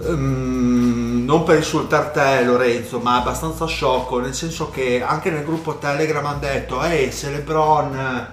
ehm, non per insultare te Lorenzo ma abbastanza sciocco nel senso che anche nel gruppo Telegram hanno detto ehi se Lebron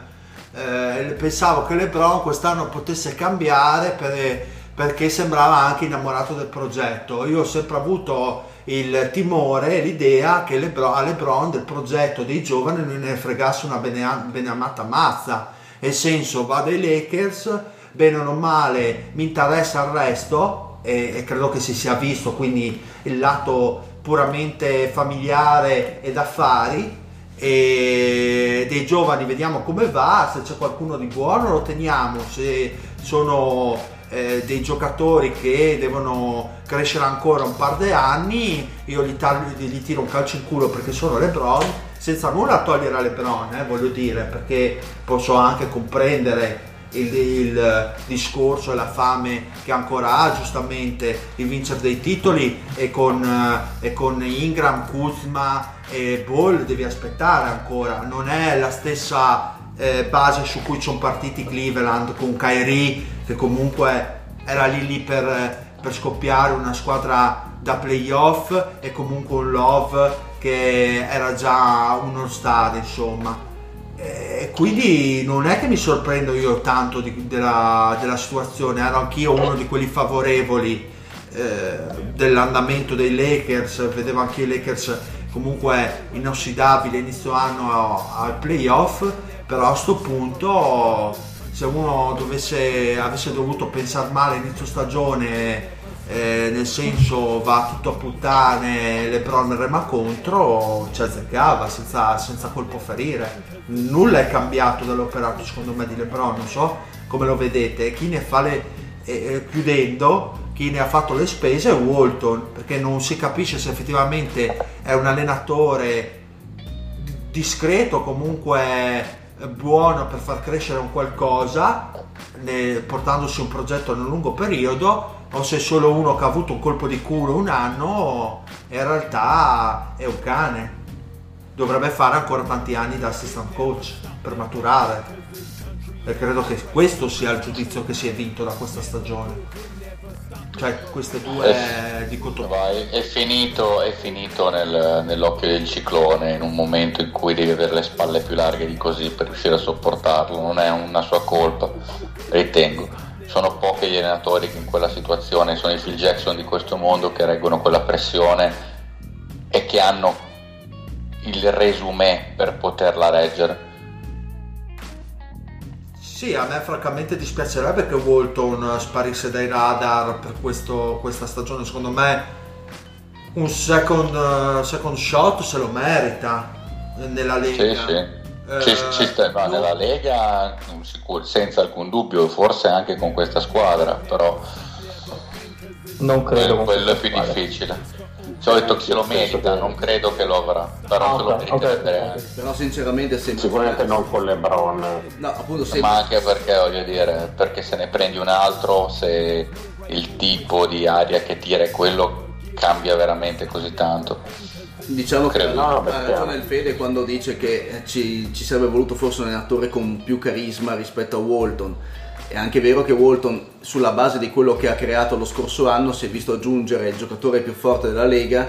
eh, pensavo che Lebron quest'anno potesse cambiare per- perché sembrava anche innamorato del progetto io ho sempre avuto il timore l'idea che Lebron, a Lebron del progetto dei giovani non ne fregasse una bene- beneamata mazza. Nel senso vado ai Lakers bene o male mi interessa il resto e, e credo che si sia visto quindi il lato puramente familiare ed affari. E dei giovani vediamo come va se c'è qualcuno di buono lo teniamo se sono eh, dei giocatori che devono crescere ancora un par di anni io gli, taglio- gli tiro un calcio in culo perché sono LeBron senza nulla togliere a LeBron eh, voglio dire perché posso anche comprendere il, il discorso e la fame che ancora ha giustamente il vincere dei titoli e con, eh, e con Ingram, Kuzma e Ball devi aspettare ancora non è la stessa eh, base su cui sono partiti Cleveland con Kyrie che comunque era lì lì per, per scoppiare una squadra da playoff e comunque un Love che era già uno star insomma. E quindi non è che mi sorprendo io tanto di- della, della situazione, ero anch'io uno di quelli favorevoli eh, dell'andamento dei Lakers, vedevo anche i Lakers comunque inossidabili inizio anno al playoff, però a questo punto se uno dovesse, avesse dovuto pensare male inizio stagione eh, nel senso va tutto a puttane Lebron rema contro ci azzeccava senza, senza colpo ferire. Nulla è cambiato dall'operato secondo me di Lebron non so come lo vedete. Chi ne fa le eh, eh, chiudendo chi ne ha fatto le spese è Walton perché non si capisce se effettivamente è un allenatore discreto comunque eh, buono per far crescere un qualcosa portandosi un progetto nel lungo periodo o se è solo uno che ha avuto un colpo di culo un anno in realtà è un cane. Dovrebbe fare ancora tanti anni da assistant coach per maturare. E credo che questo sia il giudizio che si è vinto da questa stagione cioè queste due dicotomie Vai, è finito, è finito nel- nell'occhio del ciclone in un momento in cui devi avere le spalle più larghe di così per riuscire a sopportarlo, non è una sua colpa, ritengo. Sono pochi gli allenatori che in quella situazione sono i Phil Jackson di questo mondo che reggono quella pressione e che hanno il resumé per poterla reggere. Sì, a me francamente dispiacerebbe che Walton sparisse dai radar per questo- questa stagione. Secondo me un second, eh, second shot se lo merita nella Sì, Lega. sì. Eh, Ci, ci sta, va, nella Lega sicur- senza alcun dubbio, forse anche con questa squadra, però Non credo quello, quello è più squadra. difficile. Ci ho detto che se lo merita, non credo che lo avrà, però Ah, se lo meriterebbe ok. anche. Però sinceramente sempre... Sicuramente non con LeBron. No, appunto sempre... Ma anche perché voglio dire, perché se ne prendi un altro, se il tipo di aria che tira è quello, cambia veramente così tanto. Diciamo che Credo. ha No, beh, ragione il Fede quando dice che ci, ci sarebbe voluto forse un allenatore con più carisma rispetto a Walton. È anche vero che Walton, sulla base di quello che ha creato lo scorso anno, si è visto aggiungere il giocatore più forte della Lega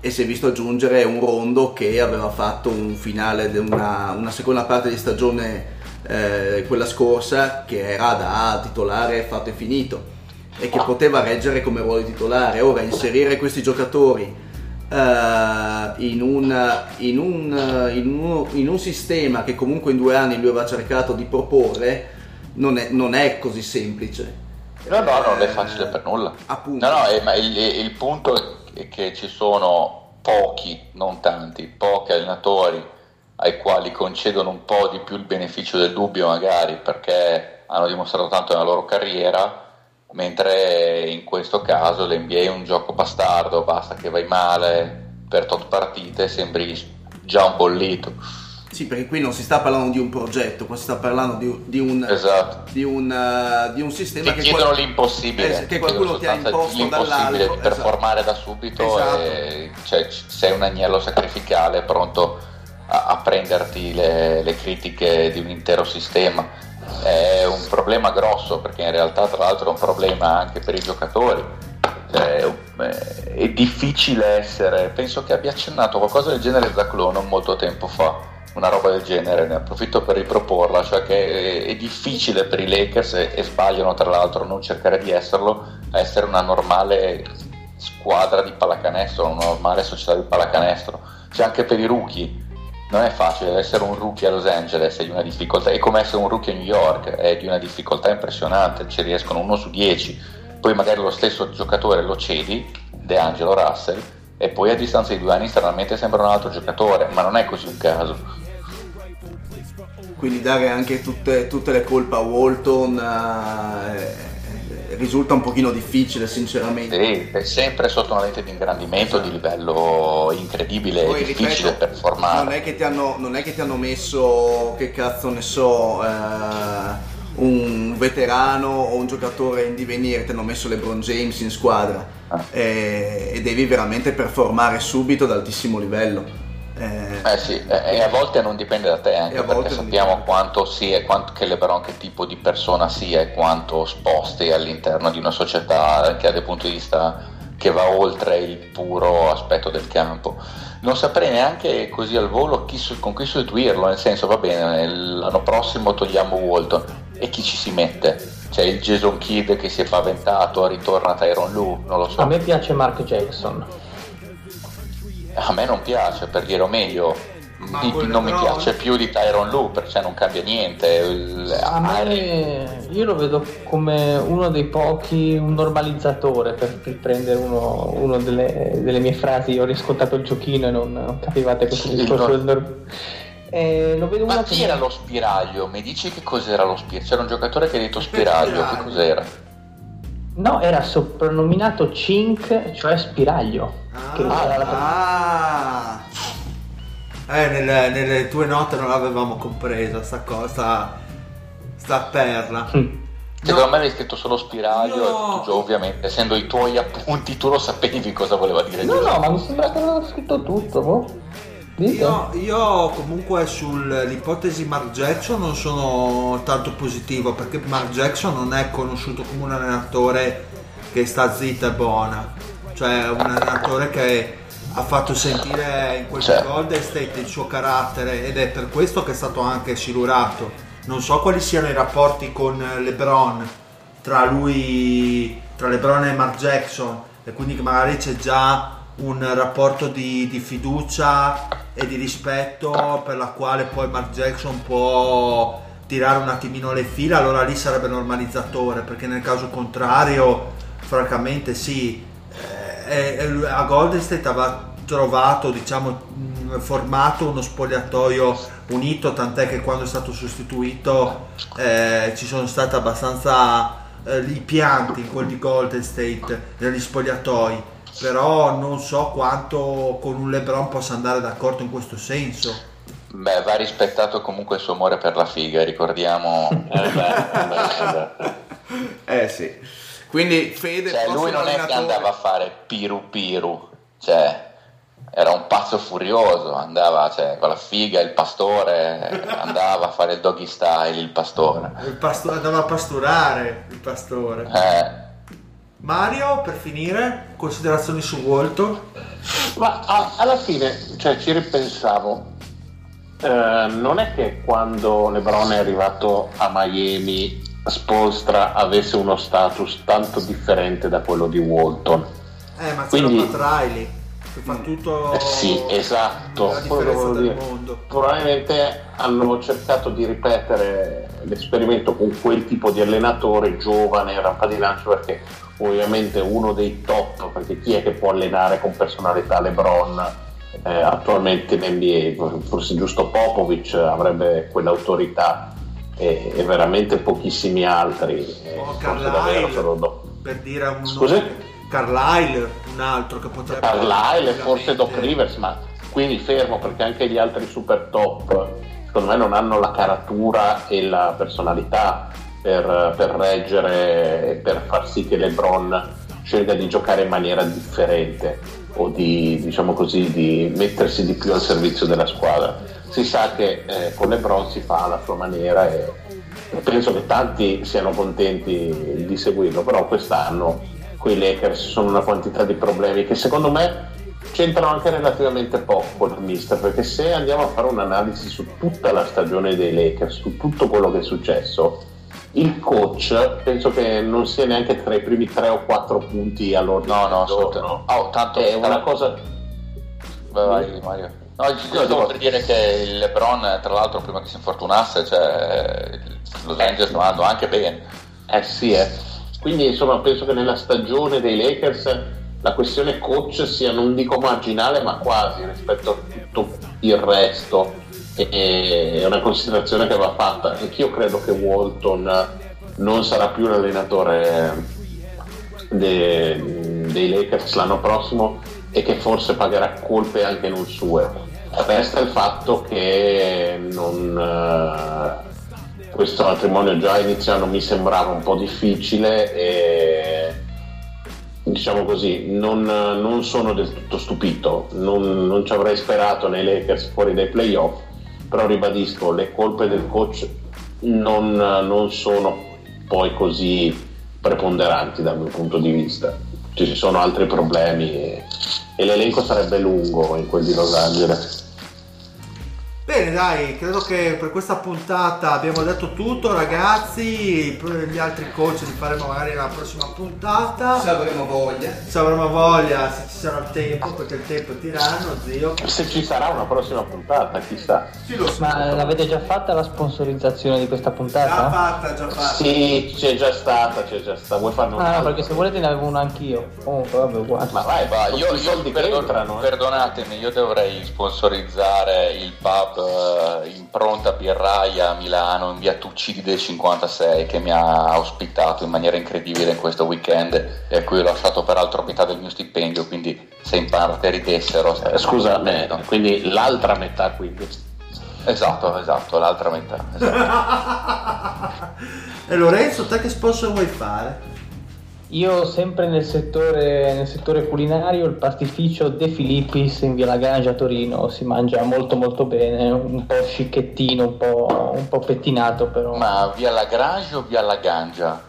e si è visto aggiungere un rondo che aveva fatto un finale, una, una seconda parte di stagione eh, quella scorsa che era da titolare fatto e finito e che poteva reggere come ruolo titolare. Ora inserire questi giocatori eh, in, un, in, un, in, un, in un sistema che comunque in due anni lui aveva cercato di proporre non è, non è così semplice. No, no, non è facile per nulla. Appunto. No, no, eh, ma il, il punto è che ci sono pochi, non tanti, pochi allenatori ai quali concedono un po' di più il beneficio del dubbio magari perché hanno dimostrato tanto nella loro carriera, mentre in questo caso l'NBA è un gioco bastardo, basta che vai male per tot partite sembri già un bollito. Sì, perché qui non si sta parlando di un progetto, qua si sta parlando di, di un, Esatto. di, un, eh, di un sistema che, chiedono qual- l'impossibile, eh, che qualcuno ti ha imposto l'impossibile dall'alto, di performare esatto. da subito Esatto. e cioè, sei un agnello sacrificale pronto a, a prenderti le, le critiche di un intero sistema. È un problema grosso perché in realtà tra l'altro è un problema anche per i giocatori. Cioè, è difficile essere, penso che abbia accennato qualcosa del genere Zaclo non molto tempo fa una roba del genere, ne approfitto per riproporla, cioè che è, difficile per i Lakers e, sbagliano tra l'altro non cercare di esserlo, essere una normale squadra di pallacanestro, una normale società di pallacanestro, cioè anche per i rookie. Non è facile essere un rookie a Los Angeles, è di una difficoltà, è come essere un rookie a New York, è di una difficoltà impressionante, ci riescono uno su dieci, poi magari lo stesso giocatore lo cedi, De Angelo Russell, e poi a distanza di due anni stranamente sembra un altro giocatore, ma non è così un caso. Quindi dare anche tutte, tutte le colpe a Walton eh, eh, risulta un pochino difficile sinceramente. Sì, è sempre sotto una lente di ingrandimento di livello incredibile Poi, e difficile ripeto, per formare. Non è, che ti hanno, non è che ti hanno messo, che cazzo ne so, eh, un veterano o un giocatore in divenire, ti hanno messo LeBron James in squadra Ah. e, e devi veramente performare subito ad altissimo livello. Eh, Eh sì, e e a volte non dipende da te, anche perché sappiamo quanto sia, quanto, che Lebron che tipo di persona sia e quanto sposti all'interno di una società che ha dei punti di vista che va oltre il puro aspetto del campo. Non saprei neanche così al volo chi con chi sostituirlo, nel senso va bene, l'anno prossimo togliamo Walton e chi ci si mette? C'è il Jason Kidd che si è paventato, ritorna Tyron Lu, non lo so. A me piace Mark Jackson. A me non piace, per dire o meglio, di- non mi piace più di Tyron Lu, perché non cambia niente. Il- A me io lo vedo come uno dei pochi, un normalizzatore per riprendere uno, uno delle, delle mie frasi. Io ho riscontrato il giochino e non, non capivate questo discorso del norm- Eh, lo vedo Ma chi che era lo spiraglio? Mi dici che cos'era lo spiraglio? C'era un giocatore che ha detto spiraglio, che cos'era? No, era soprannominato Cink, cioè spiraglio. Che era la- ah, Eh, nelle, nelle tue note non l'avevamo compresa sta cosa, sta perla. Secondo me avevi scritto solo spiraglio No. e tu, ovviamente, essendo i tuoi appunti, tu lo sapevi cosa voleva dire. No, no, ma mi sembra che avevo scritto tutto, boh. Io, io comunque sull'ipotesi Mark Jackson non sono tanto positivo perché Mark Jackson non è conosciuto come un allenatore che sta zitta e buona, cioè un allenatore che ha fatto sentire in questo Certo. Golden State il suo carattere ed è per questo che è stato anche silurato. Non so quali siano i rapporti con LeBron tra lui, tra LeBron e Mark Jackson e quindi magari c'è già un rapporto di, di fiducia e di rispetto per la quale poi Mark Jackson può tirare un attimino le file, allora lì sarebbe normalizzatore, perché nel caso contrario, francamente sì, eh, eh, a Golden State aveva trovato, diciamo, mh, formato uno spogliatoio unito, tant'è che quando è stato sostituito eh, ci sono state abbastanza eh, i pianti in quel di Golden State negli spogliatoi però non so quanto con un LeBron possa andare d'accordo in questo senso Beh, va rispettato comunque il suo amore per la figa, ricordiamo. Eh beh, eh beh, eh beh. eh sì. Quindi Fede, Cioè, lui non è che allenatore- andava a fare piru piru, cioè, era un pazzo furioso, andava cioè, con la figa, il pastore, andava a fare il doggy style, il pastore. Il pasto- andava a pasturare il pastore. Eh, Mario, per finire, considerazioni su Walton. Ma a- alla fine, cioè, ci ripensavo. Eh, non è che quando LeBron è arrivato a Miami, Spolstra avesse uno status tanto differente da quello di Walton. Eh, ma c'era Quindi- Pat Riley, che fa tutto... Eh sì, esatto. La differenza del dire. mondo. Probabilmente hanno cercato di ripetere l'esperimento con quel tipo di allenatore giovane in rampa di lancio perché ovviamente uno dei top, perché chi è che può allenare con personalità LeBron eh, attualmente in NBA? Forse giusto Popovic avrebbe quell'autorità e, e veramente pochissimi altri. eh, Oh, forse Carlisle. solo. Per dire un Scusi? Carlisle, un altro che potrebbe... Carlisle forse Doc Rivers, ma quindi fermo perché anche gli altri super top secondo me non hanno la caratura e la personalità per, per reggere e per far sì che LeBron scelga di giocare in maniera differente o di, diciamo così, di mettersi di più al servizio della squadra. Si sa che eh, con LeBron si fa alla sua maniera e penso che tanti siano contenti di seguirlo, però quest'anno quei Lakers sono una quantità di problemi che secondo me c'entrano anche relativamente poco con il mister, perché se andiamo a fare un'analisi su tutta la stagione dei Lakers, su tutto quello che è successo, il coach penso che non sia neanche tra i primi tre o quattro punti all'ordine no, no, assolutamente. giorno. Oh, tanto È una cosa Vai, vai, Mario. No, io stavo per dire che il LeBron, tra l'altro, prima che si infortunasse, cioè, Los Angeles sta andando anche bene. Eh sì, eh. Quindi insomma penso che nella stagione dei Lakers la questione coach sia non dico marginale ma quasi rispetto a tutto il resto e- è una considerazione che va fatta e io credo che Walton non sarà più l'allenatore de- dei Lakers l'anno prossimo e che forse pagherà colpe anche non sue. Resta il fatto che non, eh, questo matrimonio già iniziano mi sembrava un po' difficile e diciamo così non, non sono del tutto stupito. Non, non ci avrei sperato nei Lakers fuori dai playoff però ribadisco le colpe del coach non, non sono poi così preponderanti dal mio punto di vista ci sono altri problemi e, e l'elenco sarebbe lungo in quel di Los Angeles Bene, dai, credo che per questa puntata abbiamo detto tutto, ragazzi. Gli altri coach li faremo magari nella prossima puntata. Se avremo voglia. Se avremo voglia, se ci sarà il tempo, perché il tempo è tiranno, zio. se ci sarà una prossima puntata chissà Sì, lo so. Ma l'avete già fatta la sponsorizzazione di questa Già puntata? fatta, già fatta. sì c'è già stata c'è già stata vuoi farne Ah, no, perché se volete ne avevo una anch'io. Comunque, vabbè, uguale. ma vai Va, vai io, i io eh. perdonatemi, io dovrei sponsorizzare il pub eh, Impronta Birraia a Milano in via Tuccidi del 56 che mi ha ospitato in maniera incredibile in questo weekend e a cui ho lasciato peraltro metà del mio stipendio, quindi se in parte ridessero... Eh, scusa me, no. quindi l'altra metà quindi Esatto, esatto, l'altra metà. esatto. E Lorenzo, te che sponsor vuoi fare? Io sempre nel settore, nel settore culinario, il pastificio De Filippis in via Lagrangia a Torino si mangia molto molto bene, un po' scicchettino, un po', un po' pettinato però. Ma via Lagrange o via Lagangia?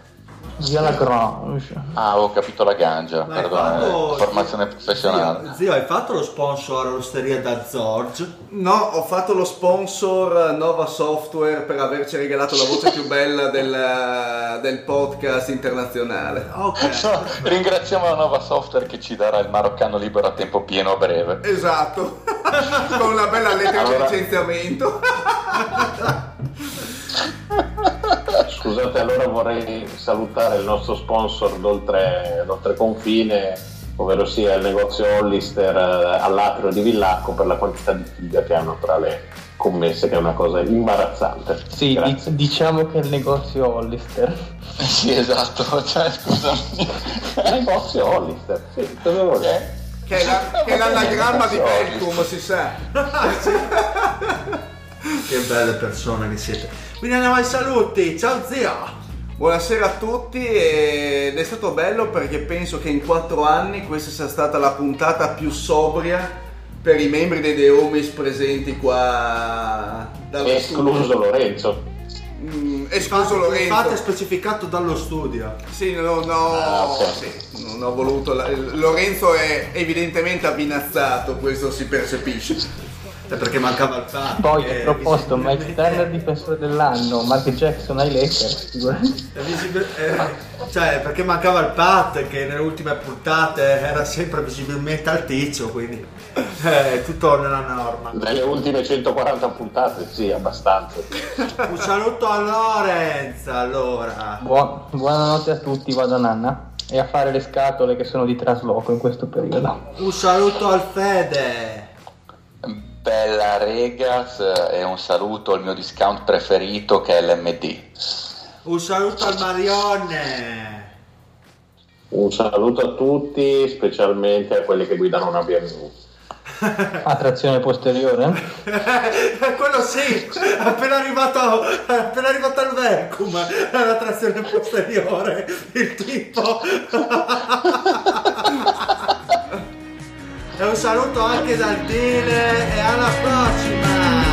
Via Lagrange. Ah, ho capito la Gangia, Ma perdona, fatto- formazione professionale. Zio, zio, hai fatto lo sponsor all'osteria da Zorge? No, ho fatto lo sponsor Nova Software per averci regalato la voce più bella del, del podcast internazionale. Ok. Ringraziamo la nuova software che ci darà il maroccano libero a tempo pieno a breve. Esatto, con una bella lettera Allora- di licenziamento. Scusate, allora vorrei salutare il nostro sponsor d'oltre, d'oltre confine, ovvero sia il negozio Hollister eh, all'atrio di Villacco per la quantità di figa che hanno tra le commesse, che è una cosa imbarazzante. Sì, Grazie. dic- diciamo che è il negozio Hollister. Sì, esatto, cioè scusami. Il negozio Hollister, sì, cosa vuoi? Eh, Che è, la- che è l'anagramma di Belcum, si sa. Che belle persone che siete. Quindi andiamo ai saluti. Ciao zio. Buonasera a tutti ed è stato bello perché penso che in quattro anni questa sia stata la puntata più sobria per i membri dei The Homies presenti qua dallo Escluso studio. Lorenzo. Mm, escluso Infatti è Lorenzo. specificato dallo studio. Sì, no, no, Ah, ok. sì, non ho voluto. la- Lorenzo è evidentemente avvinazzato, questo si percepisce. Perché mancava il pan. Poi Eh, ho proposto visibilmente- Mike Turner difensore dell'anno, Mark Jackson ai Lakers. eh, cioè, perché mancava il Pat che nelle ultime puntate era sempre visibilmente alticcio, quindi eh, è tutto nella norma. Nelle ultime 140 puntate, sì, abbastanza. Un saluto a Lorenz allora. Buon- buonanotte a tutti, vado a Nanna e a fare le scatole che sono di trasloco in questo periodo. Un saluto al Fede. Bella Regas e un saluto al mio discount preferito che è l'MD. Un saluto al Marione. Un saluto a tutti, specialmente a quelli che guidano una BMW. A trazione posteriore? Quello sì, appena arrivato, appena arrivato al Vercum, la trazione posteriore, il tipo. E un saluto anche dal Dile e alla prossima!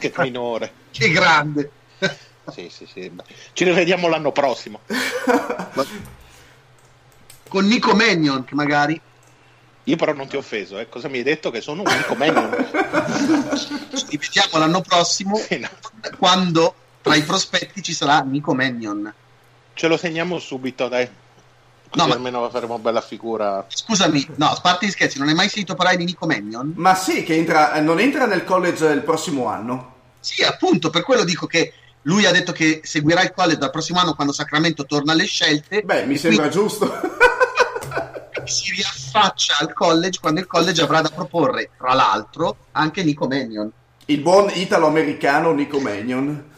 Basket minore. Che grande. Sì, sì, sì. Ci rivediamo l'anno prossimo. Con Nico Mannion, magari. Io però non ti ho offeso, eh. cosa mi hai detto? Che sono un unico menu. Ci rivediamo l'anno prossimo Sì, no. quando tra i prospetti ci sarà Nico Mannion. Ce lo segniamo subito, dai. Così No, ma- almeno faremo bella figura. Scusami, no, a parte gli scherzi, non hai mai sentito parlare di Nico Mannion? Ma sì, che entra, eh, non entra nel college il prossimo anno. Sì, appunto, per quello dico che lui ha detto che seguirà il college dal prossimo anno quando Sacramento torna alle scelte. Beh, mi sembra quindi giusto. si riaffaccia al college quando il college avrà da proporre, tra l'altro, anche Nico Mannion. il buon italo-americano Nico Mannion.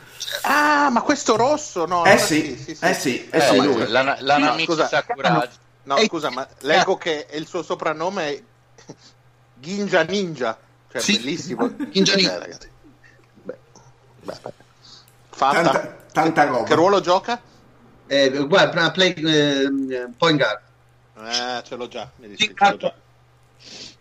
Ah, ma questo rosso, no? Eh allora sì, sì, eh sì, eh Eh, sì, lui. l'ana- l'Anamiki scusa. Sakuragi. No, Ehi, scusa, ma leggo che il suo soprannome è Ginja Ninja. Cioè, Sì. bellissimo. Ginja Ninja. Eh, ragazzi. Beh, beh, beh. Fatta. Tanta, tanta roba. Che ruolo gioca? Eh, guarda, play, eh, point guard. Eh, ce l'ho già. Mi Sì, dispiace, ce l'ho già.